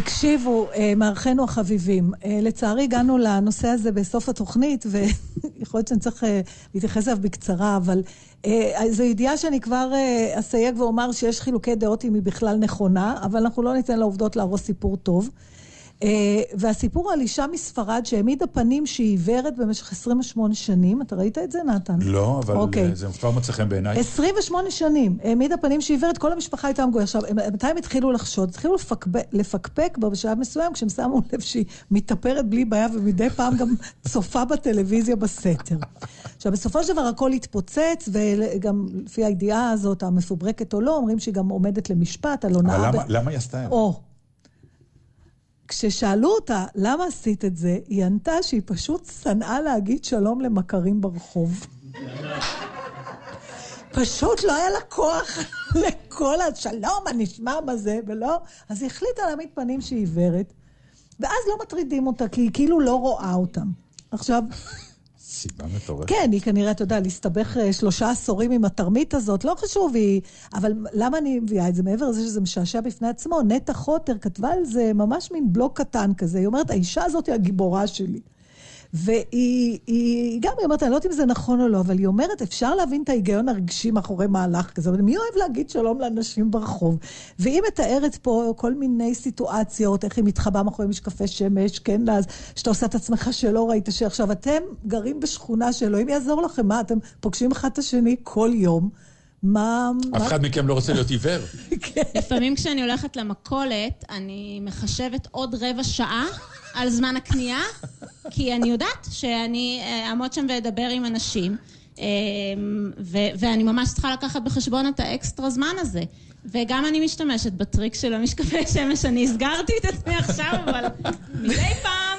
תקשיבו, אה, מארחינו החביבים, אה, לצערי הגענו לנושא הזה בסוף התוכנית, ויכול להיות שאני צריך אה, להתייחס אליו בקצרה, אבל זו ידיעה שאני כבר אסייג ואומר שיש חילוקי דעות אם היא בכלל נכונה, אבל אנחנו לא ניתן לעובדות להרוס סיפור טוב. אה, והסיפור על אישה מספרד שהעמידה פנים שהיא עיוורת במשך 28 שנים, אתה ראית את זה, נתן? לא, אבל. אוקיי. זה כבר מוצא חן בעיניי. 28 שנים, העמידה פנים שהיא עיוורת, כל המשפחה הייתה מגויה. עכשיו, מתי הם התחילו לחשוד? התחילו לפקפק, בה בשלב מסוים, כשהם שמו לב שהיא מתאפרת בלי בעיה, ומדי פעם גם צופה בטלוויזיה בסתר. עכשיו, בסופו של דבר הכל התפוצץ, וגם לפי הידיעה הזאת, המפוברקת או לא, אומרים שהיא גם עומדת למשפט על הונאה... אבל. למה היא עשתה את זה? כששאלו אותה, למה עשית את זה, היא ענתה שהיא פשוט שנאה להגיד שלום למכרים ברחוב. פשוט לא היה לה כוח לכל השלום, הנשמע בזה, ולא... אז היא החליטה להעמיד פנים שהיא עיוורת, ואז לא מטרידים אותה, כי היא כאילו לא רואה אותם. עכשיו, סיבה מטורפת. כן, היא כנראה, אתה יודע, להסתבך אה, שלושה עשורים עם התרמית הזאת, לא חשוב, היא... אבל למה אני מביאה את זה? מעבר לזה שזה משעשע בפני עצמו, נטע חוטר כתבה על זה ממש מין בלוק קטן כזה. היא אומרת, האישה הזאת היא הגיבורה שלי. והיא היא, גם, היא אומרת, אני לא יודעת אם זה נכון או לא, אבל היא אומרת, אפשר להבין את ההיגיון הרגשי מאחורי מהלך כזה, אבל מי אוהב להגיד שלום לאנשים ברחוב? והיא מתארת פה כל מיני סיטואציות, איך היא מתחבאה מאחורי משקפי שמש, כן, אז שאתה עושה את עצמך שלא ראית, שעכשיו אתם גרים בשכונה שאלוהים יעזור לכם, מה, אתם פוגשים אחד את השני כל יום. מה... אף אחד מכם לא רוצה להיות עיוור. כן. לפעמים כשאני הולכת למכולת, אני מחשבת עוד רבע שעה על זמן הקנייה, כי אני יודעת שאני אה, אעמוד שם ואדבר עם אנשים, אה, ואני ממש צריכה לקחת בחשבון את האקסטרה זמן הזה. וגם אני משתמשת בטריק של המשקפי שמש, אני הסגרתי את עצמי עכשיו, אבל מדי פעם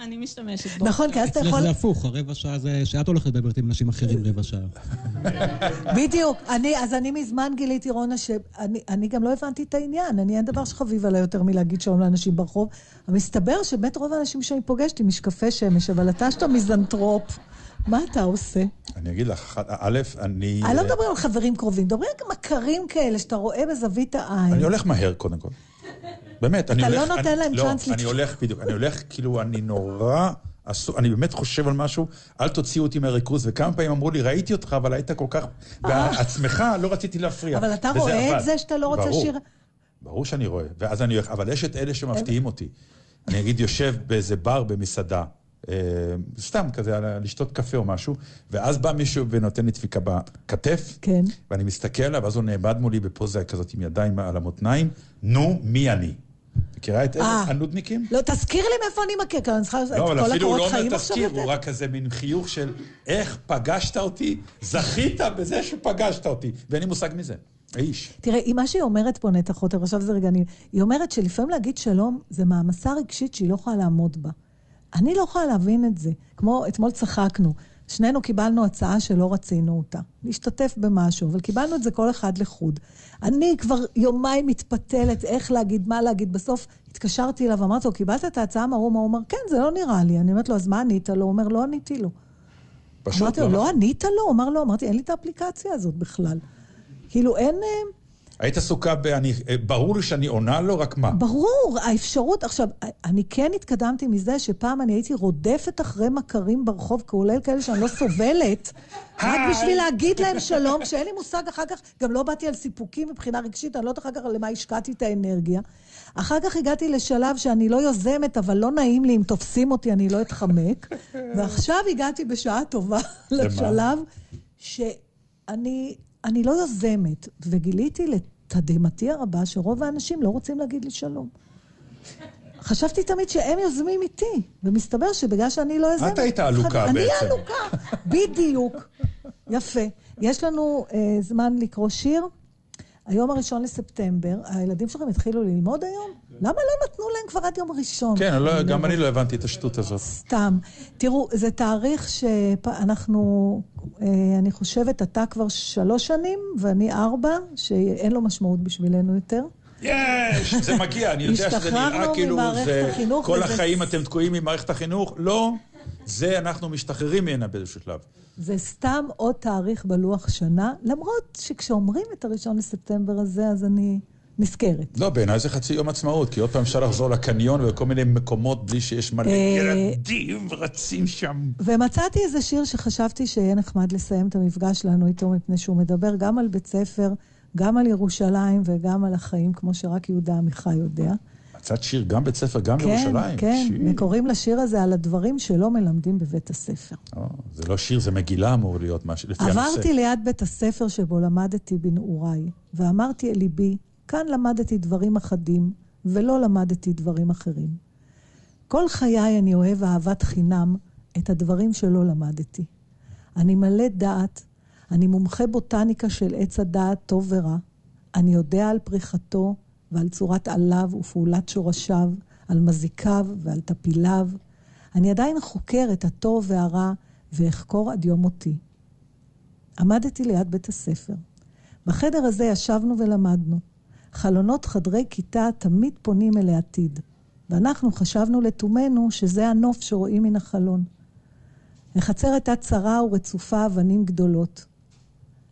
אני משתמשת בו. נכון, כי אז אתה יכול... אצלך זה הפוך, הרבע שעה זה שאת הולכת לדבר עם אנשים אחרים רבע שעה. בדיוק. אז אני מזמן גיליתי, רונה, שאני גם לא הבנתי את העניין. אני, אין דבר שחביב עליי יותר מלהגיד שלום לאנשים ברחוב. אבל מסתבר שבאמת רוב האנשים שאני פוגשת עם משקפי שמש, אבל אתה שאתה מיזנטרופ, מה אתה עושה? אני אגיד לך, א', אני... אני לא מדברים על חברים קרובים, מדברים על מכרים כאלה שאתה רואה בזווית העין. אני הולך מהר, קודם כל. באמת, אני הולך... אתה לא נותן להם לא, צ'אנס לדחות. אני הולך, בדיוק, אני הולך, כאילו, אני נורא... אני באמת חושב על משהו, אל תוציאו אותי מהריכוז, וכמה פעמים אמרו לי, ראיתי אותך, אבל היית כל כך... בעצמך לא רציתי להפריע. אבל אתה רואה את זה שאתה לא רוצה שיר... ברור שאני רואה, ואז אני הולך, אבל יש את אלה שמפתיעים אותי. אני אגיד, יושב באיזה בר במסעדה, אה, סתם כזה, לשתות קפה או משהו, ואז בא מישהו ונותן לי דפיקה בכתף, כן. ואני מסתכל עליו, ואז הוא נאבד מולי בפוזה כזאת עם ידיים על המותניים, נו, מי אני? מכירה את אלה אה. הנודניקים? לא, תזכיר לי מאיפה אני מכיר, כי אני צריכה את כל הקורות חיים עכשיו. לא, אבל אפילו הוא לא אומר תזכיר, הוא רק כזה מין חיוך של איך פגשת אותי, זכית בזה שפגשת אותי, ואין לי מושג מזה. האיש. תראה, מה שהיא אומרת פה, נטע חוטר, עכשיו זה רגע, היא אומרת שלפעמים להגיד שלום זה מעמסה רגשית שהיא לא יכולה לעמוד בה. אני לא יכולה להבין את זה. כמו, אתמול צחקנו. שנינו קיבלנו הצעה שלא רצינו אותה. להשתתף במשהו, אבל קיבלנו את זה כל אחד לחוד. אני כבר יומיים מתפתלת איך להגיד, מה להגיד. בסוף התקשרתי אליו, אמרתי לו, קיבלת את ההצעה מהאו"ם? הוא אומר, כן, זה לא נראה לי. אני אומרת לו, אז מה ענית לו? הוא אומר, לא עניתי לו. פשוט אמרתי לו, לא, לא ענית לו? הוא אמר, לא. אמרתי, אין לי את האפליקציה הזאת בכלל. כאילו, אין... היית עסוקה ב... אני, אה, ברור לי שאני עונה לו, רק מה? ברור, האפשרות... עכשיו, אני כן התקדמתי מזה שפעם אני הייתי רודפת אחרי מכרים ברחוב, כולל כאלה שאני לא סובלת, רק בשביל להגיד להם שלום, כשאין לי מושג אחר כך, גם לא באתי על סיפוקים מבחינה רגשית, אני לא יודעת אחר כך למה השקעתי את האנרגיה. אחר כך הגעתי לשלב שאני לא יוזמת, אבל לא נעים לי אם תופסים אותי, אני לא אתחמק. ועכשיו הגעתי בשעה טובה לשלב שאני אני לא יוזמת, וגיליתי לתדהמתי הרבה שרוב האנשים לא רוצים להגיד לי שלום. חשבתי תמיד שהם יוזמים איתי, ומסתבר שבגלל שאני לא יוזמת... את היית עלוקה בעצם. אני עלוקה, בדיוק. יפה. יש לנו אה, זמן לקרוא שיר. היום הראשון לספטמבר, הילדים שלכם התחילו ללמוד היום? למה לא נתנו להם כבר עד יום ראשון? כן, לא, גם אני לא הבנתי את השטות הזאת. סתם. תראו, זה תאריך שאנחנו, אה, אני חושבת, אתה כבר שלוש שנים ואני ארבע, שאין לו משמעות בשבילנו יותר. יש, זה מגיע, אני יודע שזה נראה כאילו זה... כל החיים אתם תקועים ממערכת החינוך. לא, זה אנחנו משתחררים ממנה באיזשהו שלב. זה סתם עוד תאריך בלוח שנה, למרות שכשאומרים את הראשון לספטמבר הזה, אז אני נזכרת. לא, בעיניי זה חצי יום עצמאות, כי עוד פעם אפשר לחזור לקניון ולכל מיני מקומות בלי שיש מלא אה, ילדים רצים שם. ומצאתי איזה שיר שחשבתי שיהיה נחמד לסיים את המפגש שלנו איתו, מפני שהוא מדבר גם על בית ספר, גם על ירושלים וגם על החיים, כמו שרק יהודה עמיחי יודע. מצאת שיר גם בית ספר, גם כן, ירושלים. כן, שיר. קוראים לשיר הזה על הדברים שלא מלמדים בבית הספר. או, זה לא שיר, זה מגילה אמור להיות, מה לפי הנושא. עברתי ליד בית הספר שבו למדתי בנעוריי, ואמרתי אל ליבי, כאן למדתי דברים אחדים, ולא למדתי דברים אחרים. כל חיי אני אוהב אהבת חינם את הדברים שלא למדתי. אני מלא דעת, אני מומחה בוטניקה של עץ הדעת טוב ורע, אני יודע על פריחתו ועל צורת עליו ופעולת שורשיו, על מזיקיו ועל טפיליו. אני עדיין חוקר את הטוב והרע ואחקור עד יום מותי. עמדתי ליד בית הספר. בחדר הזה ישבנו ולמדנו. חלונות חדרי כיתה תמיד פונים אל העתיד, ואנחנו חשבנו לתומנו שזה הנוף שרואים מן החלון. החצר הייתה צרה ורצופה אבנים גדולות.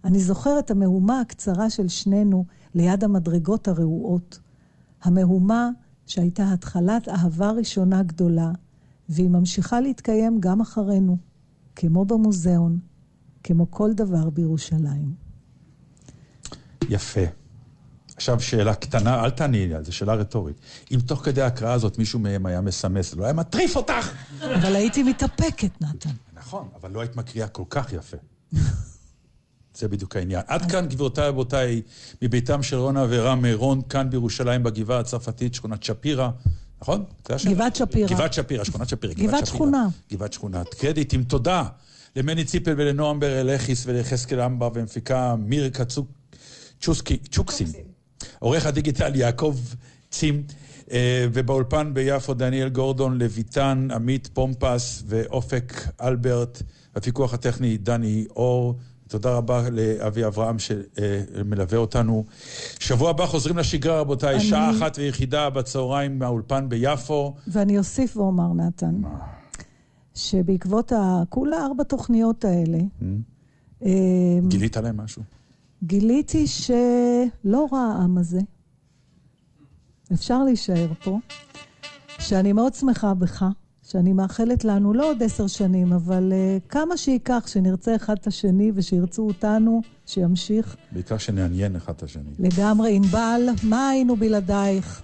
אני זוכר את המהומה הקצרה של שנינו ליד המדרגות הרעועות. המהומה שהייתה התחלת אהבה ראשונה גדולה, והיא ממשיכה להתקיים גם אחרינו, כמו במוזיאון, כמו כל דבר בירושלים. יפה. עכשיו שאלה קטנה, אל תעני לי על זה, שאלה רטורית. אם תוך כדי ההקראה הזאת מישהו מהם היה מסמס, לא היה מטריף אותך! אבל הייתי מתאפקת, נתן. נכון, אבל לא היית מקריאה כל כך יפה. זה בדיוק העניין. עד כאן, גבירותיי ורבותיי, מביתם של רונה ורם רון, כאן בירושלים, בגבעה הצרפתית, שכונת שפירא. נכון? גבעת שפירא. גבעת שפירא, שכונת שפירא. גבעת. שכונה. גבעת שכונה. קרדיט עם תודה למני ציפל ולנועם ברלכיס וליחזקאל אמבר ומפיקה מיר קצוק צ'וסקי- צ'וקסין. עורך הדיגיטל יעקב צים, אה, ובאולפן ביפו דניאל גורדון, לויטן, עמית פומפס ואופק אלברט, הפיקוח הטכני דני אור. תודה רבה לאבי אברהם שמלווה אותנו. שבוע הבא חוזרים לשגרה, רבותיי, אני- שעה אחת ויחידה בצהריים מהאולפן ביפו. ואני אוסיף ואומר, נתן, שבעקבות כולה ארבע תוכניות האלה, אה, גילית עליהם משהו? גיליתי שלא רע העם הזה. אפשר להישאר פה. שאני מאוד שמחה בך, שאני מאחלת לנו לא עוד עשר שנים, אבל uh, כמה שייקח, שנרצה אחד את השני ושירצו אותנו, שימשיך. בעיקר שנעניין אחד את השני. לגמרי, ענבל, מה היינו בלעדייך?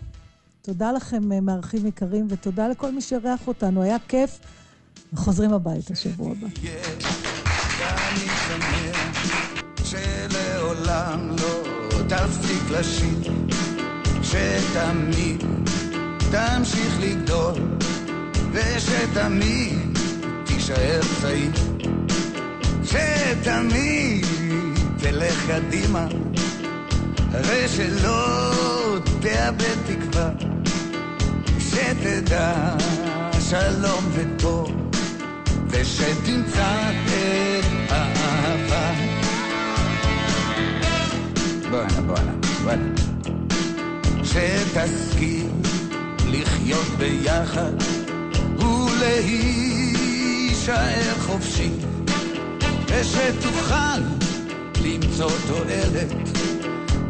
תודה לכם, אה, מארחים יקרים, ותודה לכל מי שאירח אותנו, היה כיף. וחוזרים הביתה שבוע הבא. שלעולם לא תפסיק לשיר, שתמיד תמשיך לגדול, ושתמיד תישאר צעיר, שתמיד תלך קדימה, ושלא תאבד תקווה, שתדע שלום וטוב. ושתמצא את האהבה. בואנה, בואנה, בואנה. שתשכיל לחיות ביחד ולהישאר חופשי, ושתוכל למצוא תועלת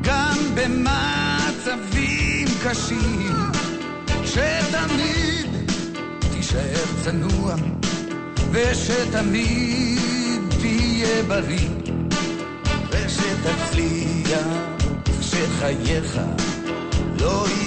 גם במצבים קשים, שתמיד תישאר צנוע ושתמיד תהיה בריא ושתצליח שחייך לא